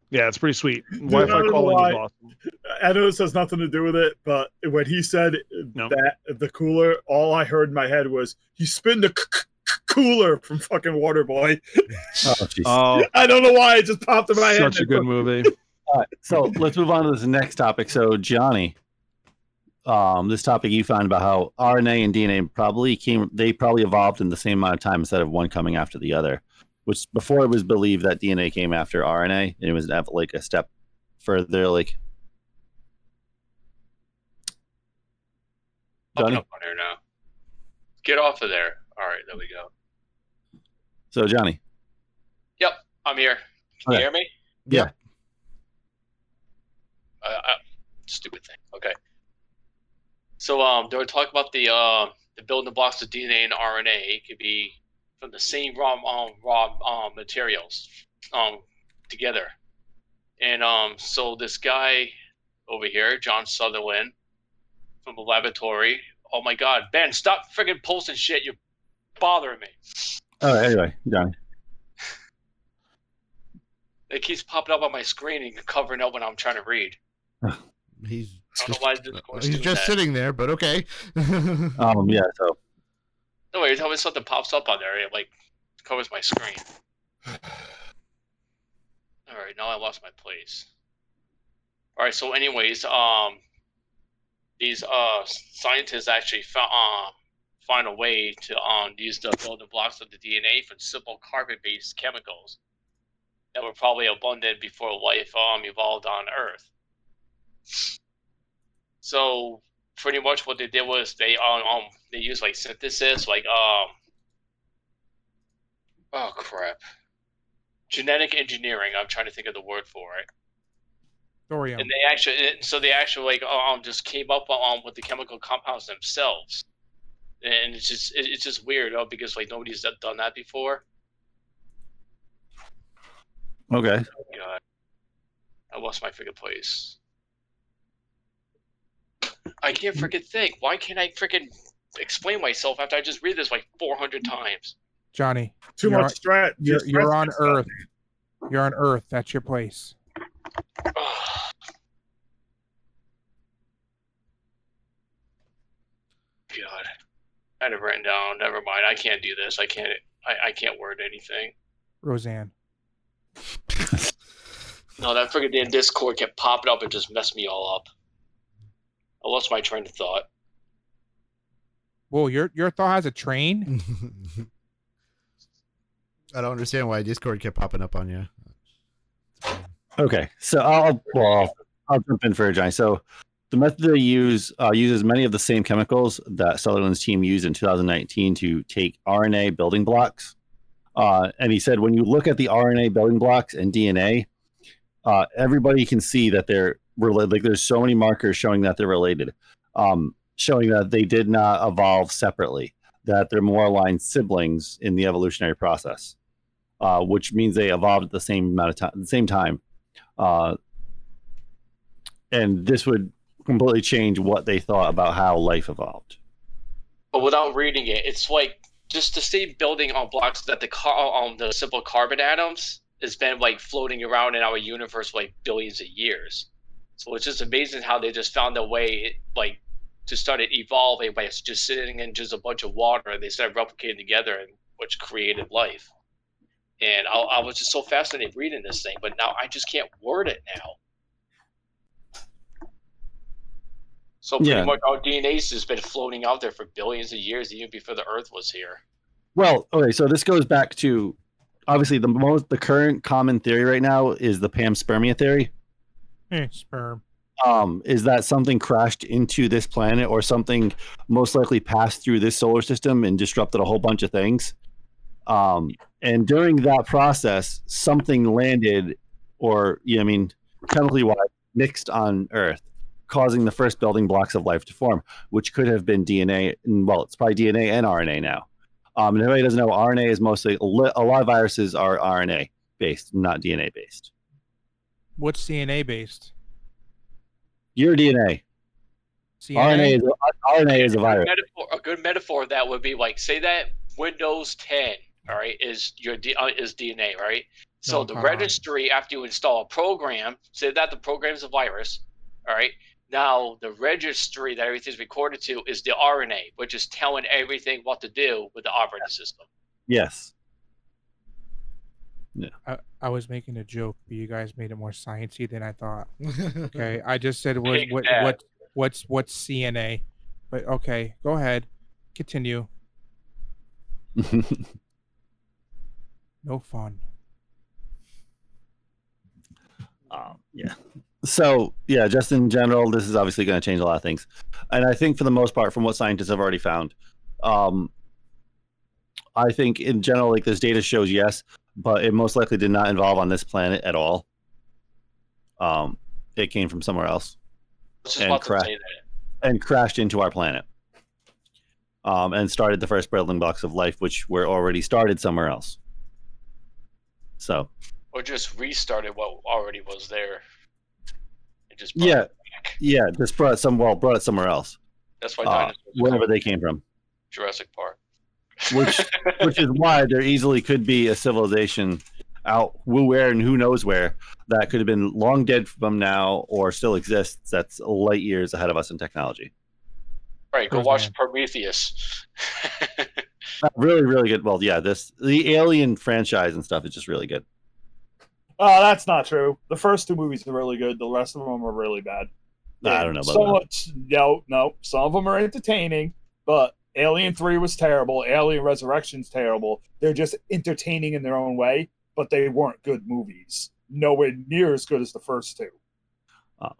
S5: Yeah, it's pretty sweet.
S4: I
S5: Wi-Fi
S4: don't
S5: calling
S4: why.
S5: is awesome.
S4: I know this has nothing to do with it, but when he said
S5: No.
S4: that the cooler, all I heard in my head was he spin the c- c- c- cooler from fucking Waterboy.
S3: Oh.
S5: Oh,
S4: I don't know why it just popped in my head.
S5: such a good movie.
S3: All right, so let's move on to this next topic. So, Johnny, um, this topic you found about how RNA and DNA probably came, they probably evolved in the same amount of time instead of one coming after the other. Which before it was believed that DNA came after RNA, and it was like a step further. Like, Johnny?
S6: up on here now. Get off of there. All right, there we go.
S3: so Johnny,
S6: Yep, I'm here. Can you hear me?
S3: Yeah.
S6: Uh, uh, stupid thing. Okay. So um, they were talking about the uh, the building blocks of DNA and RNA It could be from the same raw um, raw um, materials um, together, and um, so this guy over here, John Sutherland, from the laboratory. Oh my God, Ben, stop friggin' posting shit. You're bothering me.
S3: oh, anyway, Johnny,
S6: It keeps popping up on my screen and covering up when I'm trying to read.
S2: He's
S6: I don't
S2: just,
S6: know why Discord's
S2: he's just
S6: that.
S2: sitting there, but okay.
S3: um, yeah, so
S6: No, every me something pops up on there, it like covers my screen. All right, now I lost my place. All right, so anyways, um, these uh scientists actually found um find a way to um use the building blocks of the DNA from simple carbon-based chemicals that were probably abundant before life um evolved on Earth. So pretty much what they did was they um, um they used like synthesis like um oh crap. Genetic engineering i'm trying to think of the word for it.
S7: Thorium.
S6: and they actually so they actually like um just came up um with the chemical compounds themselves. And it's just it's just weird oh, because like nobody's done- done that before.
S3: Okay.
S6: oh god. I lost my freaking place i can't mm. freaking think why can't i freaking explain myself after i just read this like 400 times
S7: Johnny,
S4: Too
S7: You're-
S4: much stress.
S7: you're,
S4: just
S7: you're on
S4: yourself.
S7: Earth. You're on Earth. That's your place.
S6: God, I had it written down. Never mind. I can't do this. I can't. I, I can't word anything.
S7: Roseanne.
S6: No, that freaking damn Discord kept popping up and just messed me all up. I lost my train of thought.
S7: Whoa, your your thought has a train?
S2: I don't understand why Discord kept popping up on you.
S3: Okay, so I'll well, I'll jump in for a Johnny. So the method they use uh, uses many of the same chemicals that Sutherland's team used in 2019 to take RNA building blocks. Uh, and he said when you look at the RNA building blocks and DNA, uh, everybody can see that they're related. Like there's so many markers showing that they're related, um, showing that they did not evolve separately. That they're more aligned siblings in the evolutionary process, uh, which means they evolved at the same amount of time, the same time uh, and this would completely change what they thought about how life evolved.
S6: But without reading it, it's like just to stay building on blocks that the car on the simple carbon atoms has been like floating around in our universe for like billions of years. So it's just amazing how they just found a way like to start it evolving by just sitting in just a bunch of water and they started replicating together and which created life. And I, I was just so fascinated reading this thing, but now I just can't word it now. So pretty
S3: Yeah.
S6: much our DNA's has been floating out there for billions of years, even before the Earth was here.
S3: Well, okay, so this goes back to obviously the most the current common theory right now is the panspermia theory.
S7: Eh, sperm.
S3: Um, is that something crashed into this planet or something most likely passed through this solar system and disrupted a whole bunch of things? Um, and during that process, something landed, or yeah, I mean, chemically wise, mixed on Earth, causing the first building blocks of life to form, which could have been DNA. And well, it's probably DNA and RNA now. Um, and if anybody doesn't know, RNA is mostly a lot of viruses are RNA based, not DNA based.
S7: What's CNA based?
S3: Your DNA,
S7: CNA?
S3: RNA is RNA is a
S6: good
S3: virus.
S6: metaphor, a good metaphor of that would be like say that Windows 10, all right, is your D, uh, is DNA, right? So
S7: Oh,
S6: the
S7: God.
S6: registry after you install a program, say that the program is a virus, all right. Now the registry that everything's recorded to is the RNA, which is telling everything what to do with the operating system.
S3: Yes.
S7: I, I was making a joke, but you guys made it more sciencey than I thought. Okay, I just said what
S6: Big
S7: what what what's what's CNA, but okay, go ahead, continue. No fun.
S3: Um, yeah. So yeah, just in general, this is obviously going to change a lot of things, and I think for the most part, from what scientists have already found, um, I think in general, like this data shows yes, but it most likely did not involve on this planet at all. Um, it came from somewhere else
S6: I was just
S3: And
S6: about to
S3: crack.
S6: say that.
S3: and crashed into our planet, um, and started the first building blocks of life, which were already started somewhere else. So
S6: Or just restarted what already was there. It just
S3: yeah,
S6: it back.
S3: yeah, just brought it some well, brought it somewhere else,
S6: That's why
S3: uh,
S6: dinosaurs
S3: wherever they came from.
S6: Jurassic Park.
S3: Which which is why there easily could be a civilization out who where and who knows where that could have been long dead from now or still exists that's light years ahead of us in technology
S6: Right, go
S7: oh,
S6: watch Prometheus.
S3: Really really good well yeah this the alien franchise and stuff is just really good
S4: Oh, that's not true. The first two movies are really good. The rest of them are really bad.
S3: I don't know about
S4: so
S3: that.
S4: much. No, no. Some of them are entertaining, but Alien Three was terrible. Alien Resurrection's terrible. They're just entertaining in their own way, but they weren't good movies. Nowhere near as good as the first two.
S3: Oh.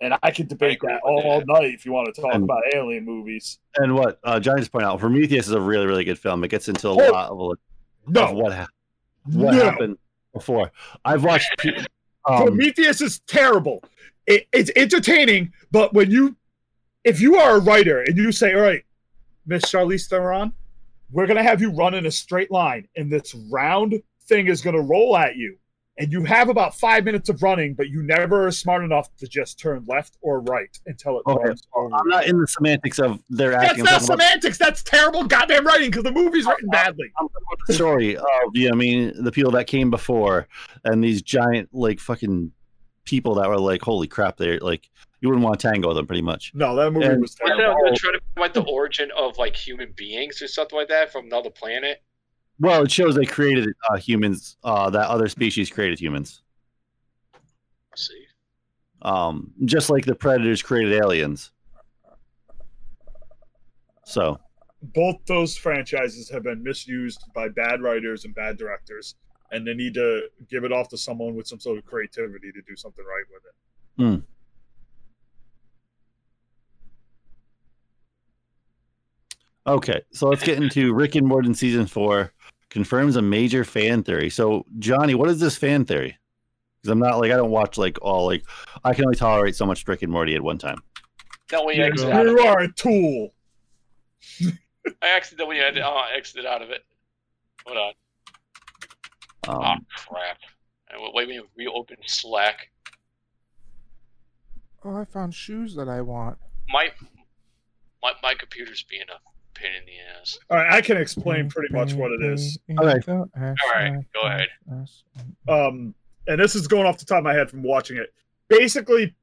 S4: And I could debate
S6: agree
S4: that all
S6: that.
S4: night if you want to talk
S3: And-
S4: about alien movies.
S3: And what uh, Johnny just pointed out, Prometheus is a really, really good film. It gets into a
S4: Oh,
S3: lot of, of
S4: No,
S3: what ha- what
S4: no.
S3: happened before. I've watched. pe- Um,
S4: Prometheus is terrible. It, it's entertaining, but when you, if you are a writer and you say, "All right, Miss Charlize Theron, we're gonna have you run in a straight line, and this round thing is gonna roll at you, and you have about five minutes of running, but you never are smart enough to just turn left or right until it
S3: Okay,
S4: runs over."
S3: I'm not in the semantics of their
S4: That's
S3: acting. I'm
S4: not
S3: talking about-
S4: semantics. That's terrible goddamn writing because the movie's written badly.
S3: I'm talking about the story of know, I mean the people that came before and these giant like fucking people that were like holy crap they're like you wouldn't want to tango with them pretty much
S4: No, that movie
S3: And-
S4: was
S6: Wasn't
S4: terrible.
S6: it trying to like the origin of like human beings or something like that from another planet?
S3: well it shows they created uh, humans uh, that other species created humans
S6: Let's see.
S3: um, just like the predators created aliens so
S4: both those franchises have been misused by bad writers and bad directors, and they need to give it off to someone with some sort of creativity to do something right with it.
S3: okay so let's get into rick and morty season four confirms a major fan theory so johnny what is this fan theory because i'm not like i don't watch like all like i can only tolerate so much rick and morty at one time
S6: Accidentally
S4: You,
S6: exited out of
S4: you
S6: it.
S4: are a tool.
S6: I accidentally had to, uh, exited out of it. Hold on.
S3: Um,
S6: oh crap! Wait. We reopen Slack.
S7: Oh, I found shoes that I want.
S6: My my my computer's being a pain in the ass.
S4: All right, I can explain pretty much what it is.
S3: Okay.
S6: All right, go ahead.
S4: Um, and this is going off the top of my head from watching it. Basically,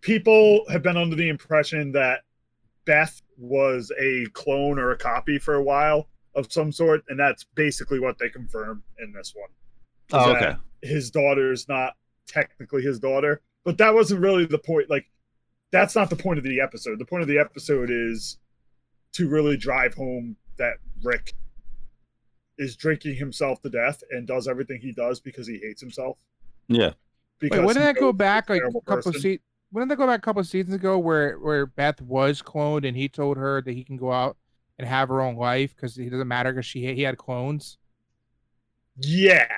S4: people have been under the impression that Beth was a clone or a copy for a while of some sort, and that's basically what they confirm in this one.
S3: oh, okay
S4: his daughter is not technically his daughter, but that wasn't really the point. Like, that's not the point of the episode. The point of the episode is to really drive home that Rick is drinking himself to death and does everything he does because he hates himself.
S3: yeah
S4: Because
S7: Wait, wouldn't that go back
S4: a
S7: like a couple
S4: person.
S7: se- Wouldn't that go back a couple seasons ago where where Beth was cloned and he told her that he can go out and have her own life because it doesn't matter because she he had clones.
S4: Yeah.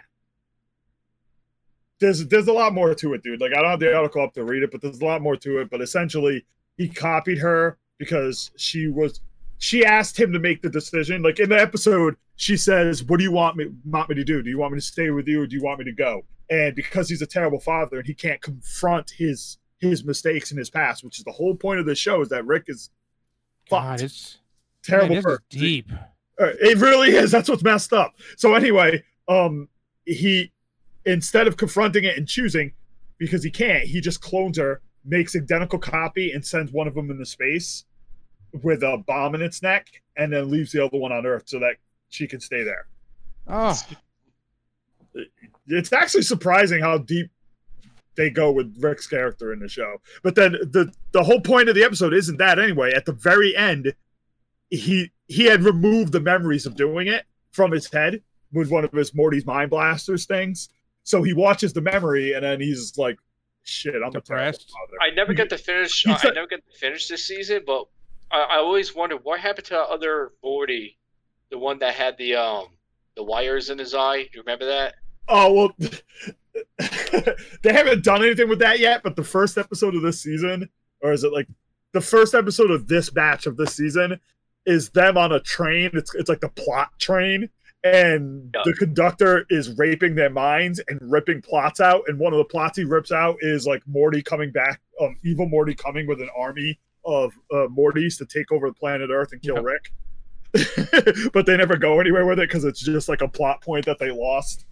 S4: There's there's a lot more to it, dude. Like I don't have the article up to read it, but there's a lot more to it. But essentially, he copied her because she was she asked him to make the decision. Like in the episode, she says, "What do you want me want me to do? Do you want me to stay with you, or do you want me to go?" And because he's a terrible father and he can't confront his his mistakes in his past, which is the whole point of the show, is that Rick is
S7: God,
S4: fucked,
S7: it's
S4: terrible
S7: man, deep.
S4: Uh, It really is. That's what's messed up. So anyway, um, he instead of confronting it and choosing, because he can't, he just clones her, makes identical copy, and sends one of them into space with a bomb in its neck, and then leaves the other one on Earth so that she can stay there.
S7: Oh,
S4: It's actually surprising how deep they go with Rick's character in the show. But then the the whole point of the episode isn't that anyway. At the very end, he he had removed the memories of doing it from his head with one of his Morty's mind blasters things. So he watches the memory and then he's like, "Shit, I'm
S7: Depressed.
S4: a terrible father."
S6: I never get to finish.
S4: He
S6: I never get to finish this season, but I, I always wonder what happened to the other Morty, the one that had the um the wires in his eye. Do you remember that?
S4: Oh well, they haven't done anything with that yet. But the first episode of this season, or is it like the first episode of this batch of this season, is them on a train. It's it's like the plot train, and
S6: Yeah.
S4: the conductor is raping their minds and ripping plots out. And one of the plots he rips out is like Morty coming back, um, evil Morty coming with an army of uh, Mortys to take over the planet Earth and kill
S7: Yep.
S4: Rick. but they never go anywhere with it because it's just like a plot point that they lost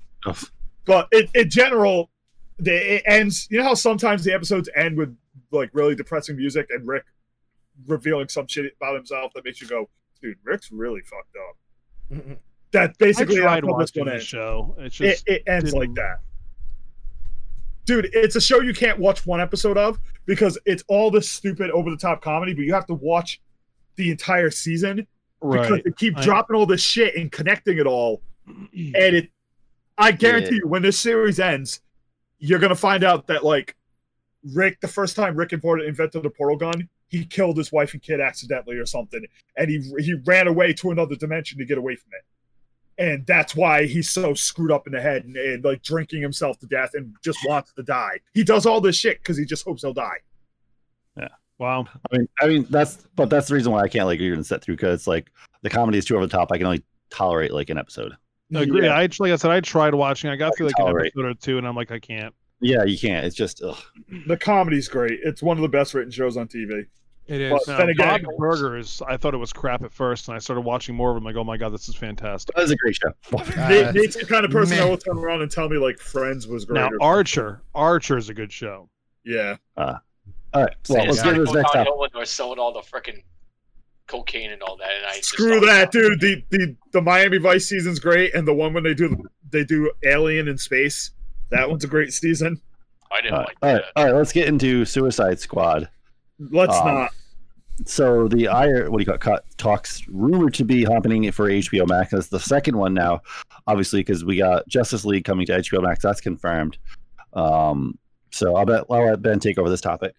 S4: but in, in general, they, it ends. You know how sometimes the episodes end with like really depressing music and Rick revealing some shit about himself that makes you go, "Dude, Rick's really fucked up." Mm-hmm. That
S5: I
S4: basically
S5: tried
S4: that's how this
S5: watching
S4: one
S5: the
S4: ends.
S5: show. It's
S4: It,
S5: just
S4: it ends like
S5: didn't-
S4: that. dude, it's a show you can't watch one episode of because it's all this stupid over the top comedy, but you have to watch the entire season because they keep
S5: I-
S4: dropping all this shit and connecting it all. And it, I guarantee
S3: Yeah.
S4: you, when this series ends, you're gonna find out that like Rick, the first time Rick invented, invented the portal gun, he killed his wife and kid accidentally or something, and he he ran away to another dimension to get away from it. And that's why he's so screwed up in the head and, and like drinking himself to death and just wants to die. He does all this shit because he just hopes he'll die. Yeah.
S5: Wow.
S3: I mean, I mean that's but that's the reason why I can't like even sit through because like the comedy is too over the top. I can only tolerate like an episode.
S5: I agree.
S4: Yeah.
S5: I like I said, I tried watching. I got through like an episode or two, and I'm like, I can't.
S3: Yeah, you can't. It's just ugh.
S4: The comedy's great. It's one of the best written shows on TV.
S7: It is.
S4: Well,
S5: Now,
S4: Then again-
S5: Bob's Burgers, I thought it was crap at first, and I started watching more of them. Like, oh my god, this is fantastic.
S3: that is a great show.
S4: Nate,
S2: Uh,
S4: Nate's the kind of person
S2: meh.
S4: that will turn around and tell me like Friends was great.
S5: Now, Archer, Archer is a good show.
S4: yeah,
S3: All right, well,
S2: Say
S3: let's
S2: it.
S3: get to this next topic.
S6: downhill when selling all the freaking cocaine and all that. And I
S4: screw
S6: thought,
S4: that, dude. The, the the Miami Vice season's great, and the one when they do they do Alien in space, that one's a great season.
S6: I didn't
S3: All right,
S6: like
S3: all right,
S6: that.
S3: all right. Let's get into Suicide Squad.
S4: Let's
S3: Um,
S4: not.
S3: So the Ayer, what do you call it, talks rumored to be happening for HBO Max. That's the second one now, obviously, because we got Justice League coming to HBO Max. That's confirmed. Um, so I'll bet I'll let Ben take over this topic.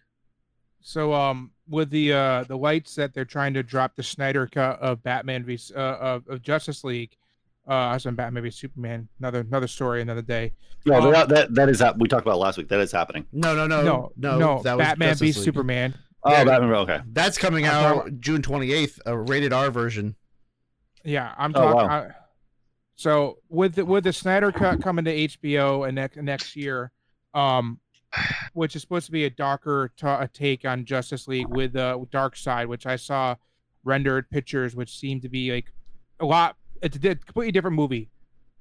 S7: So um with the uh the lights that they're trying to drop the Snyder cut of Batman v uh, of, of Justice League, uh I was on Batman maybe Superman. Another another story, another day.
S3: No,
S7: Um,
S3: that, that that is hap- we talked about last week. That is happening.
S2: no, no, no,
S7: no,
S2: no,
S7: no,
S2: That
S7: Batman v Superman.
S3: Oh,
S2: Yeah.
S3: Batman. Okay.
S2: That's coming
S7: I'm
S2: out
S7: talking-
S2: June twenty eighth, a rated R version.
S7: Yeah, I'm
S3: Oh,
S7: talking.
S3: wow.
S7: so with the, with the Snyder cut coming to HBO and next next year, um, which is supposed to be a darker ta- a take on Justice League with uh Darkseid, which I saw rendered pictures, which seem to be like a lot. It's a completely different movie.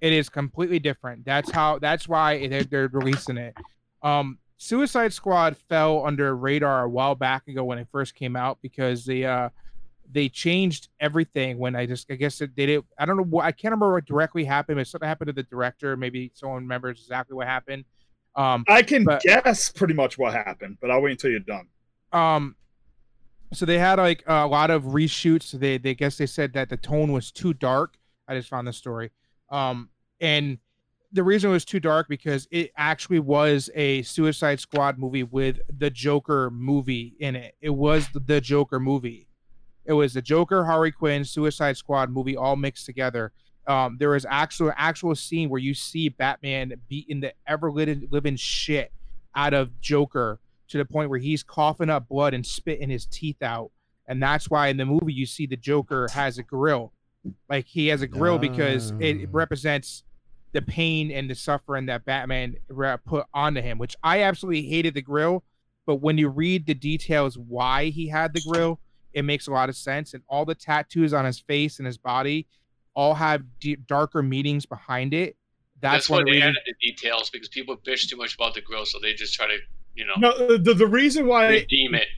S7: It is completely different. That's how. That's why they're, they're releasing it. Um, Suicide Squad fell under radar a while back ago when it first came out because they uh they changed everything when I just I guess it, they did I don't know what I can't remember what directly happened, but something happened to the director. Maybe someone remembers exactly what happened. Um,
S4: I can
S7: but-
S4: guess pretty much what happened, but I'll wait until you're done.
S7: um, so they had like a lot of reshoots. They they guess they said that the tone was too dark. I just found the story. Um, and the reason it was too dark because it actually was a Suicide Squad movie with the Joker movie in it. It was the, the Joker movie. It was the Joker, Harley Quinn, Suicide Squad movie all mixed together. Um, there was actual actual scene where you see Batman beating the ever living shit out of Joker to the point where he's coughing up blood and spitting his teeth out. And that's why in the movie you see the Joker has a grill. Like he has a grill because it represents the pain and the suffering that Batman put onto him, which I absolutely hated the grill. But when you read the details why he had the grill, it makes a lot of sense. And all the tattoos on his face and his body all have d- darker meanings behind it. That's,
S6: That's, why
S7: of the
S6: they
S7: reasons.
S6: added the details because people bitch too much about the grill, so they just try to, you know,
S4: No, the, the reason why
S6: redeem it.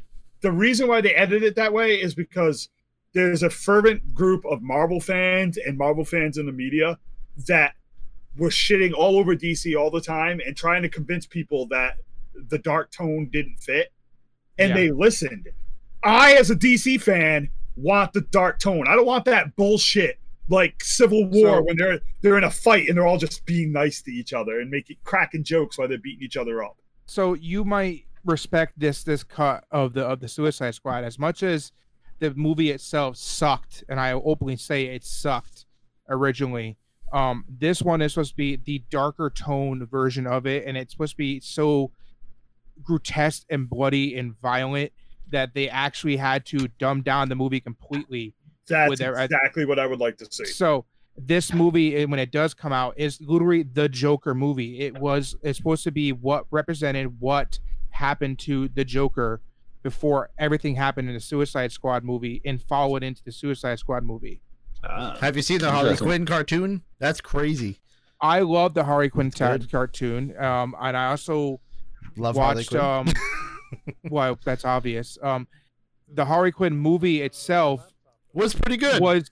S4: the reason why they edited it that way is because there's a fervent group of Marvel fans and Marvel fans in the media that were shitting all over DC all the time and trying to convince people that the dark tone didn't fit. And
S7: Yeah.
S4: they listened. I, as a DC fan, want the dark tone. I don't want that bullshit like Civil War
S7: So-
S4: when they're they're in a fight and they're all just being nice to each other and making cracking jokes while they're beating each other up.
S7: so you might respect this this cut of the of the Suicide Squad as much as the movie itself sucked, and I openly say it sucked originally. Um, this one is supposed to be the darker tone version of it, and it's supposed to be so grotesque and bloody and violent that they actually had to dumb down the movie completely
S4: That's
S7: their-
S4: exactly what I would like to see.
S7: so this movie, when it does come out, is literally the Joker movie. It was it's supposed to be what represented what happened to the Joker before everything happened in the Suicide Squad movie and followed into the Suicide Squad movie.
S3: Ah.
S2: Have you seen the Harley Quinn cartoon? That's crazy.
S7: I love the Harley Quinn ta- cartoon, um, and I also
S2: Love
S7: watched.
S2: Quinn.
S7: Um, well, that's obvious. Um, the Harley Quinn movie itself
S2: was pretty good.
S7: was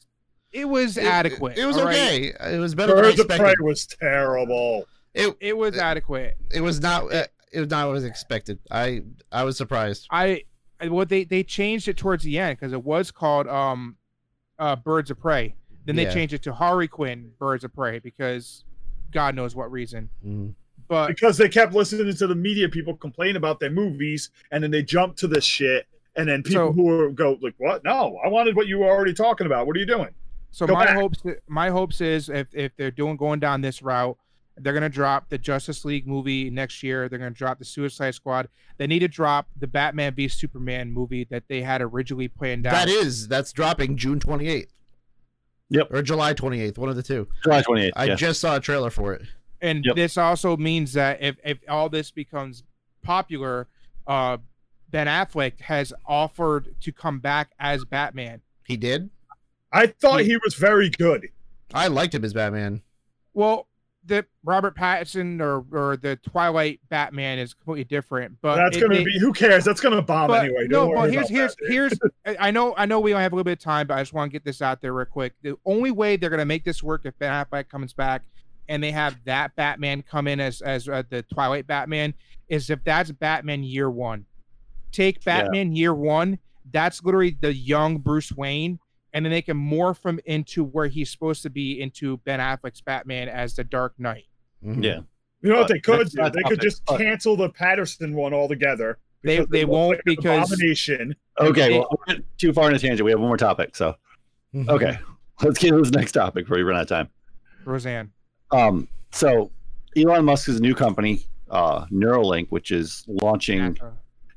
S7: it was
S2: It-
S7: adequate.
S2: It, was
S7: all right?
S2: okay. It was better than I
S4: Birds of Prey
S2: expected.
S4: was terrible.
S2: It
S7: It was adequate.
S2: it was not. Uh, it was not what was expected. I I was surprised.
S7: I I- what they they changed it towards the end because it was called um uh Birds of Prey. Then they
S2: Yeah.
S7: changed it to Harley Quinn Birds of Prey because God knows what reason.
S2: Mhm.
S7: But
S4: because they kept listening to the media people complain about their movies, and then they jump to this shit, and then people
S7: So-
S4: who are, go like, "What? No, I wanted what you were already talking about. What are you doing?"
S7: so
S4: Go
S7: my
S4: back.
S7: hopes my hopes is if if they're doing going down this route, they're gonna drop the Justice League movie next year. They're gonna drop the Suicide Squad. They need to drop the Batman v Superman movie that they had originally planned out.
S2: That is that's dropping June 28th.
S3: Yep.
S2: Or July 28th, one of the two.
S3: July 28th.
S2: I
S3: yeah.
S2: just saw a trailer for it.
S7: and
S3: Yep.
S7: this also means that if if all this becomes popular, uh, Ben Affleck has offered to come back as Batman.
S2: He did.
S4: I thought
S7: He-
S4: he was very good.
S2: I liked him as Batman.
S7: Well, the Robert Pattinson or or the Twilight Batman is completely different, but
S4: That's
S7: it-
S4: gonna
S7: they-
S4: be who cares? That's gonna bomb
S7: but
S4: anyway.
S7: no,
S4: Don't
S7: but here's here's
S4: that,
S7: here's I- I know I know we only have a little bit of time, but I just want to get this out there real quick. The only way they're gonna make this work if Ben Affleck comes back and they have that Batman come in as as uh, the Twilight Batman is if that's Batman year one. Take
S3: Yeah.
S7: Batman year one. That's literally the young Bruce Wayne, and then they can morph him into where he's supposed to be into Ben Affleck's Batman as the Dark Knight.
S2: Mhm.
S3: Yeah.
S4: You know what
S3: But
S4: they could do? They could just
S3: but-
S4: cancel the Pattinson one altogether.
S7: They-
S4: because
S7: they won't
S4: like
S7: because-
S4: abomination.
S3: Okay.
S7: They-
S3: Well, we're too far in a tangent. We have one more topic. So,
S2: Mhm.
S3: okay. Let's get to this next topic before we run out of time.
S7: Roseanne.
S3: Um, so Elon Musk's new company, uh, Neuralink, which is launching.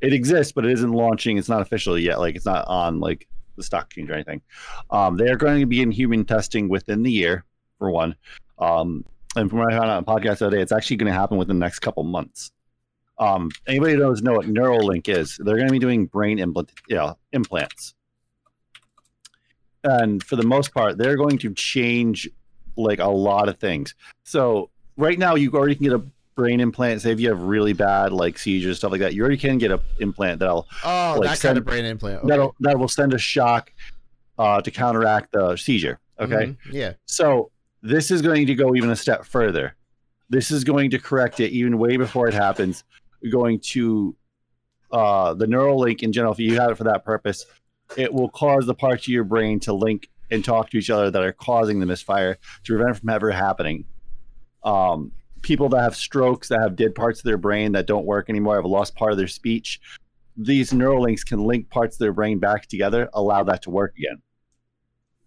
S3: It exists, but it isn't launching. It's not official yet. Like it's not on like the stock exchange or anything. Um, they are going to begin human testing within the year, for one. Um, and from what I found on the podcast the other day, it's actually going to happen within the next couple months. Um, anybody who knows know what Neuralink is? They're going to be doing brain implant, yeah, implants. And for the most part, they're going to change like a lot of things. So right now, you already can get a brain implant. Say if you have really bad like seizures stuff like that, you already can get a implant that'll
S2: Oh,
S3: Like
S2: that kind
S3: send-
S2: of brain implant. Okay.
S3: that'll that will send a shock uh, to counteract the seizure. Okay,
S2: Mhm. Yeah.
S3: so this is going to go even a step further. This is going to correct it even way before it happens. Going to uh, the neural link in general. If you have it for that purpose, it will cause the parts of your brain to link and talk to each other that are causing the misfire to prevent it from ever happening. Um, people that have strokes, that have dead parts of their brain that don't work anymore, have lost part of their speech. These neural links can link parts of their brain back together, allow that to work again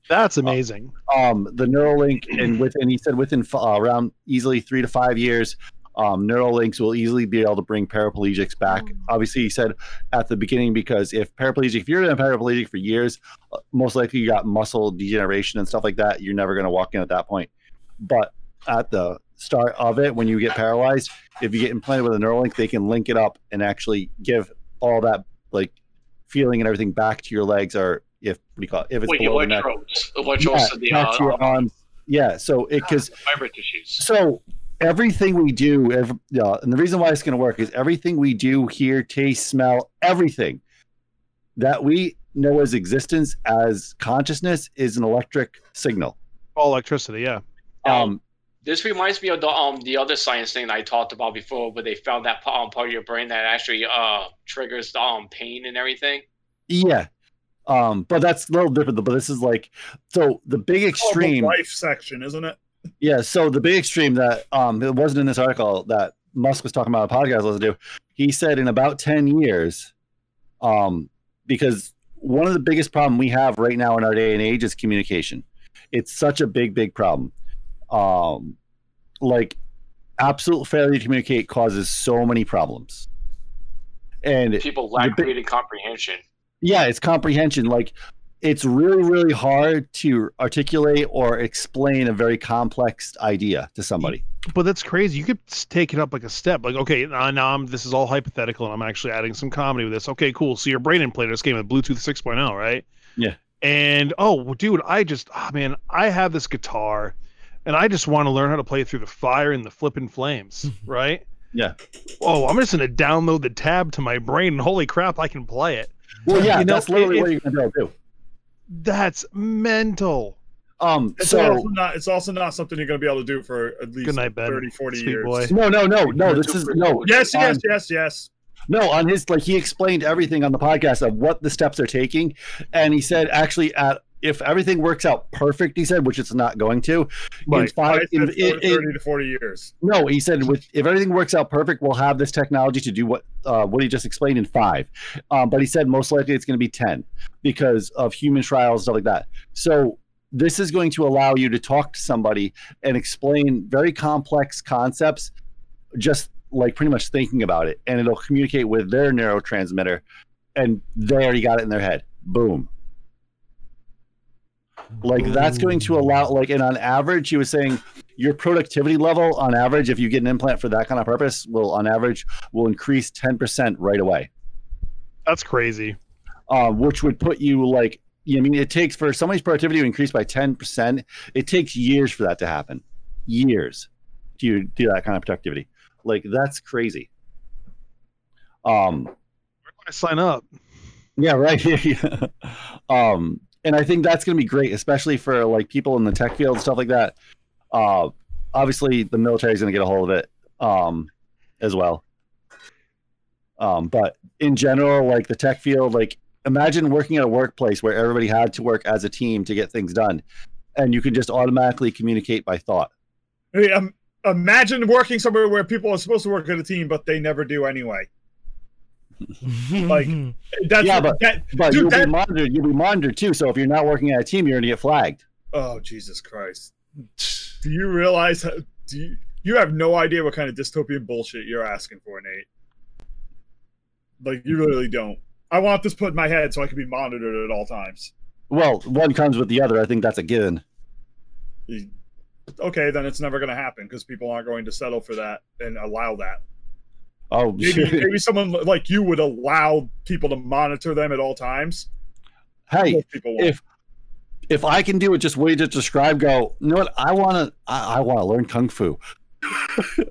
S5: That's amazing.
S3: um, the Neuralink, and within he said within uh, around easily three to five years, um, Neuralinks will easily be able to bring paraplegics back. Obviously, he said at the beginning because if paraplegic, if you're in a paraplegic for years, uh, most likely you got muscle degeneration and stuff like that. You're never going to walk in at that point. But at the start of it, when you get paralyzed, if you get implanted with a Neuralink, they can link it up and actually give all that like feeling and everything back to your legs or if what do you call it? If it's
S6: Wait,
S3: below the neck.
S6: electrodes. Electrodes to the
S3: back to
S6: uh,
S3: your arms. Yeah, so it because
S6: fiber tissues.
S3: so everything we do, every, uh, and the reason why it's going to work is everything we do, hear, taste, smell, everything that we know as existence as consciousness is an electric signal.
S5: All electricity, yeah.
S3: Um,
S6: This reminds me of the um the other science thing that I talked about before, where they found that um, part of your brain that actually uh triggers um pain and everything.
S3: yeah, um, but that's a little different. But this is like so the big
S4: Oh, the
S3: extreme.
S4: life section, isn't it?
S3: Yeah, so the big extreme that um it wasn't in this article that Musk was talking about a podcast I listened to. Do. He said in about ten years, um, because one of the biggest problem we have right now in our day and age is communication. It's such a big, big problem. Um, like absolute failure to communicate causes so many problems. And
S6: People lack
S3: big-
S6: reading comprehension.
S3: yeah, it's comprehension. Like it's really, really hard to articulate or explain a very complex idea to somebody.
S5: But that's crazy. You could take it up like a step. Like, okay, now I'm this is all hypothetical, and I'm actually adding some comedy with this. Okay, cool. So your brain implanted this game with Bluetooth 6.0, right?
S3: Yeah.
S5: And oh, dude, I just, oh, man, I have this guitar, and I just want to learn how to play through the fire and the flipping flames, right?
S3: Yeah.
S5: Oh, I'm just gonna download the tab to my brain, and holy crap, I can play it.
S3: Well, yeah,
S5: You know,
S3: that's literally
S5: if-
S3: what you're gonna be able to do.
S5: That's mental.
S3: Um,
S4: It's
S3: so
S4: also not. It's also not something you're going to be able to do for at least
S5: Good night,
S4: 30, 40
S5: Sweet
S4: years.
S5: boy.
S3: no, no, no, no. This is no.
S4: Yes, yes,
S3: on-
S4: yes, yes.
S3: No, on his like he explained everything on the podcast of what the steps are taking, and he said actually at if everything works out perfect, he said, which it's not going to. in
S5: Right.
S3: five, in-
S4: 40,
S3: in- in-
S4: 30 to 40 years.
S3: no, he said with if everything works out perfect, we'll have this technology to do what uh, what he just explained in five. Um, but he said most likely it's going to be ten because of human trials stuff like that. So this is going to allow you to talk to somebody and explain very complex concepts, just like pretty much thinking about it, and it'll communicate with their neurotransmitter, and they already got it in their head. Boom. Like that's going to allow like and on average he was saying your productivity level on average if you get an implant for that kind of purpose will on average will increase 10% right away
S5: That's crazy.
S3: uh, which would put you like I mean it takes for somebody's productivity to increase by 10% it takes years for that to happen years to do that kind of productivity like that's crazy um
S5: Where do I sign up?
S3: yeah, right. Yeah. um, and I think that's going to be great, especially for like people in the tech field and stuff like that. Uh, obviously, the military is going to get a hold of it um, as well. Um, but in general, like the tech field, like imagine working at a workplace where everybody had to work as a team to get things done, and you can just automatically communicate by thought.
S4: Hey, um, imagine working somewhere where people are supposed to work in a team, but they never do anyway. Like, That's
S3: Yeah, but-
S4: that.
S3: But
S4: Dude,
S3: you'll
S4: that-
S3: be monitored. You'll be monitored too. So if you're not working at a team, you're going to get flagged.
S4: Oh Jesus Christ! Do you realize? How, do you? You have no idea what kind of dystopian bullshit you're asking for, Nate. Like you really don't. I want this put in my head so I can be monitored at all times.
S3: Well, one comes with the other. I think that's a given.
S4: Okay, then it's never going to happen because people aren't going to settle for that and allow that.
S3: Oh,
S4: Maybe, maybe someone like you would allow people to monitor them at all times.
S3: hey,
S4: Most people won't.
S3: if if I can do it just way to describe, go. You know what? I want to. I, I want to learn kung fu.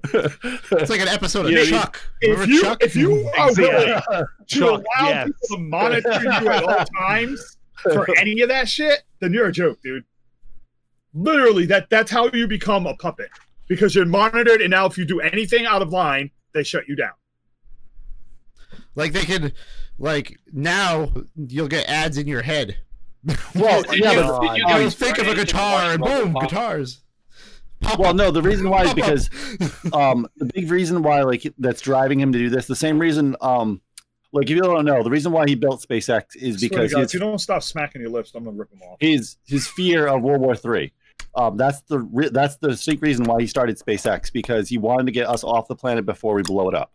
S2: It's like an episode of
S3: Yeah,
S2: Chuck.
S4: if you
S2: Chuck?
S4: if you are willing to allow
S5: yes.
S4: people to monitor you at all times for any of that shit, then you're a joke, dude. Literally, that that's how you become a puppet because you're monitored, and now if you do anything out of line, they shut you down.
S2: like they could, like now you'll get ads in your head.
S3: Well, yeah,
S6: you-
S3: but
S6: did you
S2: You'll
S6: guys
S2: think of a guitar and boom,
S6: Pop?
S2: guitars. Pop
S3: well,
S2: up.
S3: no. The reason why is
S2: Pop
S3: because um the big reason why like that's driving him to do this. The same reason um like if you don't know the reason why he built SpaceX is because
S4: God,
S3: his
S4: if you don't stop smacking your lips, I'm gonna rip them off.
S3: his his fear of World War Three. Um, that's the re- that's the distinct reason why he started SpaceX because he wanted to get us off the planet before we blow it up.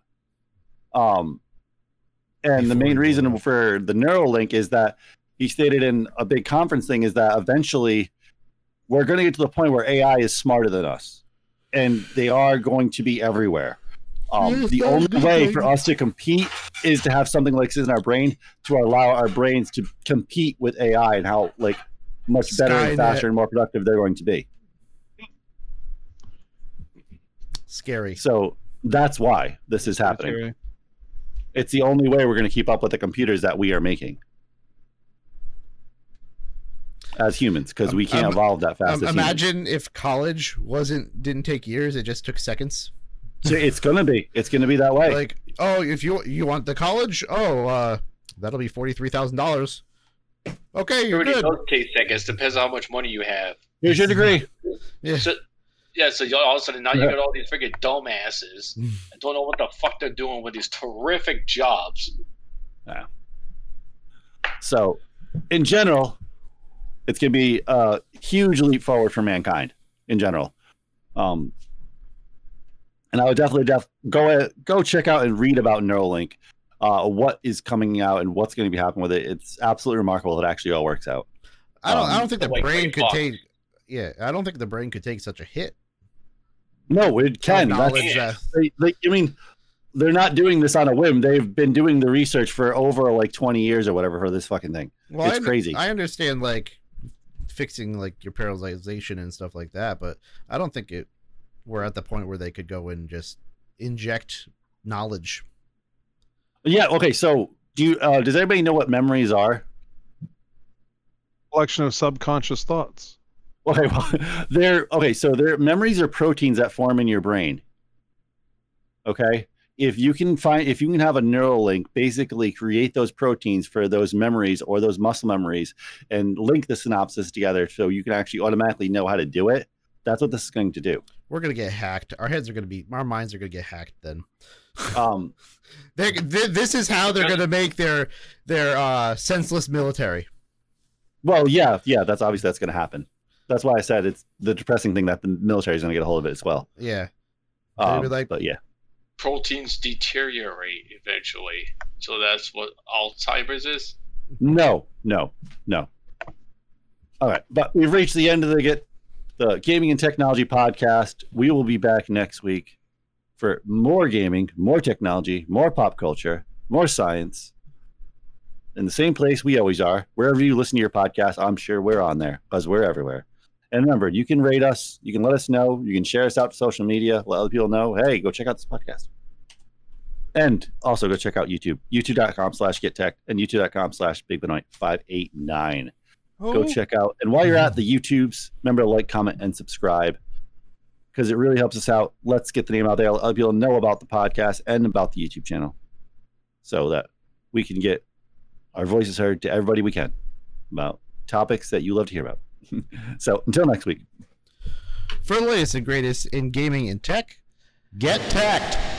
S3: Um, and the
S2: Before we
S3: main reason for the Neuralink is that he stated in a big conference thing is that eventually we're going to get to the point where AI is smarter than us, and they are going to be everywhere. Um, the only way for us to compete is to have something like this in our brain to allow our brains to compete with AI and how like much better and
S2: Skynet.
S3: faster and more productive they're going to be.
S2: Scary.
S3: So that's why this is happening. It's the only way we're going to keep up with the computers that we are making as humans because we can't
S2: Um,
S3: evolve that fast.
S2: Um,
S3: as humans.
S2: imagine if college wasn't didn't take years; it just took seconds.
S3: So it's going to be. It's going to be that way.
S2: Like, oh, if you you want the college, oh, uh, that'll be forty three thousand dollars. Okay, you're
S6: already
S2: good.
S6: does take seconds. Depends on how much money you have.
S3: Here's your degree.
S2: Yeah.
S6: So, yeah, so all of a sudden now you got all these freaking dumbasses that don't know what the fuck they're doing with these terrific jobs. Yeah.
S3: So, in general, it's going to be a huge leap forward for mankind in general. Um, and I would definitely def- go go check out and read about Neuralink, uh, what is coming out and what's going to be happening with it. It's absolutely remarkable. that It actually all works out.
S2: I don't. I
S3: Um,
S2: don't think the
S6: like
S2: brain could
S6: Fox.
S2: take. Yeah, I don't think the brain could take such a hit.
S3: No, it can. That's,
S2: that-
S3: they, they, I mean, they're not doing this on a whim. They've been doing the research for over like twenty years or whatever for this fucking thing.
S2: Well,
S3: It's
S2: I,
S3: crazy.
S2: I understand like fixing like your paralyzation and stuff like that, but I don't think it. We're at the point where they could go and just inject knowledge.
S3: Yeah. Okay. So, do you? Uh, does anybody know what memories are?
S5: Collection of subconscious thoughts.
S3: Okay, well, they're okay. So their memories are proteins that form in your brain. Okay, if you can find, if you can have a neural link, basically create those proteins for those memories or those muscle memories, and link the synapses together, so you can actually automatically know how to do it. That's what this is going to do.
S2: We're gonna get hacked. Our heads are gonna be. Our minds are gonna get hacked. Then.
S3: Um,
S2: They, th- this is how they're gonna make their their uh, senseless military.
S3: well, yeah, yeah. That's obviously that's going to happen. That's why I said it's the depressing thing that the military is going to get a hold of it as well.
S2: Yeah. They'd
S3: Um,
S2: like-
S3: but yeah,
S6: Proteins deteriorate eventually. So that's what Alzheimer's is.
S3: No, no, no. All right, but we've reached the end of the get the gaming and technology podcast. We will be back next week for more gaming, more technology, more pop culture, more science. In the same place we always are. Wherever you listen to your podcast, I'm sure we're on there because we're everywhere. And remember, you can rate us, you can let us know, you can share us out to social media, let other people know, hey, go check out this podcast. And also go check out YouTube, youtube.com slash get tech and youtube.com slash big benoit 589. Go
S7: oh.
S3: check out. And while you're at the YouTubes, remember to like, comment, and subscribe because it really helps us out. Let's get the name out there. Let other people know about the podcast and about the YouTube channel so that we can get our voices heard to everybody we can about topics that you love to hear about. so until next week.
S2: For the latest and greatest in gaming and tech, get tacked.